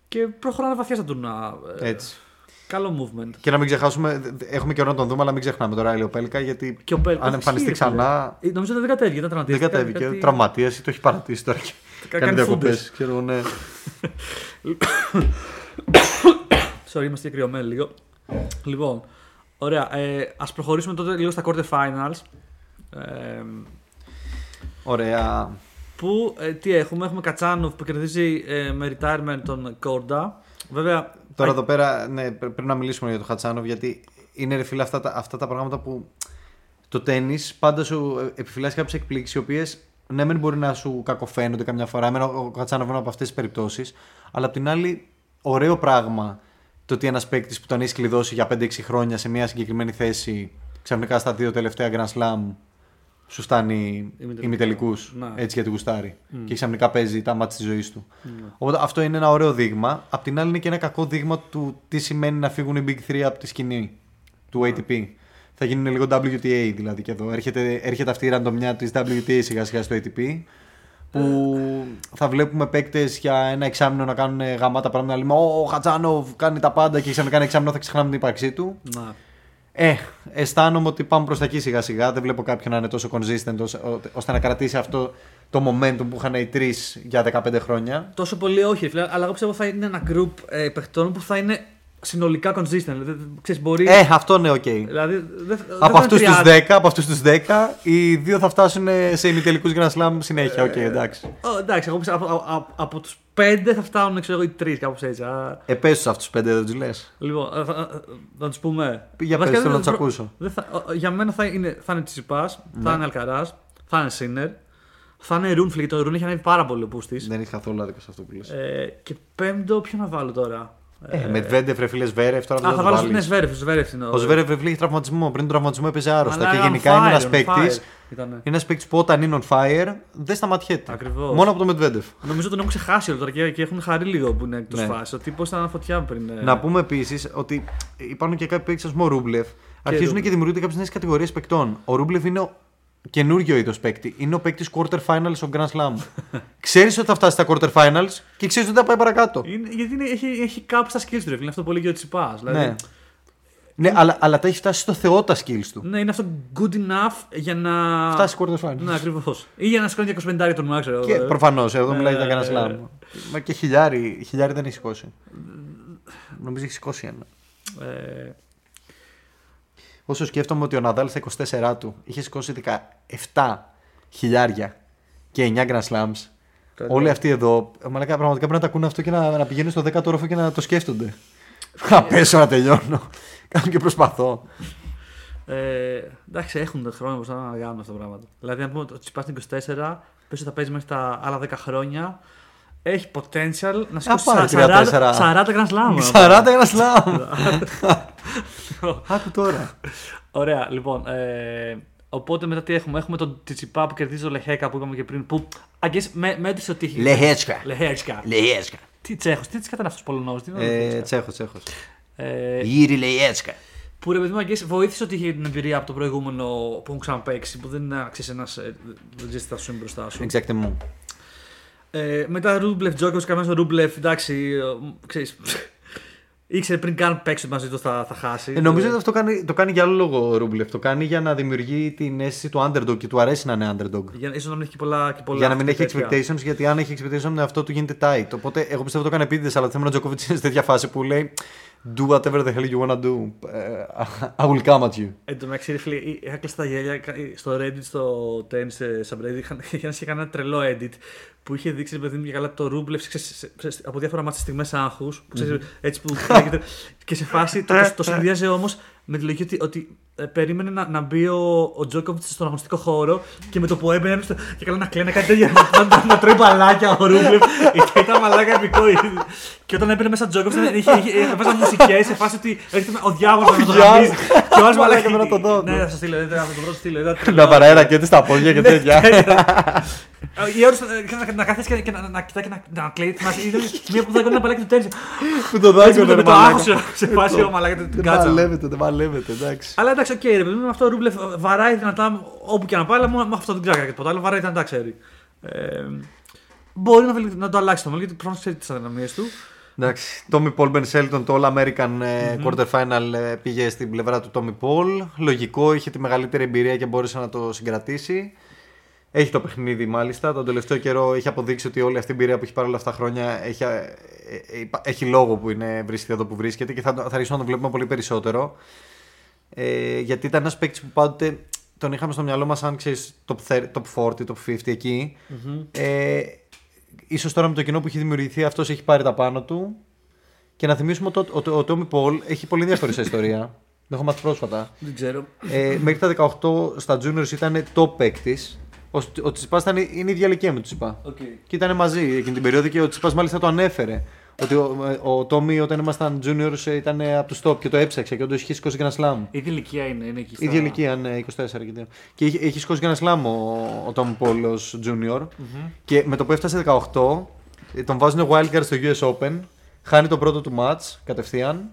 και προχωράνε βαθιά στα τουρνά. Ε, Έτσι. Καλό movement. Και να μην ξεχάσουμε, δε- δε- έχουμε καιρό να τον δούμε, αλλά μην ξεχνάμε τώρα Ράιλιο Πέλκα γιατί Και ο Πέλ- αν όχι, εμφανιστεί ρε φίλε. ξανά. Ε, Νομίζω ότι δεν κατέβηκε, ήταν Δεν τραυματίστηκε. κατέβηκε. κάτι- Τραυματία ή το έχει παρατήσει τώρα. Και Κα- Κάνει κάνεις διακοπές. φούντες. Ξέρω εγώ, ναι. Sorry, είμαστε κρυωμένοι λίγο. Λοιπόν, ωραία. Ε, ας προχωρήσουμε τότε λίγο στα quarter finals. Ε, Ωραία. που ε, τι έχουμε, έχουμε Κατσάνοφ που κερδίζει ε, με retirement τον Κόρντα. Βέβαια, Τώρα α, εδώ πέρα ναι, πρέ- πρέπει να μιλήσουμε για τον Χατσάνοβ γιατί είναι ρε φίλε αυτά τα, αυτά τα πράγματα που το τέννη πάντα σου ε, επιφυλάσσει κάποιες εκπλήξεις οι οποίες ναι, μεν μπορεί να σου κακοφαίνονται καμιά φορά. Εμένα ο Χατσάνοβ είναι από αυτές τις περιπτώσεις. Αλλά απ' την άλλη, ωραίο πράγμα το ότι ένας παίκτης που τον έχεις κλειδώσει για 5-6 χρόνια σε μια συγκεκριμένη θέση ξαφνικά στα δύο τελευταία Grand Slam σου φτάνει Ημιτελικά. ημιτελικούς. Ναι. Έτσι γιατί γουστάρει. Και ξαφνικά παίζει τα μάτια της ζωής του. Οπότε αυτό είναι ένα ωραίο δείγμα. Απ' την άλλη είναι και ένα κακό δείγμα του τι σημαίνει να φύγουν οι Big 3 από τη σκηνή του ATP. Θα γίνουν λίγο WTA δηλαδή και εδώ. Έρχεται, έρχεται αυτή η ραντομιά της WTA σιγά σιγά στο ATP. Που θα βλέπουμε παίκτες για ένα εξάμηνο να κάνουν γαμάτα πράγματα. Να λέμε Ο Χατσάνοφ κάνει τα πάντα και ξαφνικά ένα εξάμηνο θα ξεχνάμε την ύπαρξή του. να. Ε, αισθάνομαι ότι πάμε προς τα εκεί σιγά σιγά. Δεν βλέπω κάποιον να είναι τόσο consistent ώστε- ώστε να κρατήσει αυτό το momentum που είχαν οι τρεις για 15 χρόνια. Τόσο πολύ όχι, ρε φίλε, αλλά εγώ πιστεύω θα είναι ένα group ε, παιχτών που θα είναι συνολικά consistent. Δηλαδή, ξέρεις, μπορεί. Ε, αυτό είναι οκ. δηλαδή, δεν, δεν Από θα αυτούς είναι τους 30. 10, από αυτούς τους 10, οι δύο θα φτάσουν σε ημιτελικούς Grand Slam συνέχεια. Οκ, εντάξει. Ω, εντάξει, εγώ πιστεύω από, από, από τους πέντε θα φτάνουν ξέρω, εγώ, οι τρεις, κάπως έτσι. Α, Πες μου αυτούς τους πέντε, δεν τους λες. λοιπόν, ε, θα, ε, θα τους πούμε. Για Βασικά, πες, θέλω δεν- να τους ακούσω. δεν θα, ο- για μένα θα είναι, θα είναι Τσιτσιπάς, Ναι. θα είναι Αλκαράς, θα είναι Σίνερ, θα είναι Ρούνε, φίλε, γιατί ο Ρούνε έχει ανέβει πάρα πολύ ο πούστης. Δεν έχει καθόλου άδικο σε αυτό που λες. Ε, και πέμπτο, ποιο να βάλω τώρα; Ε, με Medvedev, ρε φίλε, Σβέρεφ, τώρα Α, δεν θα το βάλω στην βάλεις. Σβέρεφ. Σβέρεφ είναι Ο Σβέρεφ ρε φίλε, έχει τραυματισμό. Πριν τον τραυματισμό έπαιζε άρρωστα. Και γενικά είναι ένας παίκτης. Είναι ένας παίκτης που όταν είναι on fire δεν σταματιέται. Ακριβώς. Μόνο από το Medvedev. Νομίζω τον έχουν ξεχάσει όλο τώρα και, και έχουν χαρεί λίγο που είναι εκτός Ναι. φάσης. Ο τύπος ήταν φωτιά πριν. ε, Να πούμε επίσης ότι υπάρχουν και κάποιοι παίκτες, ας πούμε, ο Ρούμπλεφ. Αρχίζουν Ρούμπλεφ. και δημιουργούνται κάποιες νέες κατηγορίες παικτών. Ο Ρούμπλεφ είναι ο καινούριο είδος παίκτη. Είναι ο παίκτης quarter finals στο Grand Slam. ξέρεις ότι θα φτάσει στα quarter finals και ξέρεις ότι θα πάει παρακάτω. Είναι, γιατί είναι, έχει, έχει κάπου στα skills του. ρε φίλε. Είναι αυτό πολύ και ο Τσιπάς. Δηλαδή, Ναι. Ναι, αλλά, αλλά τα έχει φτάσει στο θεό τα skills του. ναι, είναι αυτό good enough για να. Φτάσει quarter finals. Ναι, ακριβώς. Ή για να σηκώνει 25 τον ξέρω. Και εγώ, ε. προφανώς, εδώ μιλάει για Ε, Grand Slam. Μα και χιλιάρι, χιλιάρι δεν έχει σηκώσει. Νομίζω έχει σηκώσει ένα. Ε, Όσο σκέφτομαι ότι ο Ναδάλ στα 24 του είχε σηκώσει 17 χιλιάρια και 9 Grand Slams. Κάτι Όλοι αυτοί εδώ, μαλάκα, πραγματικά πρέπει να τα ακούνε αυτό και να, να πηγαίνουν στο 10ο όροφο και να το σκέφτονται. Να πέσω να τελειώνω. Κάνω και προσπαθώ. Ε, εντάξει, έχουν τον χρόνο μπροστά να κάνουν αυτά τα πράγματα. Δηλαδή, αν πούμε ότι Τσιπάς είναι 24, πες ότι θα παίζει μέχρι τα άλλα 10 χρόνια, έχει potential να σηκώσει πάρει 40, 34. 40 Grand Slam. 40 Grand Slam! Άκου τώρα. Ωραία, λοιπόν. Ε, οπότε μετά τι έχουμε; Έχουμε τον Τσιπά που κερδίζει το Λεχέκα που είπαμε και πριν. Που αγγές, με, μέτρησε ότι έχει. Λεχέτσκα. Λεχέτσκα. Λεχέτσκα. Τι τσέχος, τι τσέχος ήταν αυτός Πολωνός. Τι ήταν Ε, Λεχέτσκα; Τσέχος, τσέχος. Ε, Γίρι Λεχέτσκα. που ρε παιδί μου, I guess, βοήθησε ότι είχε την εμπειρία από το προηγούμενο που έχουν ξαναπαίξει. Που δεν είναι ξέρεις ένας. Δεν ξέρεις τι θα σου είναι μπροστά σου. Exactement μου. Ε, μετά Ρούμπλεφ, Τζόκοβιτς, καημένο Ρούμπλεφ, εντάξει, ε, ξέρεις, ήξερε πριν καν παίξεις μαζί του θα, θα χάσει. Ε, νομίζω ότι αυτό κάνει, το κάνει για άλλο λόγο ο Ρούμπλεφ. Το κάνει για να δημιουργεί την αίσθηση του underdog και του αρέσει να είναι underdog. Για, ίσως να μην έχει και πολλά, και πολλά για να μην έχει τέτοια. expectations, γιατί αν έχει expectations με αυτό του γίνεται tight. Οπότε εγώ πιστεύω το έκανε επίτηδες, αλλά το θέμα είναι ο Τζόκοβιτς είναι σε τέτοια φάση που λέει Do whatever the hell you wanna do. Ε, I will come at you. Εν τω μεταξύ, ρε φίλε, είχα κλείσει τα γέλια κα- στο Reddit, στο tennis subreddit. Είχαν, είχαν είχε κάνει ένα τρελό edit που είχε δείξει, ρε παιδί μου, και καλά το Ρούμπλεφ ξέρεις, σε- σε- από διάφορα μάτια στιγμές άγχους. Έτσι που λέγεται. και σε φάση το, το, το συνδυάζει όμως με τη λογική ότι, ότι ε, περίμενε να, να μπει ο, ο Τζόκοβιτ στον αγωνιστικό χώρο και με το που έμπαινε έπρεπε στο- και καλά να κλαίνει κάτι τέτοια. να, να, να τρώει μπαλάκια ο Ρούμπλεφ. ήταν, ήταν μαλάκα επικό. και όταν έμπαινε μέσα ο Τζόκοβιτ είχε, είχε, είχε, έπαιζαν μουσικές σε φάση ότι έρχεται ο διάβολος να το διάβολος. γαμίζει. Και ο άλλος Μαλάκα, μαλάκα. με να το δω. Ναι, θα σας στείλω. Θα το βρω, το στείλω. ήταν Να τρελό. παράει ρακέτε στα πόδια και τέτοια. Ε, Η ώρα να, να κάθεσαι και, και να, να κοιτάει και να, να κλαίει. Θυμάσαι, ήταν μία που δεν έκανε ένα παλάκι του τέννη. Που το Έτσι δάγκωνε με το, με ρε το μαλάκα. άγχος σε φάση ο μαλάκα την Δεν κάτσα. παλεύεται, δεν παλεύεται, εντάξει. Αλλά εντάξει, οκ, ρε παιδί μου, αυτό ο Ρούμπλεφ βαράει δυνατά όπου και να πάει, αλλά μόνο με αυτό δεν ξέρω και τίποτα άλλο. Βαράει δυνατά, ξέρει. Ε, μπορεί να, βελτιώσει- να το αλλάξει το μέλλον γιατί προφανώς ξέρει τις αδυναμίες του. Εντάξει. Τόμι Πολ Μπεν Σέλτον, το All American ε, Quarter Final ε, πήγε στην πλευρά του Τόμι Πολ. Λογικό, είχε τη μεγαλύτερη εμπειρία και μπόρεσε να το συγκρατήσει. Έχει το παιχνίδι μάλιστα. Τον τελευταίο καιρό έχει αποδείξει ότι όλη αυτή η εμπειρία που έχει πάρει όλα αυτά τα χρόνια έχει, ε, ε, υπά- έχει λόγο που είναι, βρίσκεται εδώ που βρίσκεται και θα, το- θα αρχίσουμε να τον βλέπουμε πολύ περισσότερο. Ε, γιατί ήταν ένας παίκτης που πάντοτε τον είχαμε στο μυαλό μας σαν ξέρεις, top, 30, top 40, top 50 εκει Ε, ίσως τώρα με το κοινό που έχει δημιουργηθεί αυτός έχει πάρει τα πάνω του. Και να θυμίσουμε ότι ο, ο, ο Τόμι Πολ έχει πολύ ενδιαφέρουσα ιστορία. Το έχω μάθει πρόσφατα. Δεν ξέρω. Ε, μέχρι τα 18 στα juniors ήταν top παίκτης. Ο, ο Τσιπάς ήταν είναι η ίδια ηλικία με τον Τσιπά. Okay. Και ήταν μαζί εκείνη την περίοδο και ο Τσιπάς μάλιστα το ανέφερε. Ότι ο, ο Τόμι όταν ήμασταν juniors ε, ήταν από τους top και το έψαξε και όντως είχε σηκώσει Grand Slam. Η ίδια ηλικία είναι, είναι εκεί. Η ίδια ηλικία, ναι, 24 και τέτοια. Και έχει, έχει σηκώσει Grand Slam ο, ο Tom Paul ως junior. Και με το που έφτασε 18, ε, τον βάζουν wildcard στο US Open. Χάνει το πρώτο του match κατευθείαν.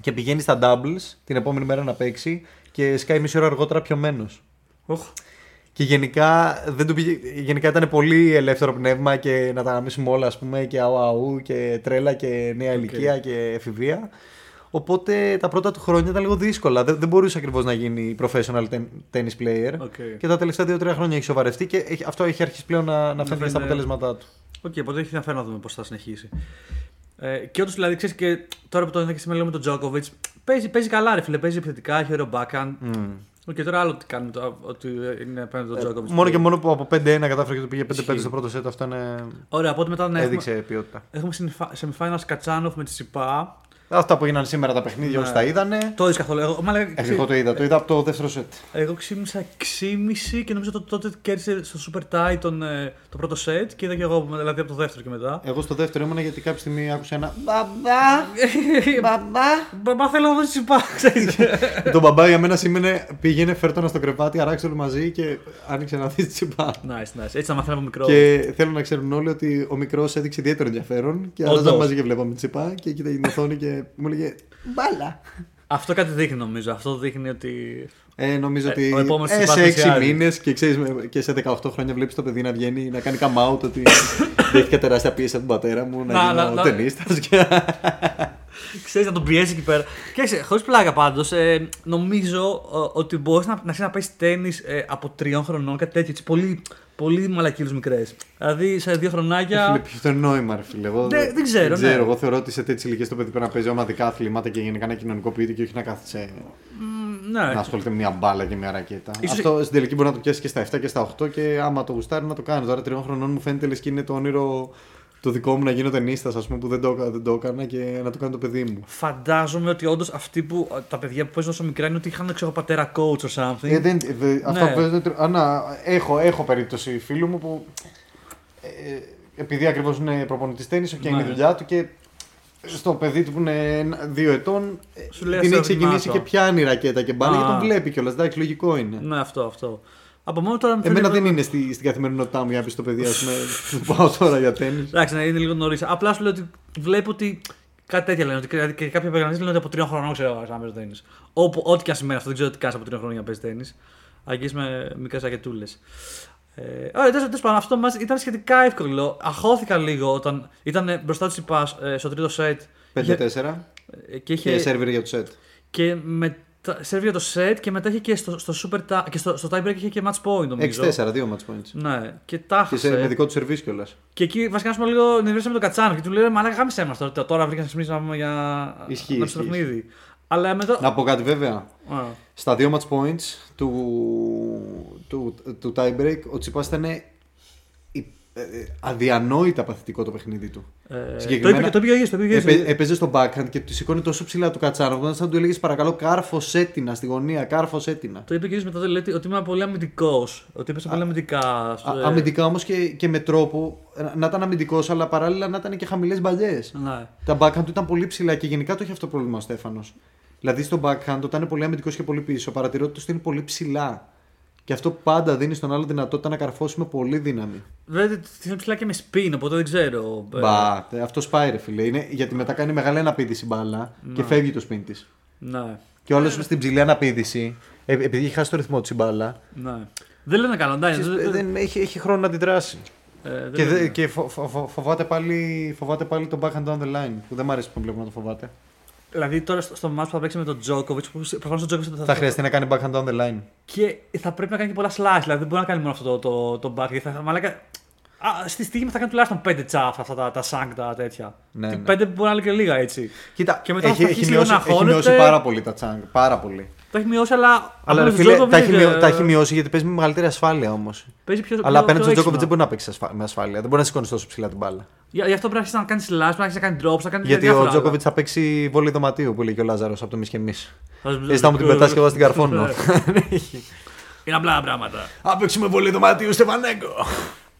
Και πηγαίνει στα doubles την επόμενη μέρα να παίξει. Και σκάει μισή ώρα αργότερα πιωμένο. Και γενικά, δεν του πήγε, γενικά ήταν πολύ ελεύθερο πνεύμα και να τα αναμίσουμε όλα, ας πούμε, και αου αου και τρέλα και νέα ηλικία και εφηβεία. Οπότε τα πρώτα του χρόνια ήταν λίγο δύσκολα. Δεν, δεν μπορούσε ακριβώς να γίνει professional ten- tennis player. Οκ. Και τα τελευταία 2-3 χρόνια έχει σοβαρευτεί και έχει- αυτό έχει αρχίσει πλέον να, να φαίνεται στα φαίνεται- αποτελέσματά του. Οκ, οπότε έχει ενδιαφέρον να δούμε πώς θα συνεχίσει. Ε, και όντως δηλαδή ξέρεις και τώρα που το είδα και σήμερα με τον Τζόκοβιτς, παίζει, παίζει καλά, ρε φίλε. Παίζει επιθετικά, έχει ωραίο backhand. Οκ, τώρα άλλο τι κάνει το, ότι είναι απέναντι τον Τζόκοβιτς. Μόνο και μόνο που από 5-1 κατάφερε και το πήγε 5-5 στο πρώτο set, αυτό είναι... Ωραία, οπότε μετά να έχουμε, έδειξε ποιότητα. έχουμε semifinals Κατσάνοφ με τη Σιπά. Αυτά που έγιναν σήμερα τα παιχνίδια, Ναι. όσοι τα είδανε. Το είδες καθόλου. Εγώ, μάλλον, Ε, Εγώ το είδα, το είδα από το δεύτερο σετ. εγώ ξύπνησα 6,5 και νομίζω ότι τότε κέρδισε στο Super Tie τον, ε, το πρώτο set και είδα και εγώ δηλαδή από το δεύτερο και μετά. Εγώ στο δεύτερο ήμουνα γιατί κάποια στιγμή άκουσα ένα Μπαμπά! Μπαμπά! Μπαμπά θέλω να δω τι πά, ξέρεις. το μπαμπά για μένα σήμαινε πήγαινε, φέρτονα στο κρεβάτι, αράξε όλοι μαζί και άνοιξε να δεις τσιπά. Nice, nice. Έτσι θα μαθαίνω από μικρός. Και θέλω να ξέρουν όλοι ότι ο μικρός έδειξε ιδιαίτερο ενδιαφέρον και Όντως. άραζαν μαζί και βλέπαμε τσιπά και κοίταγε την οθόνη και μου έλεγε Μπάλα! Αυτό κάτι δείχνει νομίζω. Αυτό δείχνει ότι. Ε, νομίζω Ε, ότι ο επόμενος ε, τσιπάς σε 6 πλησιάζει. μήνες και, ξέρεις, με- και σε 18 χρόνια βλέπεις το παιδί να βγαίνει να κάνει come out ότι δέχτηκα τεράστια πίεση από τον πατέρα μου να, Να, γίνω να, να. ταινίστας και... Ξέρεις να τον πιέσει εκεί πέρα. Και χωρίς πλάκα πάντως, ε, νομίζω ε, ότι μπορείς να, να ξέρεις να παίζει τέννη ε, από τριών χρονών, κάτι τέτοιο. Έτσι, πολύ, πολύ μαλακίλου μικρές. Δηλαδή σε δύο Φίλε, χρονάκια. ποιο το νόημα, ρε φίλε. Εγώ Δεν- δεν ξέρω, Δεν ξέρω. ναι. Εγώ θεωρώ ότι σε τέτοιες ηλικίες το παιδί πρέπει να παίζει ομαδικά αθλήματα και γενικά ένα κοινωνικό ποιήτη και όχι να κάθεται μ, ναι. να ασχολείται με μια μπάλα και μια ρακέτα. Ίσως- Αυτό στην τελική μπορεί να το πιάσεις και στα 7 και στα 8 και άμα το γουστάρεις να το κάνεις. Τώρα τριών χρονών μου φαίνεται λες και είναι το όνειρο το δικό μου να γίνω ταινίστας, ας πούμε, που δεν το, έκανα- δεν το έκανα και να το κάνει το παιδί μου. Φαντάζομαι ότι όντως αυτοί που. τα παιδιά που παίζουν τόσο μικρά είναι ότι είχαν ξέρω, πατέρα coach or something. Ε, δεν, ε, δε- αυτό Ναι. που παίζουν τρο- Α, να, έχω, έχω περίπτωση φίλου μου που ε, επειδή ακριβώς είναι προπονητής τέννης και είναι η Ναι. δουλειά του και στο παιδί του που είναι ένα- δύο ετών ε, Σου λέει την αυτό έχει ξεκινήσει θυμάσαι. και πιάνει ρακέτα και μπάλα Α. και τον βλέπει κιόλας. Εντάξει, λογικό είναι. Ναι, αυτό, αυτό. Από μόνο τώρα. με Εμένα φαίνεται- δεν είναι στη, στην καθημερινότητά μου για να πεις στο παιδί, ας πούμε, πάω τώρα για τέννη. Εντάξει, ναι, είναι λίγο νωρίς. Απλά σου λέω ότι βλέπω ότι κάτι τέτοια λένε. Ότι, δηλαδή, και κάποια παιδιά λένε ότι από τριών χρονών ξέρω να παίζω τέννη. Ό,τι και αν σημαίνει αυτό, δεν ξέρω τι κάνει από τριών χρονών για να παίζει τέννη. Αγγεί με μικρές ρακετούλε. Ε, ωραία, τέλος πάντων, αυτό μας ήταν σχετικά εύκολο. Αχώθηκα λίγο όταν ήταν μπροστά τους η Πας, ε, στο τρίτο σετ. 5-4 Ε, και είχε. και σερβερ για το σετ. Και μετά. Σερβί για το set και μετά είχε και στο, στο, super, ta- και στο, στο tie break είχε και match point νομίζω. 6-4, δύο match points. Ναι, και τα Και σε, με χάσε. δικό του σερβίς κιόλας. Και εκεί βασικά να σου πω λίγο νευρίασα με τον Κατσάνο και του λέω Μαλάκα γάμισε μας τώρα. Τώρα βρήκα σημείο να πούμε για Ισχύει, να στο ισχύει, παιχνίδι. Αλλά μετά. Να πω κάτι βέβαια. Α, Στα δύο match points του, του, του tie break, ο Τσιπάς ήταν ε, ε, αδιανόητα παθητικό το παιχνίδι του. ε, το Συγκεκριμένα- είπε, το είπε ο ίδιος, το είπε ο ίδιος. Έπαι- έπαιζε στο backhand και του σηκώνει τόσο ψηλά του Κατσάνοβ, όταν σαν να του έλεγες παρακαλώ κάρφο έτεινα στη γωνία, κάρφο έτεινα. Το είπε ο ίδιος μετά, το λέει ότι- ότι είμαι πολύ αμυντικός. Ότι έπεσε πολύ αμυντικά. στο- ε, Αμυντικά όμως και, και με τρόπο ε, να ήταν αμυντικός, αλλά παράλληλα να ήταν και χαμηλές μπαλιές. Ναι. Τα backhand του ήταν πολύ ψηλά και γενικά το έχει αυτό το πρόβλημα ο Στέφανος. Δηλαδή στο backhand, όταν είναι πολύ αμυντικός και πολύ πίσω, παρατηρώ ότι το στέλνει πολύ ψηλά. Και αυτό πάντα δίνει στον άλλο δυνατότητα να καρφώσει με πολύ δύναμη. Βέβαια, τη είναι ψηλά και με spin, οπότε δεν ξέρω. Ε, Μπα, τε, αυτό σπάει ρε φίλε. Είναι, γιατί μετά κάνει μεγάλη αναπήδηση μπάλα και φεύγει το σπίν της. Ναι, Και όλο στην ψηλή αναπήδηση, ε, επειδή έχει χάσει το ρυθμό της η μπάλα, ναι. Δεν λένε καλά, εντάξει. ξέρεις, δεν- δεν, έχει, έχει χρόνο να αντιδράσει. ε, δεν Και, λένε. δε, και φο, φο- φο- φοβάται, πάλι, φοβάται πάλι το backhand down the line. Που δεν μου αρέσει που τον βλέπω να το φοβάται. Δηλαδή τώρα στο, στο match που θα παίξει με τον Τζόκοβιτ, που προφανώς ο Τζόκοβιτ Θα χρειαστεί να κάνει backhand down the line. Και θα πρέπει να κάνει και πολλά slash, δηλαδή δεν μπορεί να κάνει μόνο αυτό το, το, το back. γιατί Θα, μαλάκα, α, στη στιγμή θα κάνει τουλάχιστον 5 τσάφ αυτά τα, τα sank τα τέτοια. Ναι, Και ναι. πέντε μπορεί να είναι και λίγα έτσι. Κοίτα, Και μετά έχει, θα έχει, αρχίσει λίγο μειώσει, να έχει μειώσει αγχώνεται. πάρα πολύ τα τσάνγκ. Πάρα πολύ. Το έχει μειώσει, αλλά. Αλλά ρε απέναντι φίλε, στον τα έχει, Djokovic, μειώ- ε, τα έχει μειώσει γιατί παίζει με μεγαλύτερη ασφάλεια όμως. Παίζει πιο, Αλλά πιο- απέναντι στον πιο Τζόκοβιτς δεν έξυπνα. μπορεί να παίξει ασφα- με ασφάλεια. Δεν μπορεί να σηκώνεις τόσο ψηλά την μπάλα. Γι' γι' αυτό πρέπει να αρχίσει να κάνει slash, πρέπει να αρχίσει να κάνει drops, να κάνει Γιατί διάφορα ο άλλα. Τζόκοβιτς θα παίξει βολή δωματίου που λέει και ο Λάζαρος από το εμείς και εμείς. Θα σου- Έτσι θα μου την πετάσει και εγώ στην καρφώνω. Είναι απλά πράγματα. Α παίξουμε βολή δωματίου, Στεφανέγκο.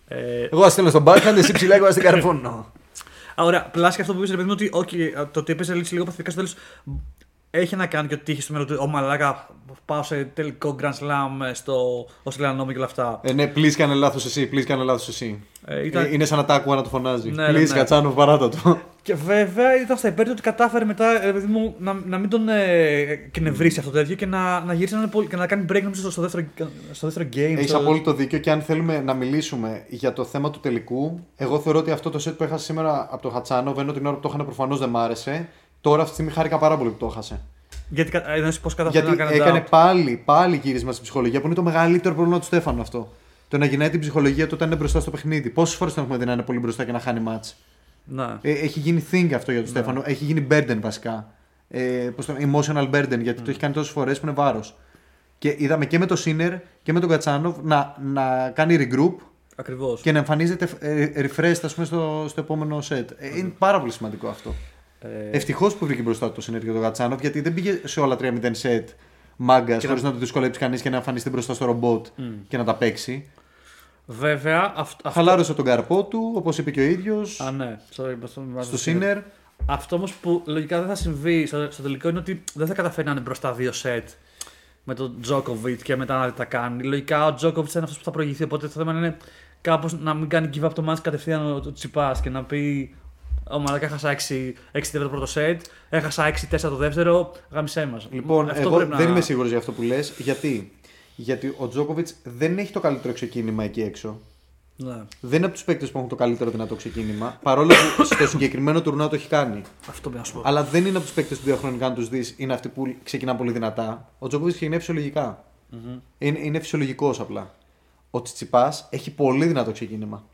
Ε, Εγώ στέλνω στον backhand, εσύ ψηλά, εγώ στην καρφώνω. Α, Ωραία, πλάσια αυτό που είπες, ρε παιδί μου, ότι okay, το ότι έπαιζε λίγο παθητικά στο τέλος έχει να κάνει και ότι είχε στο μέλλον του. Ω μαλάκα, πάω σε τελικό Grand Slam ε, στο Australian Open και όλα αυτά. Ε, ναι, please κάνε λάθος εσύ, please κάνε λάθος εσύ. Ε, ήταν- Ε, Είναι σαν να τα άκουγα να το φωνάζει. Ναι, please, ναι, ναι. κατσάνο, παράτα το. Και βέβαια ήταν στα υπέρ του ότι κατάφερε μετά ρε παιδί μου, να, να μην τον ε, κνευρίσει αυτό το τέτοιο και να, να γυρίσει να, είναι πολύ- και να κάνει break νομίζω, στο, στο, δεύτερο, στο δεύτερο game. Έχεις στο- απόλυτο δίκιο και αν θέλουμε να μιλήσουμε για το θέμα του τελικού, εγώ θεωρώ ότι αυτό το set που έχασε σήμερα από το Χατσάνο, ενώ την ώρα που το είχαν προφανώς δεν μ' άρεσε. Τώρα αυτή τη στιγμή χάρηκα πάρα πολύ που το έχασε. Γιατί κα- ε, εννοείς πώς κατάφερε Γιατί να κάνει έκανε doubt. πάλι, πάλι γύρισμα στην ψυχολογία που είναι το μεγαλύτερο πρόβλημα του Στέφανου αυτό. Το να γυρνάει την ψυχολογία του όταν είναι μπροστά στο παιχνίδι. Πόσες φορές τον έχουμε δει να είναι πολύ μπροστά και να χάνει μάτς. Ναι. Ε, έχει γίνει thing αυτό για τον Στέφανο. Έχει γίνει burden βασικά. Ε, πώς το, emotional burden γιατί το έχει κάνει τόσες φορές που είναι βάρος. Και είδαμε και με το Σίνερ και με τον Κατσάνοβ να, να κάνει regroup Ακριβώς. και να εμφανίζεται ε, refreshed ας πούμε, στο, στο επόμενο set. Ε, είναι πάρα πολύ σημαντικό αυτό. Ε, Ευτυχώς που βρήκε μπροστά του το συνέργειο του Γατσάνοφ γιατί δεν πήγε σε όλα 3-0 σετ μάγκας Και χωρίς να- να το δυσκολέψει κανείς και να εμφανιστεί μπροστά στο ρομπότ και να τα παίξει. Βέβαια, αυ- αυτό. Χαλάρωσε τον καρπό του, όπως είπε και ο ίδιος. Α, ναι. Sorry, μπα- μπα- Στο μπα- Σίνερ. Αυτό όμως που λογικά δεν θα συμβεί στο, στο τελικό είναι ότι δεν θα καταφέρει να είναι μπροστά δύο σετ με τον Τζόκοβιτ και μετά να τα κάνει. Λογικά ο Τζόκοβιτ είναι αυτός που θα προηγηθεί. Οπότε το θέμα είναι κάπως να μην κάνει give up το match κατευθείαν ο, ο Τσιπάς και να πει Ω μαλάκα, έχασα 6 6 το πρώτο σετ, έχασα 6-4 το δεύτερο, γάμισέ μας. Λοιπόν, εγώ δεν είμαι σίγουρος για αυτό που λες. Γιατί; Γιατί ο Τζόκοβιτ δεν έχει το καλύτερο ξεκίνημα εκεί έξω. Ναι. Δεν είναι από τους παίκτες που έχουν το καλύτερο δυνατό ξεκίνημα. Παρόλο που στο συγκεκριμένο τουρνά το έχει κάνει. Αυτό πρέπει να σου πω. Αλλά δεν είναι από τους παίκτες που διαχρονικά να τους δεις είναι αυτοί που ξεκινάνε πολύ δυνατά. Ο Τζόκοβιτ ξεκινάει φυσιολογικά. Είναι, είναι φυσιολογικός απλά. Ο Τσιτσιπά έχει πολύ δυνατό ξεκίνημα.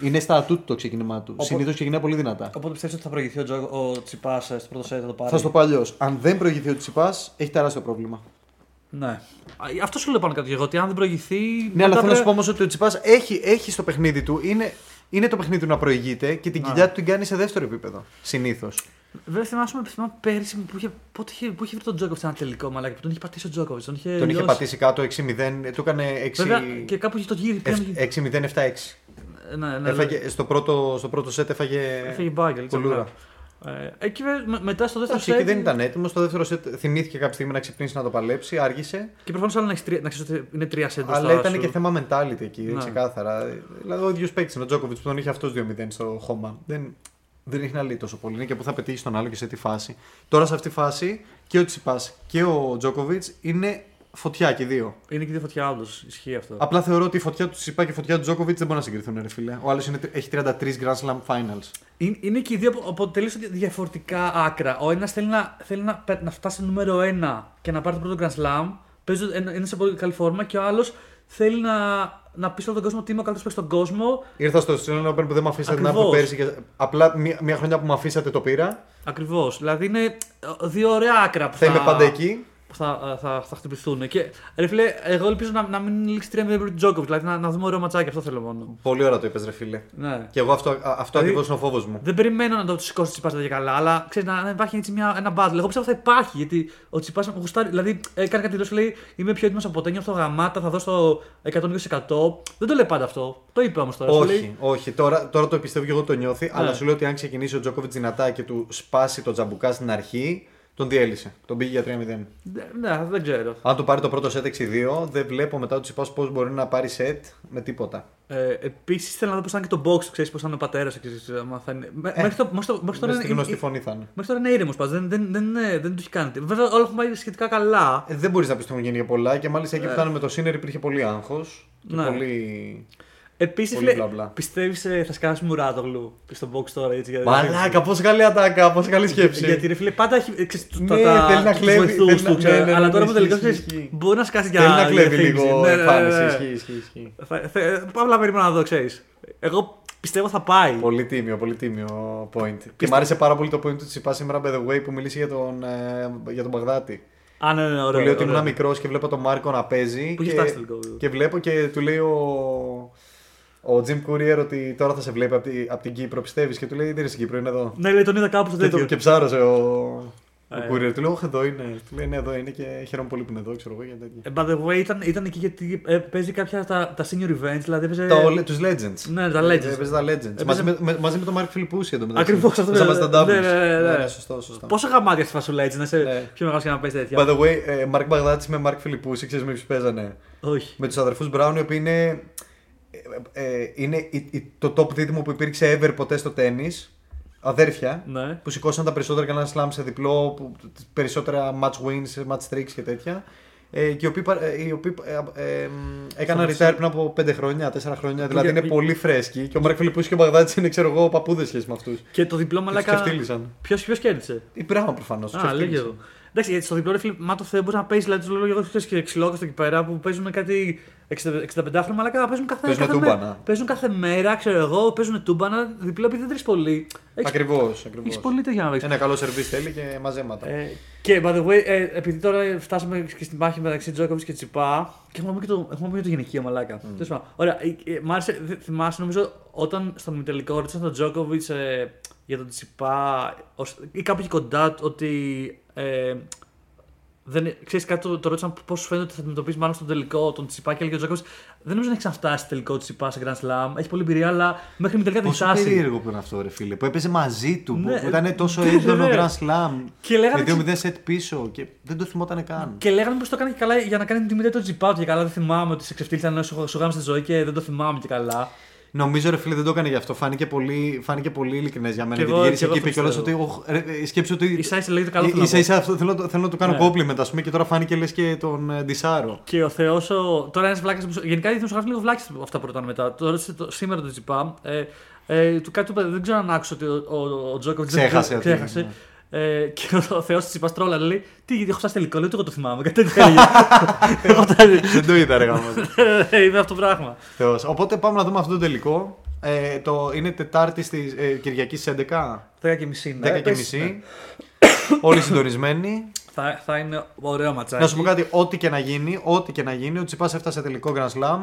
Είναι στα ατού το ξεκίνημά του. Οπό- Συνήθως ξεκινάει πολύ δυνατά. Οπότε πιστεύεις ότι θα προηγηθεί ο, Τζο, ο Τσιπάς στο πρώτο σετ, θα το πάρει; Θα σου το πω αλλιώς. Αν δεν προηγηθεί ο Τσιτσιπά, έχει τεράστιο πρόβλημα. Ναι. Α, Αυτό σου λέω πάνω κάτω. Γιατί αν δεν προηγηθεί. Ναι, αλλά μετά θέλω να σου πω πρέπει- όμως ότι ο Τσιπάς έχει, έχει στο παιχνίδι του. Είναι, είναι το παιχνίδι του να προηγείται και την Ναι. κοιλιά του την κάνει σε δεύτερο επίπεδο. Συνήθως. Βέβαια θυμάσαι, θυμάμαι πέρυσι που είχε, πότε είχε, που είχε βρει τον Τζόκοβιτς ένα τελικό μαλάκι που τον είχε πατήσει ο Τζόκοβιτς. Τον είχε, Τον είχε λιώσει. πατήσει κάτω 6-0, του έκανε 6. Βέβαια και κάπου είχε το γύρι. πήγαμε και- 6-0-7-6. Ε, Ναι, ναι, Έφαγε, στο, πρώτο, στο πρώτο σετ έφαγε. Έφαγε μπάγκελ. κουλούρα. Ε, εκεί βε- με- μετά στο δεύτερο Εντάξει, εκεί σετ. δεν ήταν έτοιμο. Στο δεύτερο σετ θυμήθηκε κάποια στιγμή να ξυπνήσει να το παλέψει, άργησε. Και προφανώς άλλο να έχεις τρία- να ξέρεις ότι είναι τρία σετ Αλλά μπροστά ήταν σου. και θέμα mentality εκεί, Ναι. ξεκάθαρα. Δηλαδή ο ίδιος παίκτης με τον Τζόκοβιτς που τον είχε αυτός 2-0 στο χώμα. Δεν, δεν έχει να λέει τόσο πολύ. Είναι και που θα πετύχεις τον άλλο και σε τι φάση. Τώρα σε αυτή τη φάση και ο Τσιπάς και ο Τζόκοβιτς είναι φωτιά και οι δύο. Είναι και δύο φωτιά, όντως. Ισχύει αυτό. Απλά θεωρώ ότι η φωτιά του Τσιπά και η φωτιά του Τζόκοβιτς δεν μπορούν να συγκριθούν, ρε φίλε. Ο άλλος έχει 33 Grand Slam Finals. Είναι, είναι και οι δύο από, από τελείως διαφορετικά άκρα. Ο ένας θέλει, να, θέλει να, πε- να φτάσει στο νούμερο 1 και να πάρει το πρώτο Grand Slam. Παίζει, ένα- είναι σε πολύ καλή φόρμα και ο άλλος θέλει να, να πει σε όλο τον κόσμο ότι είμαι ο καλύτερος παίκτης στον κόσμο. Ήρθα στο Australian Open που δεν με αφήσατε να Ακριβώς. έρθω πέρσι και απλά μία, μία χρονιά που με αφήσατε το πήρα. Ακριβώς. Δηλαδή είναι ε, δύο ωραία άκρα που Θα είμαι πάντα εκεί. Που θα, ε, θα, θα χτυπηθούν. Και ρε φίλε, εγώ ελπίζω να, να μην λήξει 3-0 με τον Τζόκοβιτς. Δηλαδή να, να δούμε ωραίο ματσάκι, αυτό θέλω μόνο. Πολύ ώρα το είπες, ρε φίλε. Ναι. Και εγώ αυτό, α- αυτό Δηλαδή- ακριβώς είναι ο φόβος μου. Δεν περιμένω να το σηκώσει Τσιπά τέτοια καλά, αλλά ξέρεις να, να υπάρχει έτσι μια, ένα battle. Εγώ πιστεύω θα υπάρχει γιατί ο Τσιπάς γουστάρει. Δηλαδή έκανε κάτι δηλώσει λέει Είμαι πιο έτοιμος από ποτέ, νιώθω γαμάτα, θα δώσω 120%. Δεν το λέει πάντα αυτό. Το είπε όμως τώρα. σου λέει, Όχι, όχι. Τώρα, τώρα το πιστεύω και εγώ το νιώθει. Ναι. Αλλά σου λέω ότι αν ξεκινήσει ο Τζόκοβιτς δυνατά και του σπάσει το τζαμπουκά στην αρχή, τον διέλυσε. Τον πήγε για 3-0. Ναι, δεν ξέρω. Αν του πάρει το πρώτο σετ 6-2, δεν βλέπω μετά τους Τσιπά πώς μπορεί να πάρει σετ με τίποτα. Ε, Επίσης θέλω να δω πώς θα είναι και το box, ξέρεις πώς θα είναι ο πατέρας. Μέχρι, το, μέχρι, το, μέχρι τώρα Με είναι, στη γνωστή είναι, φωνή θα είναι. μέχρι τώρα είναι ήρεμος πάντως. Δεν, δεν, δεν, δεν, δεν τους έχει κάνει. τίποτα. Βέβαια όλα έχουν πάει σχετικά καλά. Ε, δεν μπορείς να πεις ότι έχουν γίνει για πολλά και μάλιστα εκεί που ήταν με το Σίνερ υπήρχε πολύ άγχος. Και Ναι. πολύ. Επίσης, Πολύ μπλα μπλα. πιστεύεις θα σκάσει Μουράτογλου στο box τώρα έτσι. για- Μαλάκα, πόσο καλή ατάκα, πόσο καλή σκέψη. Γιατί ρε φίλε, πάντα έχει. Ξέρεις, του- Ναι, τα, θέλει να τους κλέβει, βοηθούς θέλει να- του, ξέρω, ναι, ναι, αλλά ναι, τώρα που ισχύει, τελικά ισχύει, ξέρεις, ισχύει. μπορεί να σκάσεις για. Θέλει να για κλέβει διαφήμιση. λίγο Ναι, ναι, ναι, εμφάνιση. ναι. Ισχύει, ισχύει, ισχύει. Θα- θα- Απλά περίμενα να δω, ξέρεις. Εγώ πιστεύω θα πάει. Πολύ τίμιο, πολύ τίμιο point. Και μ' άρεσε πάρα πολύ το point του Τσιπά σήμερα, by the way, που μιλήσει για τον, ε, για τον Μπαγδάτη. Α, ναι, ναι, Που ωραίο. λέει ότι ωραίο. ήμουν μικρός και βλέπω τον Μάρκο να παίζει. Που είχε και, φτάσει τελικό. και βλέπω και του λέει ο, ο Jim Courier ότι τώρα θα σε βλέπει από, τη, από την Κύπρο, πιστεύεις; Και του λέει δεν είναι στην Κύπρο, είναι εδώ. Ναι, λέει, τον είδα κάπου στο Και, το, τέτοιο. και ψάρωσε ο, ο Ε. Courier. Του λέει, Όχι, εδώ είναι. Του λέει, Ναι, εδώ είναι και χαίρομαι πολύ που είναι εδώ, ξέρω εγώ. Για τέτοια. Ε, By the way, ήταν, ήταν εκεί γιατί ε, παίζει κάποια τα, τα senior events, δηλαδή έπαιζε. Τα, ολε- τους Legends. Ναι, τα Ε, Legends. Έπαιζε τα Legends. Έπαιζε- Μαζί, με, με- μαζί με τον Μάρκ Φιλιππούση εδώ μεταξύ. Ακριβώς αυτό Παίζαμε λέω. στα doubles. Ναι, ναι, ναι, ναι. σωστό, σωστό. Πόσο γαμάτια στη φασούλα έτσι, να είσαι Ναι. πιο μεγάλος και να παίζει τέτοια. By the way, ε, Μάρκ Μπαγδάτη με Μάρκ Φιλιππούση, ξέρεις με ποιους παίζανε; Όχι. Με τους αδερφούς Μπράουν, οι οποίοι είναι. Ε, ε, είναι η- η- το top δίδυμο που υπήρξε ever ποτέ στο τέννη. Αδέρφια. Ναι. Που σηκώσαν τα περισσότερα Grand Slam σε διπλό, που, περισσότερα match wins, match tricks και τέτοια. Ε, και οι οποίοι, πα- ε, οι οποίοι ε, ε, ε, έκαναν Σαν- retire πριν από 5 χρόνια, 4 χρόνια. Και- Δηλαδή είναι και- πολύ φρέσκοι. Και ο Μάρκ Φιλιππούση και ο Μπαγδάτης είναι, ξέρω εγώ, παππούδες σχέση με αυτούς. Και το διπλό Και τους μαλάκα. ξεφτύλισαν. Ποιο ποιος κέρδισε; Η πράγμα προφανώς. Α, λέγε εδώ. Εντάξει, γιατί στο διπλό ρε φίλε, μα το Θεό μπορείς να παίζεις, δηλαδή τους λέω εγώ ξέρεις, και ξυλόκαστο εκεί πέρα που παίζουν κάτι 60 χρόνια μαλάκα, παίζουν κάθε, Παίζουν κάθε τούμπανα. μέρα. Παίζουν κάθε μέρα, ξέρω εγώ, παίζουν τούμπανα, διπλό επειδή δεν τρεις πολύ. Έχεις- Ακριβώς. Έχεις πολύ τέτοια να παίξεις. Ένα καλό σερβίς θέλει και μαζέματα. Ε, και by the way, ε, επειδή τώρα φτάσαμε και στη μάχη μεταξύ Τζόκοβιτς και Τσιπά, και έχουμε πει και το, έχουμε πει και το γυναικείο μαλάκα. Τέλος πάντων. Ωραία, ε, ε, μ' άρεσε, θ- θυμάσαι νομίζω όταν στον ημιτελικό ρώτησαν τον Τζόκοβιτς, ε, για τον Τσιπά ως- ή κάπου εκεί κοντά ότι. Ε, δεν, ξέρεις κάτι, το, το ρώτησαν πώς σου φαίνεται ότι θα αντιμετωπίσεις μάλλον στον τελικό τον Τσιπά και έλεγε ο Τζόκοβιτ. Δεν νομίζω να έχει ξαναφτάσει στο τελικό Τσιπά σε Grand Slam. Έχει πολλή εμπειρία, αλλά μέχρι μην τελικά δεν έχει Πόσο φτάσει. περίεργο που είναι αυτό, ρε φίλε. Που έπαιζε μαζί του. Ναι, που ήταν τόσο ναι, έντονο ναι. Grand Slam. Και λέγανε με 2-0 σετ πίσω και δεν το θυμόταν καν. Και λέγανε πως το έκανε και καλά για να κάνει την τιμή του Τσιπά του και καλά. Δεν θυμάμαι ότι σε ξεφτύλισαν σου, σου γάμισε τη ζωή και δεν το θυμάμαι και καλά. Νομίζω ρε φίλε δεν το έκανε γι' αυτό. Φάνηκε πολύ, φάνηκε πολύ ειλικρινές για μένα. Κι Γιατί εγώ- γύρισε κι εγώ και είπε κιόλας αυτό ότι. «Οχ, ρε, ε, Σκέψου ότι. Ίσα ίσα λέγεται καλό θέλω να ίσα, πω. ίσα αυτό θέλω, να το- θέλω να του κάνω Ναι. compliment, ας πούμε, και τώρα φάνηκε λες και τον ε, Ντισάρο. Και ο Θεός. Ο... Τώρα ένας βλάκας. Γενικά οι δημοσιογράφοι λίγο βλάκες αυτά που ρωτάνε μετά. Το ρώτησε το... σήμερα το Τσιπά. Ε, ε, του κάτι του είπα, δεν ξέρω αν άκουσε ότι ο, ο, ο Τζόκοβιτς Ξέχασε ότι- ξέχασε. Ε, και ο Θεός της Τσιπά τρόλα λέει: Τι, έχω φτάσει τελικό, λέει, ούτε εγώ το θυμάμαι. Κάτι τέτοιο έλεγε. Έχω φτάσει. δεν το είδα, ρε γάμο. Ε, Είπε αυτό το πράγμα. Θεός. Οπότε πάμε να δούμε αυτό το τελικό. Ε, το, είναι Τετάρτη στη ε, Κυριακή στις 11. 10 και μισή. 10 ναι. και μισή. Όλοι συντονισμένοι. Θα, θα είναι ωραίο ματσάκι. Να σου πω κάτι, ό,τι και να γίνει, ό,τι και να γίνει, ο Τσιπάς έφτασε τελικό Grand Slam.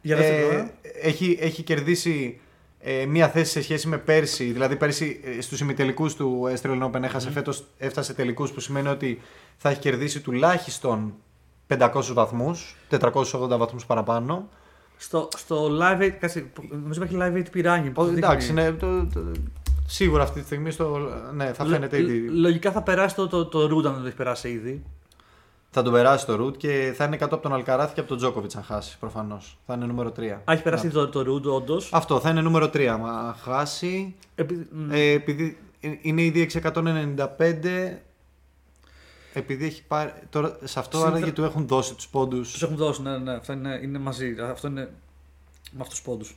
Για δεύτερη φορά. έχει, έχει κερδίσει ε, μία θέση σε σχέση με πέρσι. Δηλαδή, πέρσι ε, στους ημιτελικούς του Australian Open έχασε φέτος, έφτασε τελικούς που σημαίνει ότι θα έχει κερδίσει τουλάχιστον 500 βαθμούς, 480 βαθμούς παραπάνω. Στο, στο live 8, κάτσε, νομίζω υπάρχει live 8 πυράγγι. Ο, εντάξει, ναι, το, το- σίγουρα αυτή τη στιγμή στο, ναι, θα φαίνεται ήδη. Λογικά θα περάσει το, το, το Root αν δεν το έχει περάσει ήδη. Θα τον περάσει το root και θα είναι κάτω από τον Αλκαράθ και από τον Τζόκοβιτς αν χάσει προφανώς. Θα είναι νούμερο 3. Α, έχει περάσει ήδη το, το Root, όντως. Αυτό θα είναι νούμερο 3. Μα χάσει. Ε, επειδή είναι ήδη 695. Επειδή έχει πάρει. Τώρα σε αυτό Συνήθω- άραγε του έχουν δώσει τους πόντους. Τους έχουν δώσει, ναι, ναι, αυτά είναι, είναι μαζί. Αυτό είναι με αυτούς τους πόντους.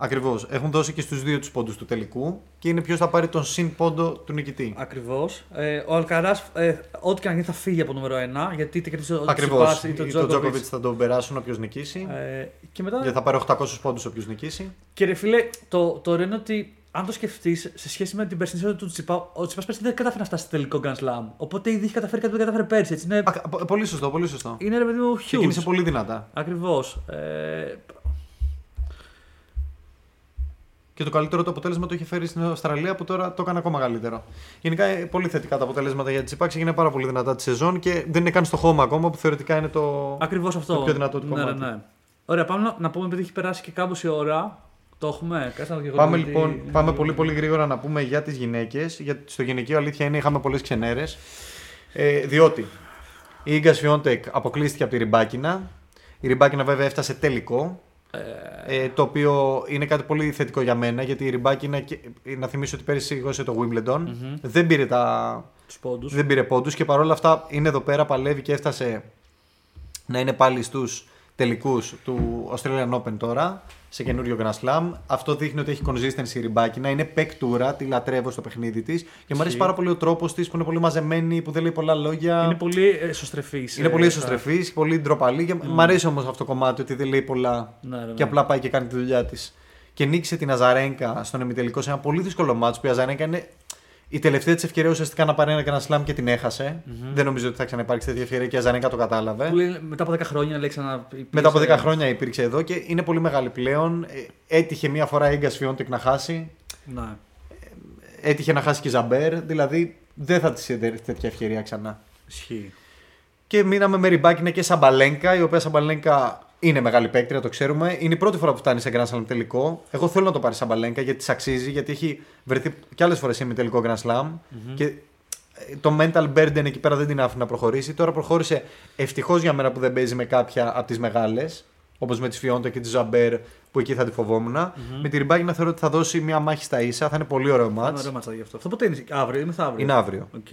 Ακριβώς. Έχουν δώσει και στους δύο τους πόντους του τελικού και είναι ποιος θα πάρει τον συν πόντο του νικητή. Ακριβώς. Ε, ο Αλκαράς, ε, ό,τι και να γίνει, θα φύγει από νούμερο 1 γιατί είτε κερδίσει ο Ακριβώς. Τσιπάς ή Ή το τον Τζόκοβιτ. Τζόκοβιτ θα τον περάσουν όποιος νικήσει. Ε, και μετά. Γιατί θα πάρει 800 πόντους όποιος νικήσει. Και ρε φίλε, το, το ωραίο είναι ότι αν το σκεφτείς σε σχέση με την περσινή σεζόν του Τσιπά, ο Τσιπά πέρσι δεν κατάφερε να φτάσει στο τελικό Grand Slam. Οπότε ήδη έχει καταφέρει κάτι που δεν κατάφερε πέρσι. Έτσι. Είναι, Α, πο- πολύ σωστό, πολύ σωστό. είναι ρε παιδί μου Ξεκίνησε huge. πολύ δυνατά. Ακριβώς. Ε, Και το καλύτερο το αποτέλεσμα το είχε φέρει στην Αυστραλία που τώρα το έκανε ακόμα καλύτερο. Γενικά ε, πολύ θετικά τα αποτελέσματα για τη Τσιπά. Ξεκινάει πάρα πολύ δυνατά τη σεζόν και δεν είναι καν στο χώμα ακόμα που θεωρητικά είναι το. Ακριβώς αυτό. Το πιο δυνατό του ναι, κομμάτι. ναι, ναι. Ωραία, πάμε να, να πούμε επειδή έχει περάσει και κάπω η ώρα. Το έχουμε. Κάτσε να το Πάμε γιατί- λοιπόν πάμε πολύ πολύ γρήγορα να πούμε για τις γυναίκες. Γιατί στο γυναικείο αλήθεια είναι είχαμε πολλές ξενέρες. Ε, διότι η Ίγκα Σφιόντεκ αποκλείστηκε από τη Ριμπάκινα. Η Ριμπάκινα βέβαια έφτασε τελικό. Ε, το οποίο είναι κάτι πολύ θετικό για μένα γιατί η Ριμπάκινα, και- να θυμίσω ότι πέρυσι σήκωσε το Wimbledon, δεν πήρε τα, Τους πόντους. δεν πήρε πόντους και παρόλα αυτά είναι εδώ πέρα, παλεύει και έφτασε να είναι πάλι στους τελικούς του Australian Open τώρα, σε καινούριο Grand Slam. Αυτό δείχνει ότι έχει consistency η Ριμπάκινα, είναι παικτούρα, τη λατρεύω στο παιχνίδι της και μου αρέσει πάρα πολύ ο τρόπος της που είναι πολύ μαζεμένη, που δεν λέει πολλά λόγια. Είναι πολύ εσωστρεφή. Είναι πολύ εσωστρεφής, πολύ ντροπαλή και μ' αρέσει όμως αυτό το κομμάτι ότι δεν λέει πολλά Ναι, ναι, ναι. και απλά πάει και κάνει τη δουλειά της. Και νίκησε την Αζαρένκα στον ημιτελικό σε ένα πολύ δύσκολο ματς που η Αζαρένκα είναι η τελευταία της ευκαιρία ουσιαστικά να πάρει ένα Grand Slam και την έχασε Δεν νομίζω ότι θα ξαναυπάρξει τέτοια ευκαιρία και η Αζαρένκα το κατάλαβε. Που λέει, μετά από 10 χρόνια λέει ξανά. Μετά από 10 υπήρξε- χρόνια υπήρξε εδώ και είναι πολύ μεγάλη πλέον. Ε, Έτυχε μία φορά η Ίγκα Σφιόντεκ να χάσει. Ναι. Έτυχε να χάσει και η Ζαμπέρ. Δηλαδή δεν θα της έδερε τέτοια ευκαιρία ξανά. Ισχύει. Και μείναμε με Ριμπάκινα και Σαμπαλένκα, η οποία Σαμπαλένκα είναι μεγάλη παίκτρια, το ξέρουμε. Είναι η πρώτη φορά που φτάνει σε Grand Slam τελικό. Εγώ θέλω να το πάρει Σαμπαλένκα γιατί της αξίζει, γιατί έχει βρεθεί κι άλλες φορές σε τελικό Grand Slam. Και ε, το mental burden εκεί πέρα δεν την άφηνε να προχωρήσει. Τώρα προχώρησε ευτυχώς για μένα που δεν παίζει με κάποια από τις μεγάλες. Όπως με τη Σφιόντεκ και τη Ζαμπέρ που εκεί θα τη φοβόμουν. Με τη Ριμπάκινα θεωρώ ότι θα δώσει μια μάχη στα ίσα. Θα είναι πολύ ωραίο Είναι ματς. ωραίο ματσάκι αυτό. Αυτό ποτέ είναι αύριο ή μεθαύριο. Είναι αύριο. Οκ.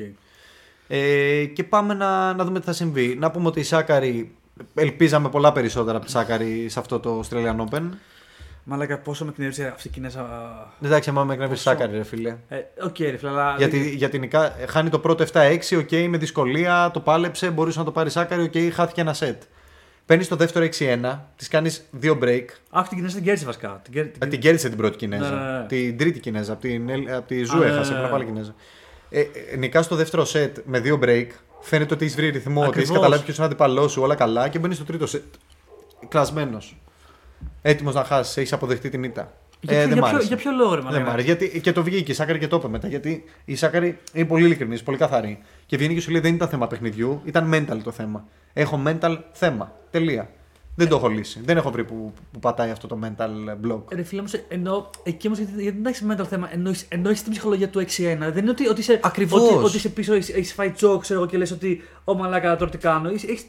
Ε, και πάμε να, να δούμε τι θα συμβεί. Να πούμε ότι η Σάκκαρη ελπίζαμε πολλά περισσότερα από τη Σάκκαρη σε αυτό το Australian Open. Μαλάκα, πόσο με εκνεύρισε αυτή η Κινέζα. Εντάξει, εμά με εκνευρίζει η Πόσο; Σάκκαρη, ρε φίλε. Ε, Οκ, ρε φίλε, αλλά. Γιατί, γιατί νικά, χάνει το πρώτο 7-6, οκ, με δυσκολία, το πάλεψε, μπορούσε να το πάρει η Σάκκαρη, οκ, χάθηκε ένα σετ. Παίρνεις το δεύτερο 6-1, της κάνεις δύο break. Αχ, την Κινέζα την κέρδισε βασικά. Την, κέρ- Α, την κέρδισε την πρώτη Κινέζα. Ναι, ναι, ναι. Την τρίτη Κινέζα. Από, την, Ελ- από τη Ζου Α, ναι, έχασε, ναι, πριν ναι. πάλι Κινέζα. Ε, ε, νικάς στο δεύτερο σετ με δύο break. Φαίνεται ότι έχεις βρει ρυθμό, ότι έχεις Ακριβώς. καταλάβει ποιος είναι ο αντίπαλός σου, όλα καλά και μπαίνεις στο τρίτο σετ. Κλασμένος. Έτοιμος να χάσεις, έχεις αποδεχτεί την ήττα. Για, Ε, ποιο- δεν για, μ' ποιο, άρεσε. για ποιο λόγο ρε Δεν μαλάκα; μ' άρεσε. Γιατί και το βγήκε η Σάκαρη και το είπε μετά. Γιατί η Σάκαρη είναι πολύ ειλικρινής, πολύ καθαρή. Και βγαίνει και σου λέει δεν ήταν θέμα παιχνιδιού, ήταν mental το θέμα. Έχω mental θέμα. Τελεία. Δεν το έχω λύσει. Δεν έχω βρει που, που πατάει αυτό το mental block. Ρε φίλε, όμως, εννοώ, εκεί όμως γιατί, γιατί δεν έχεις mental θέμα, εννοείς, εννοείς την ψυχολογία του 6-1. Δεν είναι ότι, ότι, είσαι, Ακριβώς. ότι, ότι είσαι πίσω, έχει έχεις φάει τσόκ, ξέρω εγώ και λες ότι Ω μαλάκα τώρα τι κάνω. Έχεις, έχεις,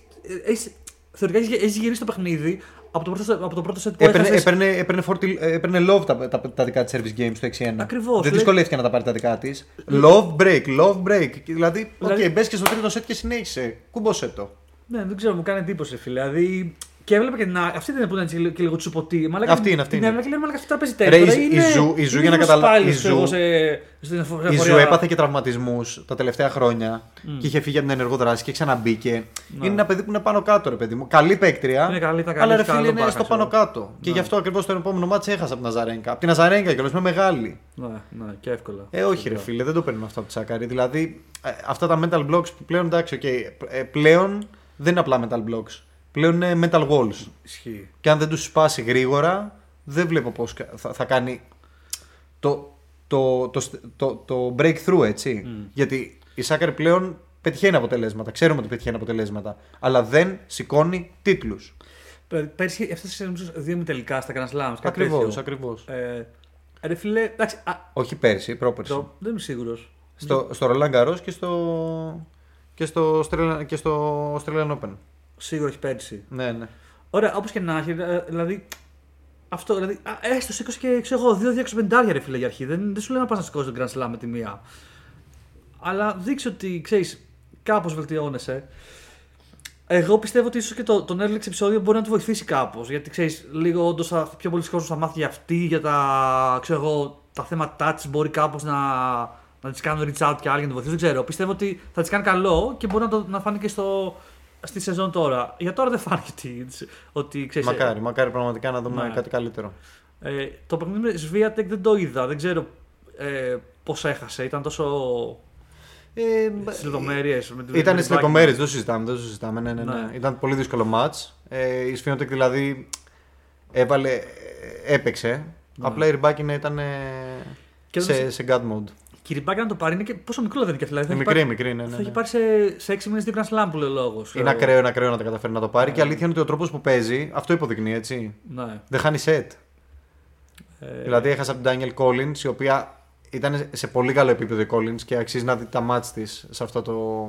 έχεις, θεωρητικά έχεις, έχεις γυρίσει το παιχνίδι από το πρώτο, από το πρώτο set που Έπαιρνε, έχασες. έπαιρνε, έπαιρνε, φορτι- έπαιρνε love τα, τα, τα δικά της service games στο 6-1. Ακριβώς, Δεν λέει- δυσκολεύτηκε να τα πάρει τα δικά της. Love break, love break. Δηλαδή, οκ, Δηλαδή- μπες και στο τρίτο set και συνέχισε. Κούμπωσέ το. Ναι, δεν ξέρω, μου κάνει εντύπωση, φίλε. Δηλαδή, και έβλεπα και την. α- Αυτή ήταν που ήταν και λίγο τσουπωτή. Μαλάκα, Αυτή είναι, αυτή την είναι. έβλεπα και λέει Μαλάκα αυτή τώρα παίζει Ρε, τέτοια. η- η Ζου- η Ζου, για να καταλάβει- η Ζου- στην εφο- Η Ζου εφορία. έπαθε και τραυματισμούς τα τελευταία χρόνια και είχε φύγει από την ενεργό δράση και ξαναμπήκε. Είναι ένα παιδί που είναι πάνω κάτω, ρε παιδί μου. Καλή παίκτρια. Είναι καλή, ήταν καλή, αλλά ρε έχει καλό φίλε είναι μπάκα, στο ξέρω. πάνω κάτω. Και γι' αυτό ακριβώς το επόμενο ματς έχασα από την Αζαρένκα. Από την Αζαρένκα κιόλας, με μεγάλη. Ναι, ναι, και εύκολα. Ε, όχι, ρε φίλε, δεν το παίρνουμε αυτό από τη Σάκκαρη. Δηλαδή, ε, αυτά τα mental blocks που πλέον εντάξει, οκ, ε, πλέον δεν είναι απλά mental blocks. Πλέον είναι mental walls. Ισχύει. Και αν δεν τους σπάσει γρήγορα, δεν βλέπω πώς θα, θα κάνει το, το, το, το, το breakthrough, έτσι. Γιατί η Σάκαρη πλέον πετυχαίνει αποτελέσματα. Ξέρουμε ότι πετυχαίνει αποτελέσματα. Αλλά δεν σηκώνει τίτλους. Πέρσι έφτασε νομίζω δύο μη τελικά στα Grand Slams. κάτι Ακριβώς, τέτοιο. ακριβώς. Ε, ρε φίλε, εντάξει, α, Όχι πέρσι, πρόπερσι. το, δεν είμαι σίγουρος. Στο, στο Roland Garros και στο, και στο, Australian- και στο Australian Open. Σίγουρα έχει πέρσι. Ναι, ναι. Ωραία, όπως και να έχει, ε, δηλαδή. Αυτό, δηλαδή, α, έστω σήκωσε και ξέρω εγώ, 2-250 ρε φίλε για αρχή. Δεν, δεν σου λέω να πας να σηκώσει τον Grand Slam με τη μία. Αλλά δείξει ότι ξέρεις, κάπως βελτιώνεσαι. Εγώ πιστεύω ότι ίσως και το, το Netflix επεισόδιο μπορεί να του βοηθήσει κάπως. Γιατί ξέρεις, λίγο όντως πιο πολλοί κόσμος θα μάθει για αυτή, για τα, ξέρω εγώ, τα θέματα touch μπορεί κάπως να, να της κάνουν reach out και άλλοι για να τη βοηθήσουν. Δεν ξέρω. Πιστεύω ότι θα της κάνει καλό και μπορεί να, το, να φάνει και στο, στη σεζόν τώρα. Για τώρα δεν φάνηκε ότι, ότι ξέρεις, Μακάρι, μακάρι πραγματικά να δούμε Ναι. κάτι καλύτερο. ε, το παιχνίδι με Σβίατεκ δεν το είδα. Δεν ξέρω ε, πώς έχασε. Ήταν τόσο Ε, στις λεπτομέρειες. Ήταν στις λεπτομέρειες, δεν το συζητάμε. Δεν το συζητάμε ναι, ναι, ναι. Ναι. Ήταν πολύ δύσκολο match. Ε, η Σφιόντεκ δηλαδή έβαλε, ε, έπαιξε. Απλά η Ριμπάκινα ήταν ε, Και σε, δεν σε God mode. Και η Ριμπάκη να το πάρει είναι και πόσο μικρό δεν είναι και αυτό. Δηλαδή, θα Είναι έχει μικρή, πάρει- μικρή, ναι, ναι, Θα ναι. έχει πάρει σε, σε 6 μήνε δύο Grand Slam που λέει ο λόγος. Είναι ακραίο, είναι ακραίο να τα καταφέρει να το πάρει. Και η αλήθεια είναι ότι ο τρόπος που παίζει, αυτό υποδεικνύει έτσι. Ναι. Δεν χάνει set. Ε, Δηλαδή έχασα από την Daniel Collins, η οποία ήταν σε πολύ καλό επίπεδο η Collins και αξίζει να δει τα μάτς της σε αυτό το,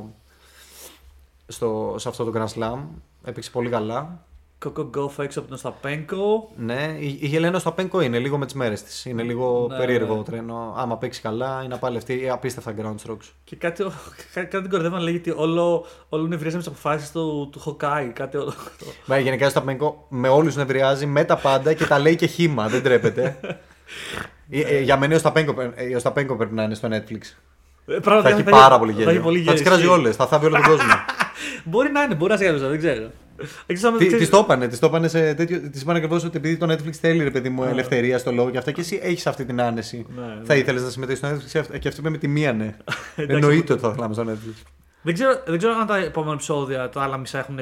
στο, σε αυτό το Grand Slam. Έπαιξε πολύ καλά. Κοκο Γκόφ έξω από τον Σταπέγκο. Ναι, η, η Γελένα στο Πένκο είναι λίγο με τις μέρες της. Είναι λίγο Ναι, περίεργο ναι. τρένο. Άμα παίξει καλά, είναι πάλι αυτή η απίστευτα ground strokes. Και κάτι, κάτι, κάτι την κορδεύα να λέει ότι όλο, όλο νευρίαζε με τις αποφάσεις του, του Χοκάι. Κάτι όλο. Μα γενικά στο Πένκο με όλους νευριάζει, με τα πάντα και τα λέει και χήμα. δεν τρέπεται. Ε, ε, για μένα ο Σταπέγκο, ε, ο Σταπέγκο πρέπει να είναι στο Netflix. Ε, πράγματι, Θα έχει πάρα πολύ Θα έχει γέλιο. πολύ Θα γέλιο. τις κράζει ισχύει. όλες, θα θάβει όλο τον κόσμο. Μπορεί να είναι, μπορεί να σε γέλωσα, δεν ξέρω. Εκτός αν- Τι ξέρεις- της το είπανε, της το είπανε σε τέτοιο. Τη είπαν ακριβώς ότι επειδή το Netflix θέλει ρε παιδί μου ελευθερία στο λόγο και αυτά και εσύ έχεις αυτή την άνεση. Ναι, ναι. Θα ήθελες να συμμετέχεις στο Netflix και αυτή είπε με τη μία ναι. Εντάξει. Εννοείται ότι θα θέλαμε στο Netflix. Δεν ξέρω, δεν ξέρω αν τα επόμενα επεισόδια, τα άλλα μισά έχουν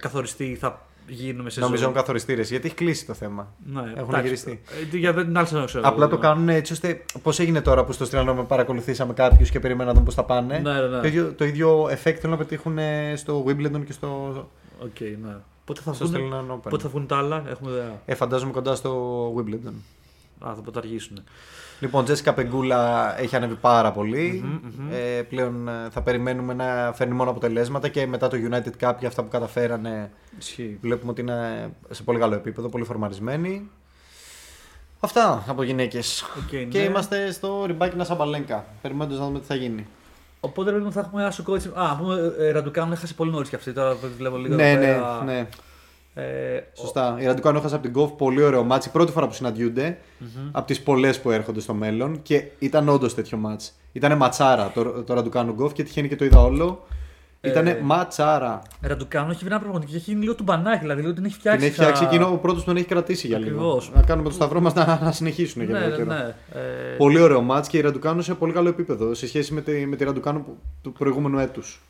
καθοριστεί ή θα γίνουν σε Νομίζω ζωή. είναι καθοριστεί ρε γιατί έχει κλείσει το θέμα. Ναι, Έχουν εντάξει. γυριστεί. Ε, Για την άλλη σεζόν ξέρω. Απλά το ναι. κάνουν έτσι ώστε. Πώς έγινε τώρα που στο Αυστραλιανό παρακολουθήσαμε κάποιους και περιμέναμε να δούμε πώς θα πάνε. Ναι, ναι, ναι. Το, ίδιο, το ίδιο effect θέλουν να πετύχουν ε, στο Wimbledon και στο, Οκ, ναι. Πότε θα στο βγουν, Australian Open. πότε θα βγουν τα άλλα, έχουμε ιδέα. Ε, φαντάζομαι κοντά στο Wimbledon. Α, θα το αργήσουν. Λοιπόν, Τζέσικα Πεγκούλα έχει ανέβει πάρα πολύ. Ε, πλέον ε, θα περιμένουμε να φέρνει μόνο αποτελέσματα και μετά το United Cup και αυτά που καταφέρανε Ισχύει. βλέπουμε ότι είναι σε πολύ καλό επίπεδο, πολύ φορμαρισμένη. Αυτά από γυναίκες. Οκ, Και ναι. είμαστε στο Ριμπάκινα Σαμπαλένκα. Περιμένοντας να δούμε τι θα γίνει. Οπότε ρε παιδί μου, θα έχουμε ένα σοκό έτσι. Α, πούμε, ε, Ραντουκάνου έχασε πολύ νωρίς και αυτή. Τώρα το βλέπω λίγο. ναι, εδώ ναι, πέρα. ναι. Ε, Σωστά. Η Ραντουκάνου έχασε από την Γκοφ πολύ ωραίο ματς. Πρώτη φορά που συναντιούνται από τις πολλές που έρχονται στο μέλλον και ήταν όντως τέτοιο ματς. Ήταν ματσάρα το, το Ραντουκάνου Γκοφ και τυχαίνει και το είδα όλο. Ήταν Ε, ματσάρα. Ραντουκάνου έχει βρει ένα πραγματικό και έχει γίνει λίγο του μπανάκι. Δηλαδή λίγο την έχει φτιάξει. Την έχει φτιάξει σαν- εκείνο ο πρώτος που τον έχει κρατήσει για λίγο. Ακριβώς. Να κάνουμε το σταυρό μας να, να συνεχίσουν για Ναι, λίγο ναι, καιρό. ναι. Ε, Πολύ ωραίο ματς και η Ραντουκάνου σε πολύ καλό επίπεδο σε σχέση με τη, με τη Ραντουκάνου που- του προηγούμενου έτους.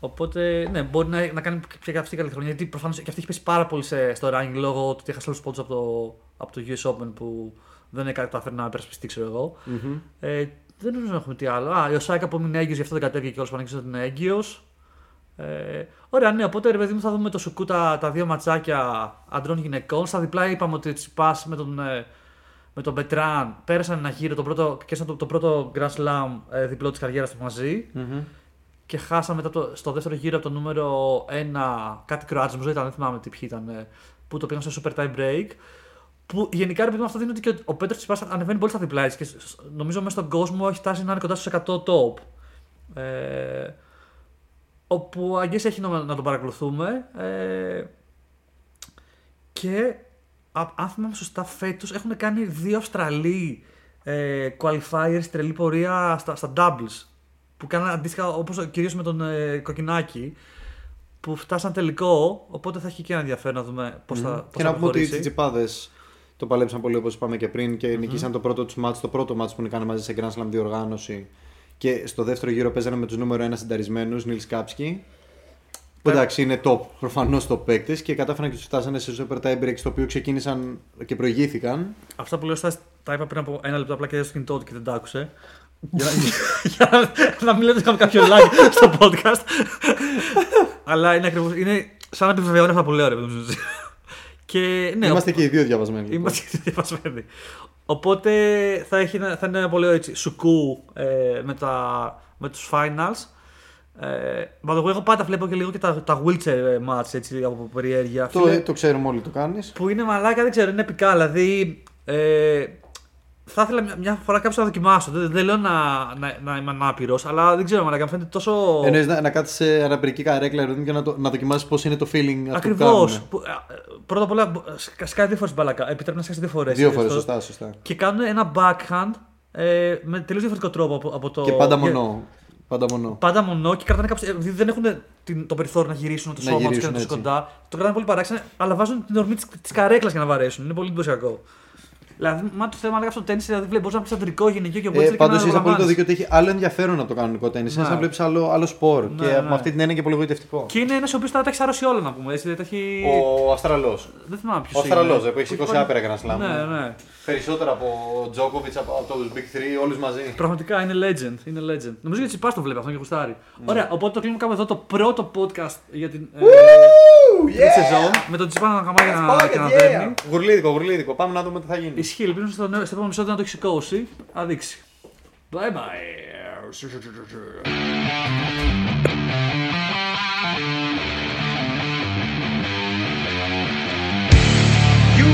Οπότε, ναι, μπορεί να, να κάνει και αυτή καλή χρονιά. Γιατί προφανώς και αυτή έχει πέσει πάρα πολύ σε, στο ranking λόγω του ότι έχασε όλους τους πόντους από το, από το US Open που δεν έκανε καταφέρει να υπερασπιστεί, ξέρω εγώ. Ε, δεν νομίζω να έχουμε τι άλλο. Α, η Οσάκα που είναι έγκυος, γι' αυτό δεν κατέβηκε και όλο που ανέγγισε ότι είναι έγκυος. Ε, ωραία, ναι, οπότε ρε παιδί μου θα δούμε το Σουκού τα, τα δύο ματσάκια αντρών γυναικών. Στα διπλά είπαμε ότι έτσι πας με τον, ε, με τον Μπετράν πέρασαν ένα γύρο, το πρώτο, και το, το πρώτο Grand Slam ε, διπλό της καριέρας τους μαζί. Και χάσαμε μετά το, στο δεύτερο γύρο από το νούμερο 1 κάτι Κροάτι, νομίζω ήταν, δεν θυμάμαι τι ποιοι ήταν, ε, που το πήγαν στο super tie break. Που γενικά ρε παιδί μου αυτό δίνει ότι και ο, ο Πέτρος Τσιπά ανεβαίνει πολύ στα διπλά έτσι, και σ- νομίζω μέσα στον κόσμο έχει φτάσει να είναι κοντά στους 100 top. Ε, όπου αγγές έχει να, να τον παρακολουθούμε. Ε, και α- αν θυμάμαι σωστά, φέτος έχουν κάνει δύο Αυστραλοί ε, qualifiers τρελή πορεία στα, στα doubles. Που κάνανε αντίστοιχα όπως κυρίως με τον ε, Κοκκινάκη. Που φτάσαν τελικό, οπότε θα έχει και ένα ενδιαφέρον να δούμε πώς θα, πώς Και θα να πούμε ότι οι προχωρήσει. τσιτσιπάδες το παλέψαν πολύ όπως είπαμε και πριν και νικήσαν το πρώτο τους μάτς, το πρώτο μάτς που κάνανε μαζί σε Grand Slam διοργάνωση. Και στο δεύτερο γύρο παίζανε με τους νούμερο 1 συνταρισμένους, Νίλ Κάψκι. Που εντάξει είναι top, προφανώς top παίκτε και κατάφεραν και τους φτάσανε σε super tie break στο οποίο ξεκίνησαν και προηγήθηκαν. Αυτά που λέω στα τα είπα πριν από ένα λεπτό απλά και στο κινητό του και δεν τα άκουσε. για, να, για να, να μην λέτε ότι είχαμε κάποιο lag στο podcast. Αλλά είναι ακριβώ. Είναι σαν να επιβεβαιώνει αυτά που λέω, ρε παιδί μου. Και ναι, Είμαστε ο- και οι δύο διαβασμένοι. λοιπόν. Είμαστε διαβασμένοι. Οπότε θα, έχει, ένα- θα είναι ένα πολύ ωραίο έτσι, σουκού ε, με, τα, με τους finals. Ε, by the way, εγώ πάντα βλέπω και λίγο και τα, τα wheelchair ε, match έτσι, από περιέργεια. Το, Φίλε, το ξέρουμε όλοι το κάνεις. που είναι μαλάκα, δεν ξέρω, είναι επικά. Δηλαδή, ε, θα ήθελα μια, μια φορά κάποιος να δοκιμάσω. Δεν, δεν λέω να, να, να είμαι ανάπηρος, αλλά δεν ξέρω, μαλάκα, μου φαίνεται τόσο. Εννοείς να, να κάτσεις σε αναπηρική καρέκλα ρε παιδί μου, και να, το, να δοκιμάσεις πώς είναι το feeling αυτό που Ακριβώς. κάνουν. Πρώτα απ' όλα, σκα- σκάει δύο φορές μπαλακά. Επιτρέπει να σκάσει δύο φορές. Δύο φορές, σωστά, σωστά. Και κάνουν ένα backhand ε, με τελείως διαφορετικό τρόπο από, από το. Και πάντα για- μονό. Πάντα μονό. Πάντα μονό και κρατάνε κάποιο. Επειδή δεν έχουν την, το περιθώριο να γυρίσουν το Να σώμα τους και γυρίσουν να τους έτσι. κοντά. Το κρατάνε πολύ παράξενα, αλλά βάζουν την ορμή της καρέκλας για να βαρέσουν. Είναι πολύ εντυπωσιακό. Δηλαδή, μα το θέμα λέγαμε στο τέννη, δηλαδή βλέπεις, μπορείς να πεις αντρικό, γυναικείο και μπορείς Ε, να Πάντως έχει απόλυτο απολαμβάνεις. δίκιο ότι έχει άλλο ενδιαφέρον από το κανονικό τέννη. Είναι Ναι. σαν να βλέπεις άλλο, άλλο σπορ. Ναι, και ναι. με αυτή την έννοια και πολύ γοητευτικό. Και είναι ένας ο οποίος τώρα τα έχει αρρώσει όλα να πούμε. Έτσι, δηλαδή, τα έχει... Ο Αστραλό. Δεν θυμάμαι ποιος Ο Αυστραλός, που έχει σηκώσει άπειρα Grand Slam. Ναι, ναι. Περισσότερο από Τζόκοβιτ, από, από του Big 3, όλους μαζί. Πραγματικά είναι legend. Είναι legend. Νομίζω ότι Τσιπάς το βλέπει αυτό και γουστάρει. Ωραία, οπότε το κλείνουμε κάπου εδώ το πρώτο podcast για την ε, τρίτη σεζόν. Με τον Τσιπάς να χαμάει και να- και να δέρνει. Γουρλίδικο, γουρλίδικο. Πάμε να δούμε τι θα γίνει. Ισχύει, ελπίζω στο, νέο- στο επόμενο επεισόδιο να το έχει σηκώσει. Θα δείξει. Bye bye.